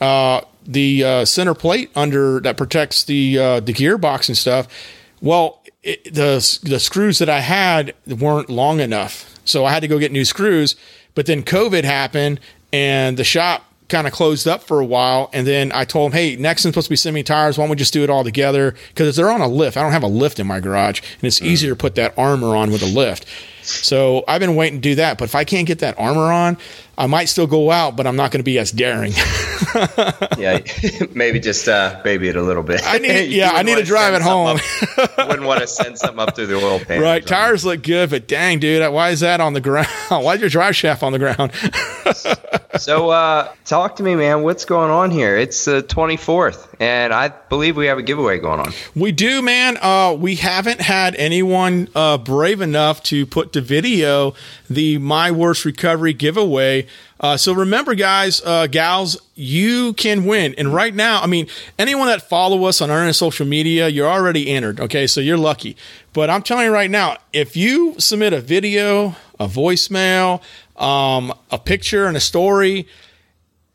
uh, the uh, center plate under that protects the uh, the gearbox and stuff. Well, it, the the screws that I had weren't long enough, so I had to go get new screws. But then COVID happened, and the shop kind of closed up for a while. And then I told him, hey, Nexen's supposed to be sending me tires. Why don't we just do it all together? Because they're on a lift. I don't have a lift in my garage, and it's mm. easier to put that armor on with a lift. So I've been waiting to do that. But if I can't get that armor on, I might still go out, but I'm not going to be as daring. yeah, maybe just uh, baby it a little bit. I need, yeah, I need to drive it home. Up, wouldn't want to send something up through the oil pan. Right, tires look good, but dang, dude, why is that on the ground? why is your drive shaft on the ground? so, uh, talk to me, man. What's going on here? It's the 24th, and I believe we have a giveaway going on. We do, man. Uh, we haven't had anyone uh, brave enough to put to video the My Worst Recovery giveaway. Uh, so remember, guys, uh, gals, you can win. And right now, I mean, anyone that follow us on our social media, you're already entered. Okay, so you're lucky. But I'm telling you right now, if you submit a video, a voicemail, um, a picture, and a story,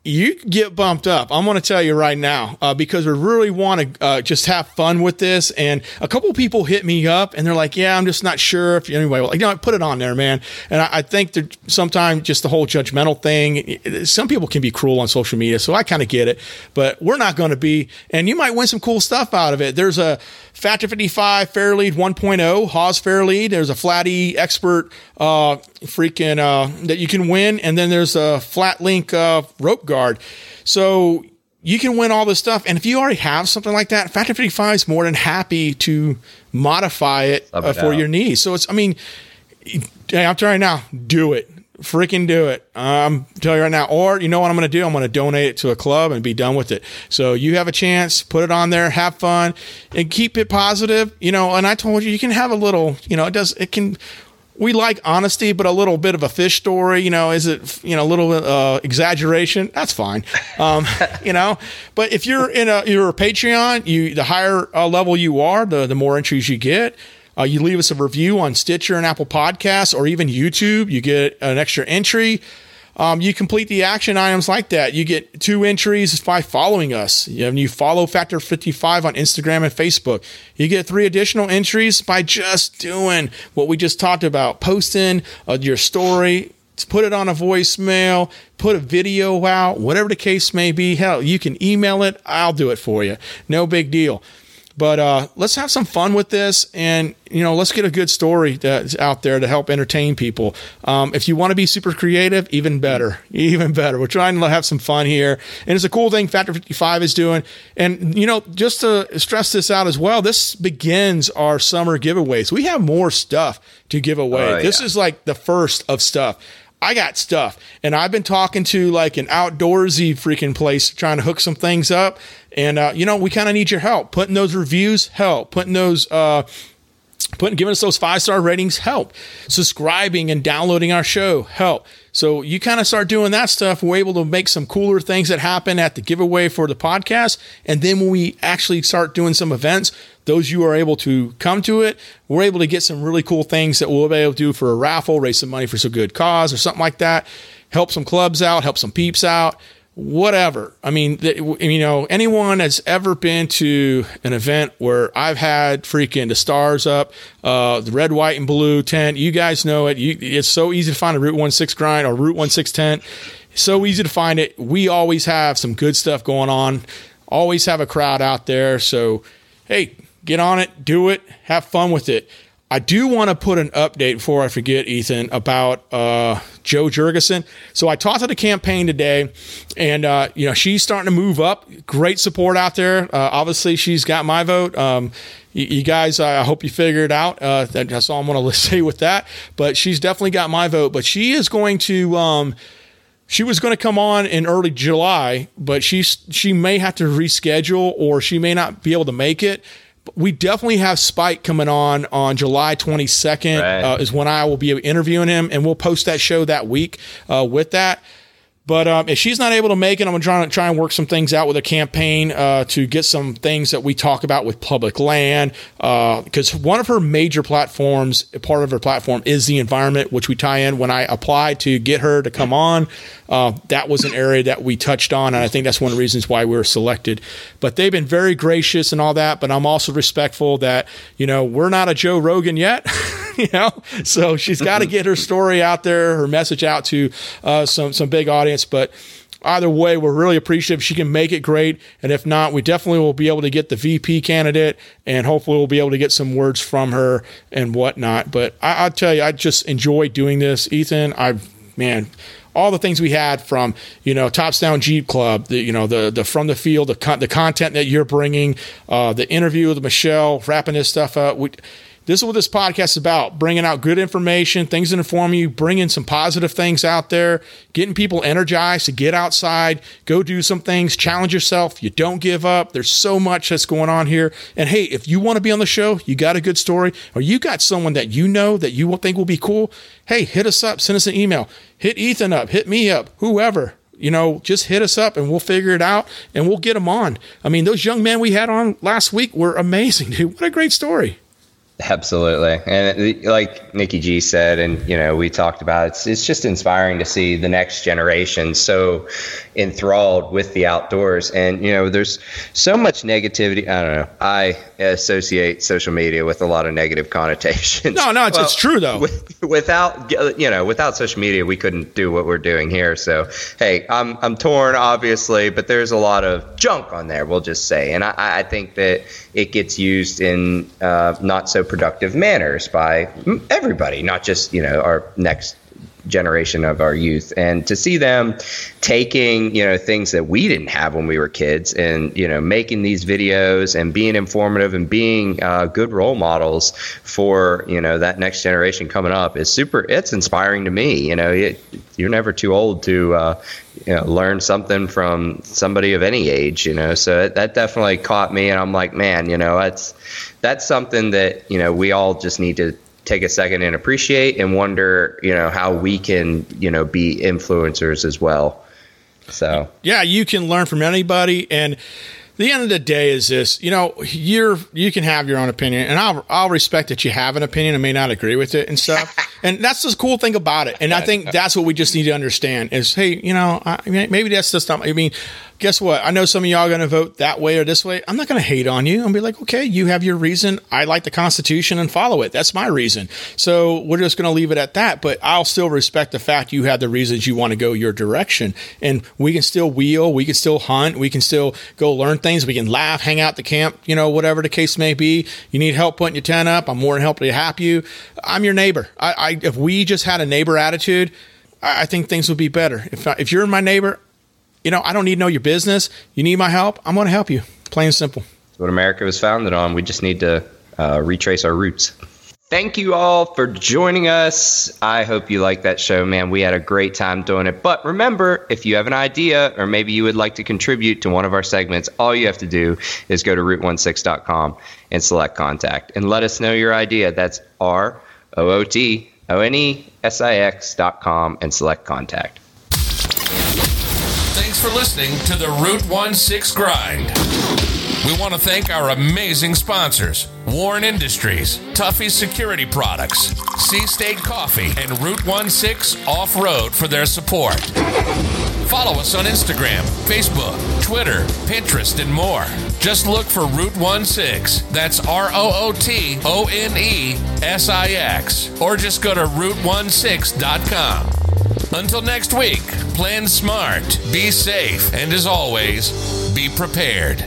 you get bumped up. I'm going to tell you right now uh, because we really want to uh, just have fun with this. And a couple people hit me up and they're like, "Yeah, I'm just not sure if anyway." Well, you know, I put it on there, man. And I, I think that sometimes just the whole judgmental thing. Some people can be cruel on social media, so I kind of get it. But we're not going to be. And you might win some cool stuff out of it. There's a Factor 55 Fairlead 1.0 Hawse Fairlead. There's a Flat-E Expert uh, freaking uh, that you can win, and then there's a Flat Link uh, rope guard. So you can win all this stuff. And if you already have something like that, Factor 55 is more than happy to modify it uh, for your needs. So it's, I mean, I'm telling you now, do it freaking do it. I'm telling you right now. Or you know what I'm going to do? I'm going to donate it to a club and be done with it. So you have a chance, put it on there, have fun, and keep it positive. You know, and I told you you can have a little. You know, it does. It can. We like honesty, but a little bit of a fish story. You know, is it you know a little uh, exaggeration? That's fine. Um, you know, but if you're in a you're a Patreon, you the higher uh, level you are, the the more entries you get. Uh, you leave us a review on Stitcher and Apple Podcasts or even YouTube. You get an extra entry. Um, you complete the action items like that. You get two entries by following us. And you follow Factor 55 on Instagram and Facebook. You get three additional entries by just doing what we just talked about posting uh, your story, put it on a voicemail, put a video out, whatever the case may be. Hell, you can email it. I'll do it for you. No big deal. But uh, let's have some fun with this, and you know, let's get a good story that's out there to help entertain people. Um, if you want to be super creative, even better, even better. We're trying to have some fun here, and it's a cool thing Factor 55 is doing. And you know, just to stress this out as well, this begins our summer giveaways. We have more stuff to give away. Oh, this is like the first of stuff. I got stuff, and I've been talking to like an outdoorsy freaking place trying to hook some things up. And uh, you know, we kind of need your help. Putting those reviews help. Putting those uh, putting giving us those five star ratings help subscribing and downloading our show help so you kind of start doing that stuff. We're able to make some cooler things that happen at the giveaway for the podcast. And then when we actually start doing some events those you are able to come to it we're able to get some really cool things that we'll be able to do for a raffle raise some money for some good cause or something like that. Help some clubs out help some peeps out whatever. I mean, th- you know, anyone that's ever been to an event where I've had freaking the stars up, uh, the red, white, and blue tent, you guys know it. You, it's so easy to find a Root One Six grind or Root One Six tent. So easy to find it. We always have some good stuff going on, always have a crowd out there. So, hey, get on it, do it, have fun with it. I do want to put an update before I forget, Ethan, about uh, Jo Jorgensen. So I talked to the campaign today, and uh, you know she's starting to move up. Great support out there. Uh, obviously, she's got my vote. Um, you, guys, I hope you figured it out. Uh, that, that's all I'm going to say with that. But she's definitely got my vote. But she is going to. Um, she was going to come on in early July, but she's she may have to reschedule or she may not be able to make it. We definitely have Spike coming on on July 22nd Right. uh, is when I will be interviewing him, and we'll post that show that week uh, with that. But um, if she's not able to make it, I'm going to try, try and work some things out with a campaign uh, to get some things that we talk about with public land. Because one of her major platforms, part of her platform, is the environment, which we tie in. When I applied to get her to come on, uh, that was an area that we touched on. And I think that's one of the reasons why we were selected. But they've been very gracious and all that. But I'm also respectful that, you know, we're not a Joe Rogan yet. you know, so she's got to get her story out there, her message out to uh, some some big audience. But either way, we're really appreciative. She can make it great, and if not, we definitely will be able to get the VP candidate, and hopefully we'll be able to get some words from her and whatnot. But I, I'll tell you, I just enjoy doing this, Ethan. I man. All the things we had from you know Tops Down Jeep Club, the you know the the from the field, the con- the content that you're bringing, uh, the interview with Michelle, wrapping this stuff up. We, this is what this podcast is about bringing out good information, things that inform you, bringing some positive things out there, getting people energized to get outside, go do some things, challenge yourself. You don't give up. There's so much that's going on here. And hey, if you want to be on the show, you got a good story, or you got someone that you know that you think will be cool, hey, hit us up, send us an email, hit Ethan up, hit me up, whoever you know, just hit us up and we'll figure it out and we'll get them on. I mean, those young men we had on last week were amazing, dude. What a great story. Absolutely, and uh, like Nikki G said, and you know we talked about, it's it's just inspiring to see the next generation so enthralled with the outdoors, and you know there's so much negativity. I don't know. I associate social media with a lot of negative connotations. No, no, it's, it's true though. With, without you know, without social media, we couldn't do what we're doing here. So hey, I'm I'm torn, obviously, but there's a lot of junk on there. We'll just say, and I, I think that it gets used in uh, not so productive manners by everybody, not just you know our next generation of our youth. And to see them taking you know things that we didn't have when we were kids and you know making these videos and being informative and being uh, good role models for you know that next generation coming up is super it's inspiring to me. You know it, you're never too old to uh, you know learn something from somebody of any age you know so that definitely caught me and i'm like man you know that's that's something that you know we all just need to take a second and appreciate and wonder, you know, how we can, you know, be influencers as well. So, yeah, you can learn from anybody. And the end of the day is this, you know, you're, you can have your own opinion and I'll, I'll respect that you have an opinion and may not agree with it and stuff. and that's the cool thing about it. And I think that's what we just need to understand is, Hey, you know, I, maybe that's just not, I mean, guess what? I know some of y'all are going to vote that way or this way. I'm not going to hate on you. I'll be like, okay, you have your reason. I like the Constitution and follow it. That's my reason. So we're just going to leave it at that. But I'll still respect the fact you have the reasons you want to go your direction. And we can still wheel, we can still hunt, we can still go learn things, we can laugh, hang out the camp, you know, whatever the case may be. You need help putting your tent up. I'm more than happy to help you. I'm your neighbor. I, I if we just had a neighbor attitude, I, think things would be better. If if you're my neighbor, you know, I don't need to know your business. You need my help. I'm going to help you. Plain and simple. That's what America was founded on. We just need to uh, retrace our roots. Thank you all for joining us. I hope you like that show, man. We had a great time doing it. But remember, if you have an idea or maybe you would like to contribute to one of our segments, all you have to do is go to rootonesix.com and select contact and let us know your idea. That's R O O T O N E S I X dot com and select contact. For listening to the Root One Six Grind. We want to thank our amazing sponsors WARN Industries, Tuffy Security Products, Sea State Coffee, and Route 16 Off Road for their support. Follow us on Instagram, Facebook, Twitter, Pinterest, and more. Just look for Route 16. That's R O O T O N E S I X. Or just go to rootonesix.com. Until next week, plan smart, be safe, and as always, be prepared.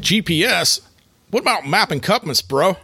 GPS? What about mapping Cupmas, bro?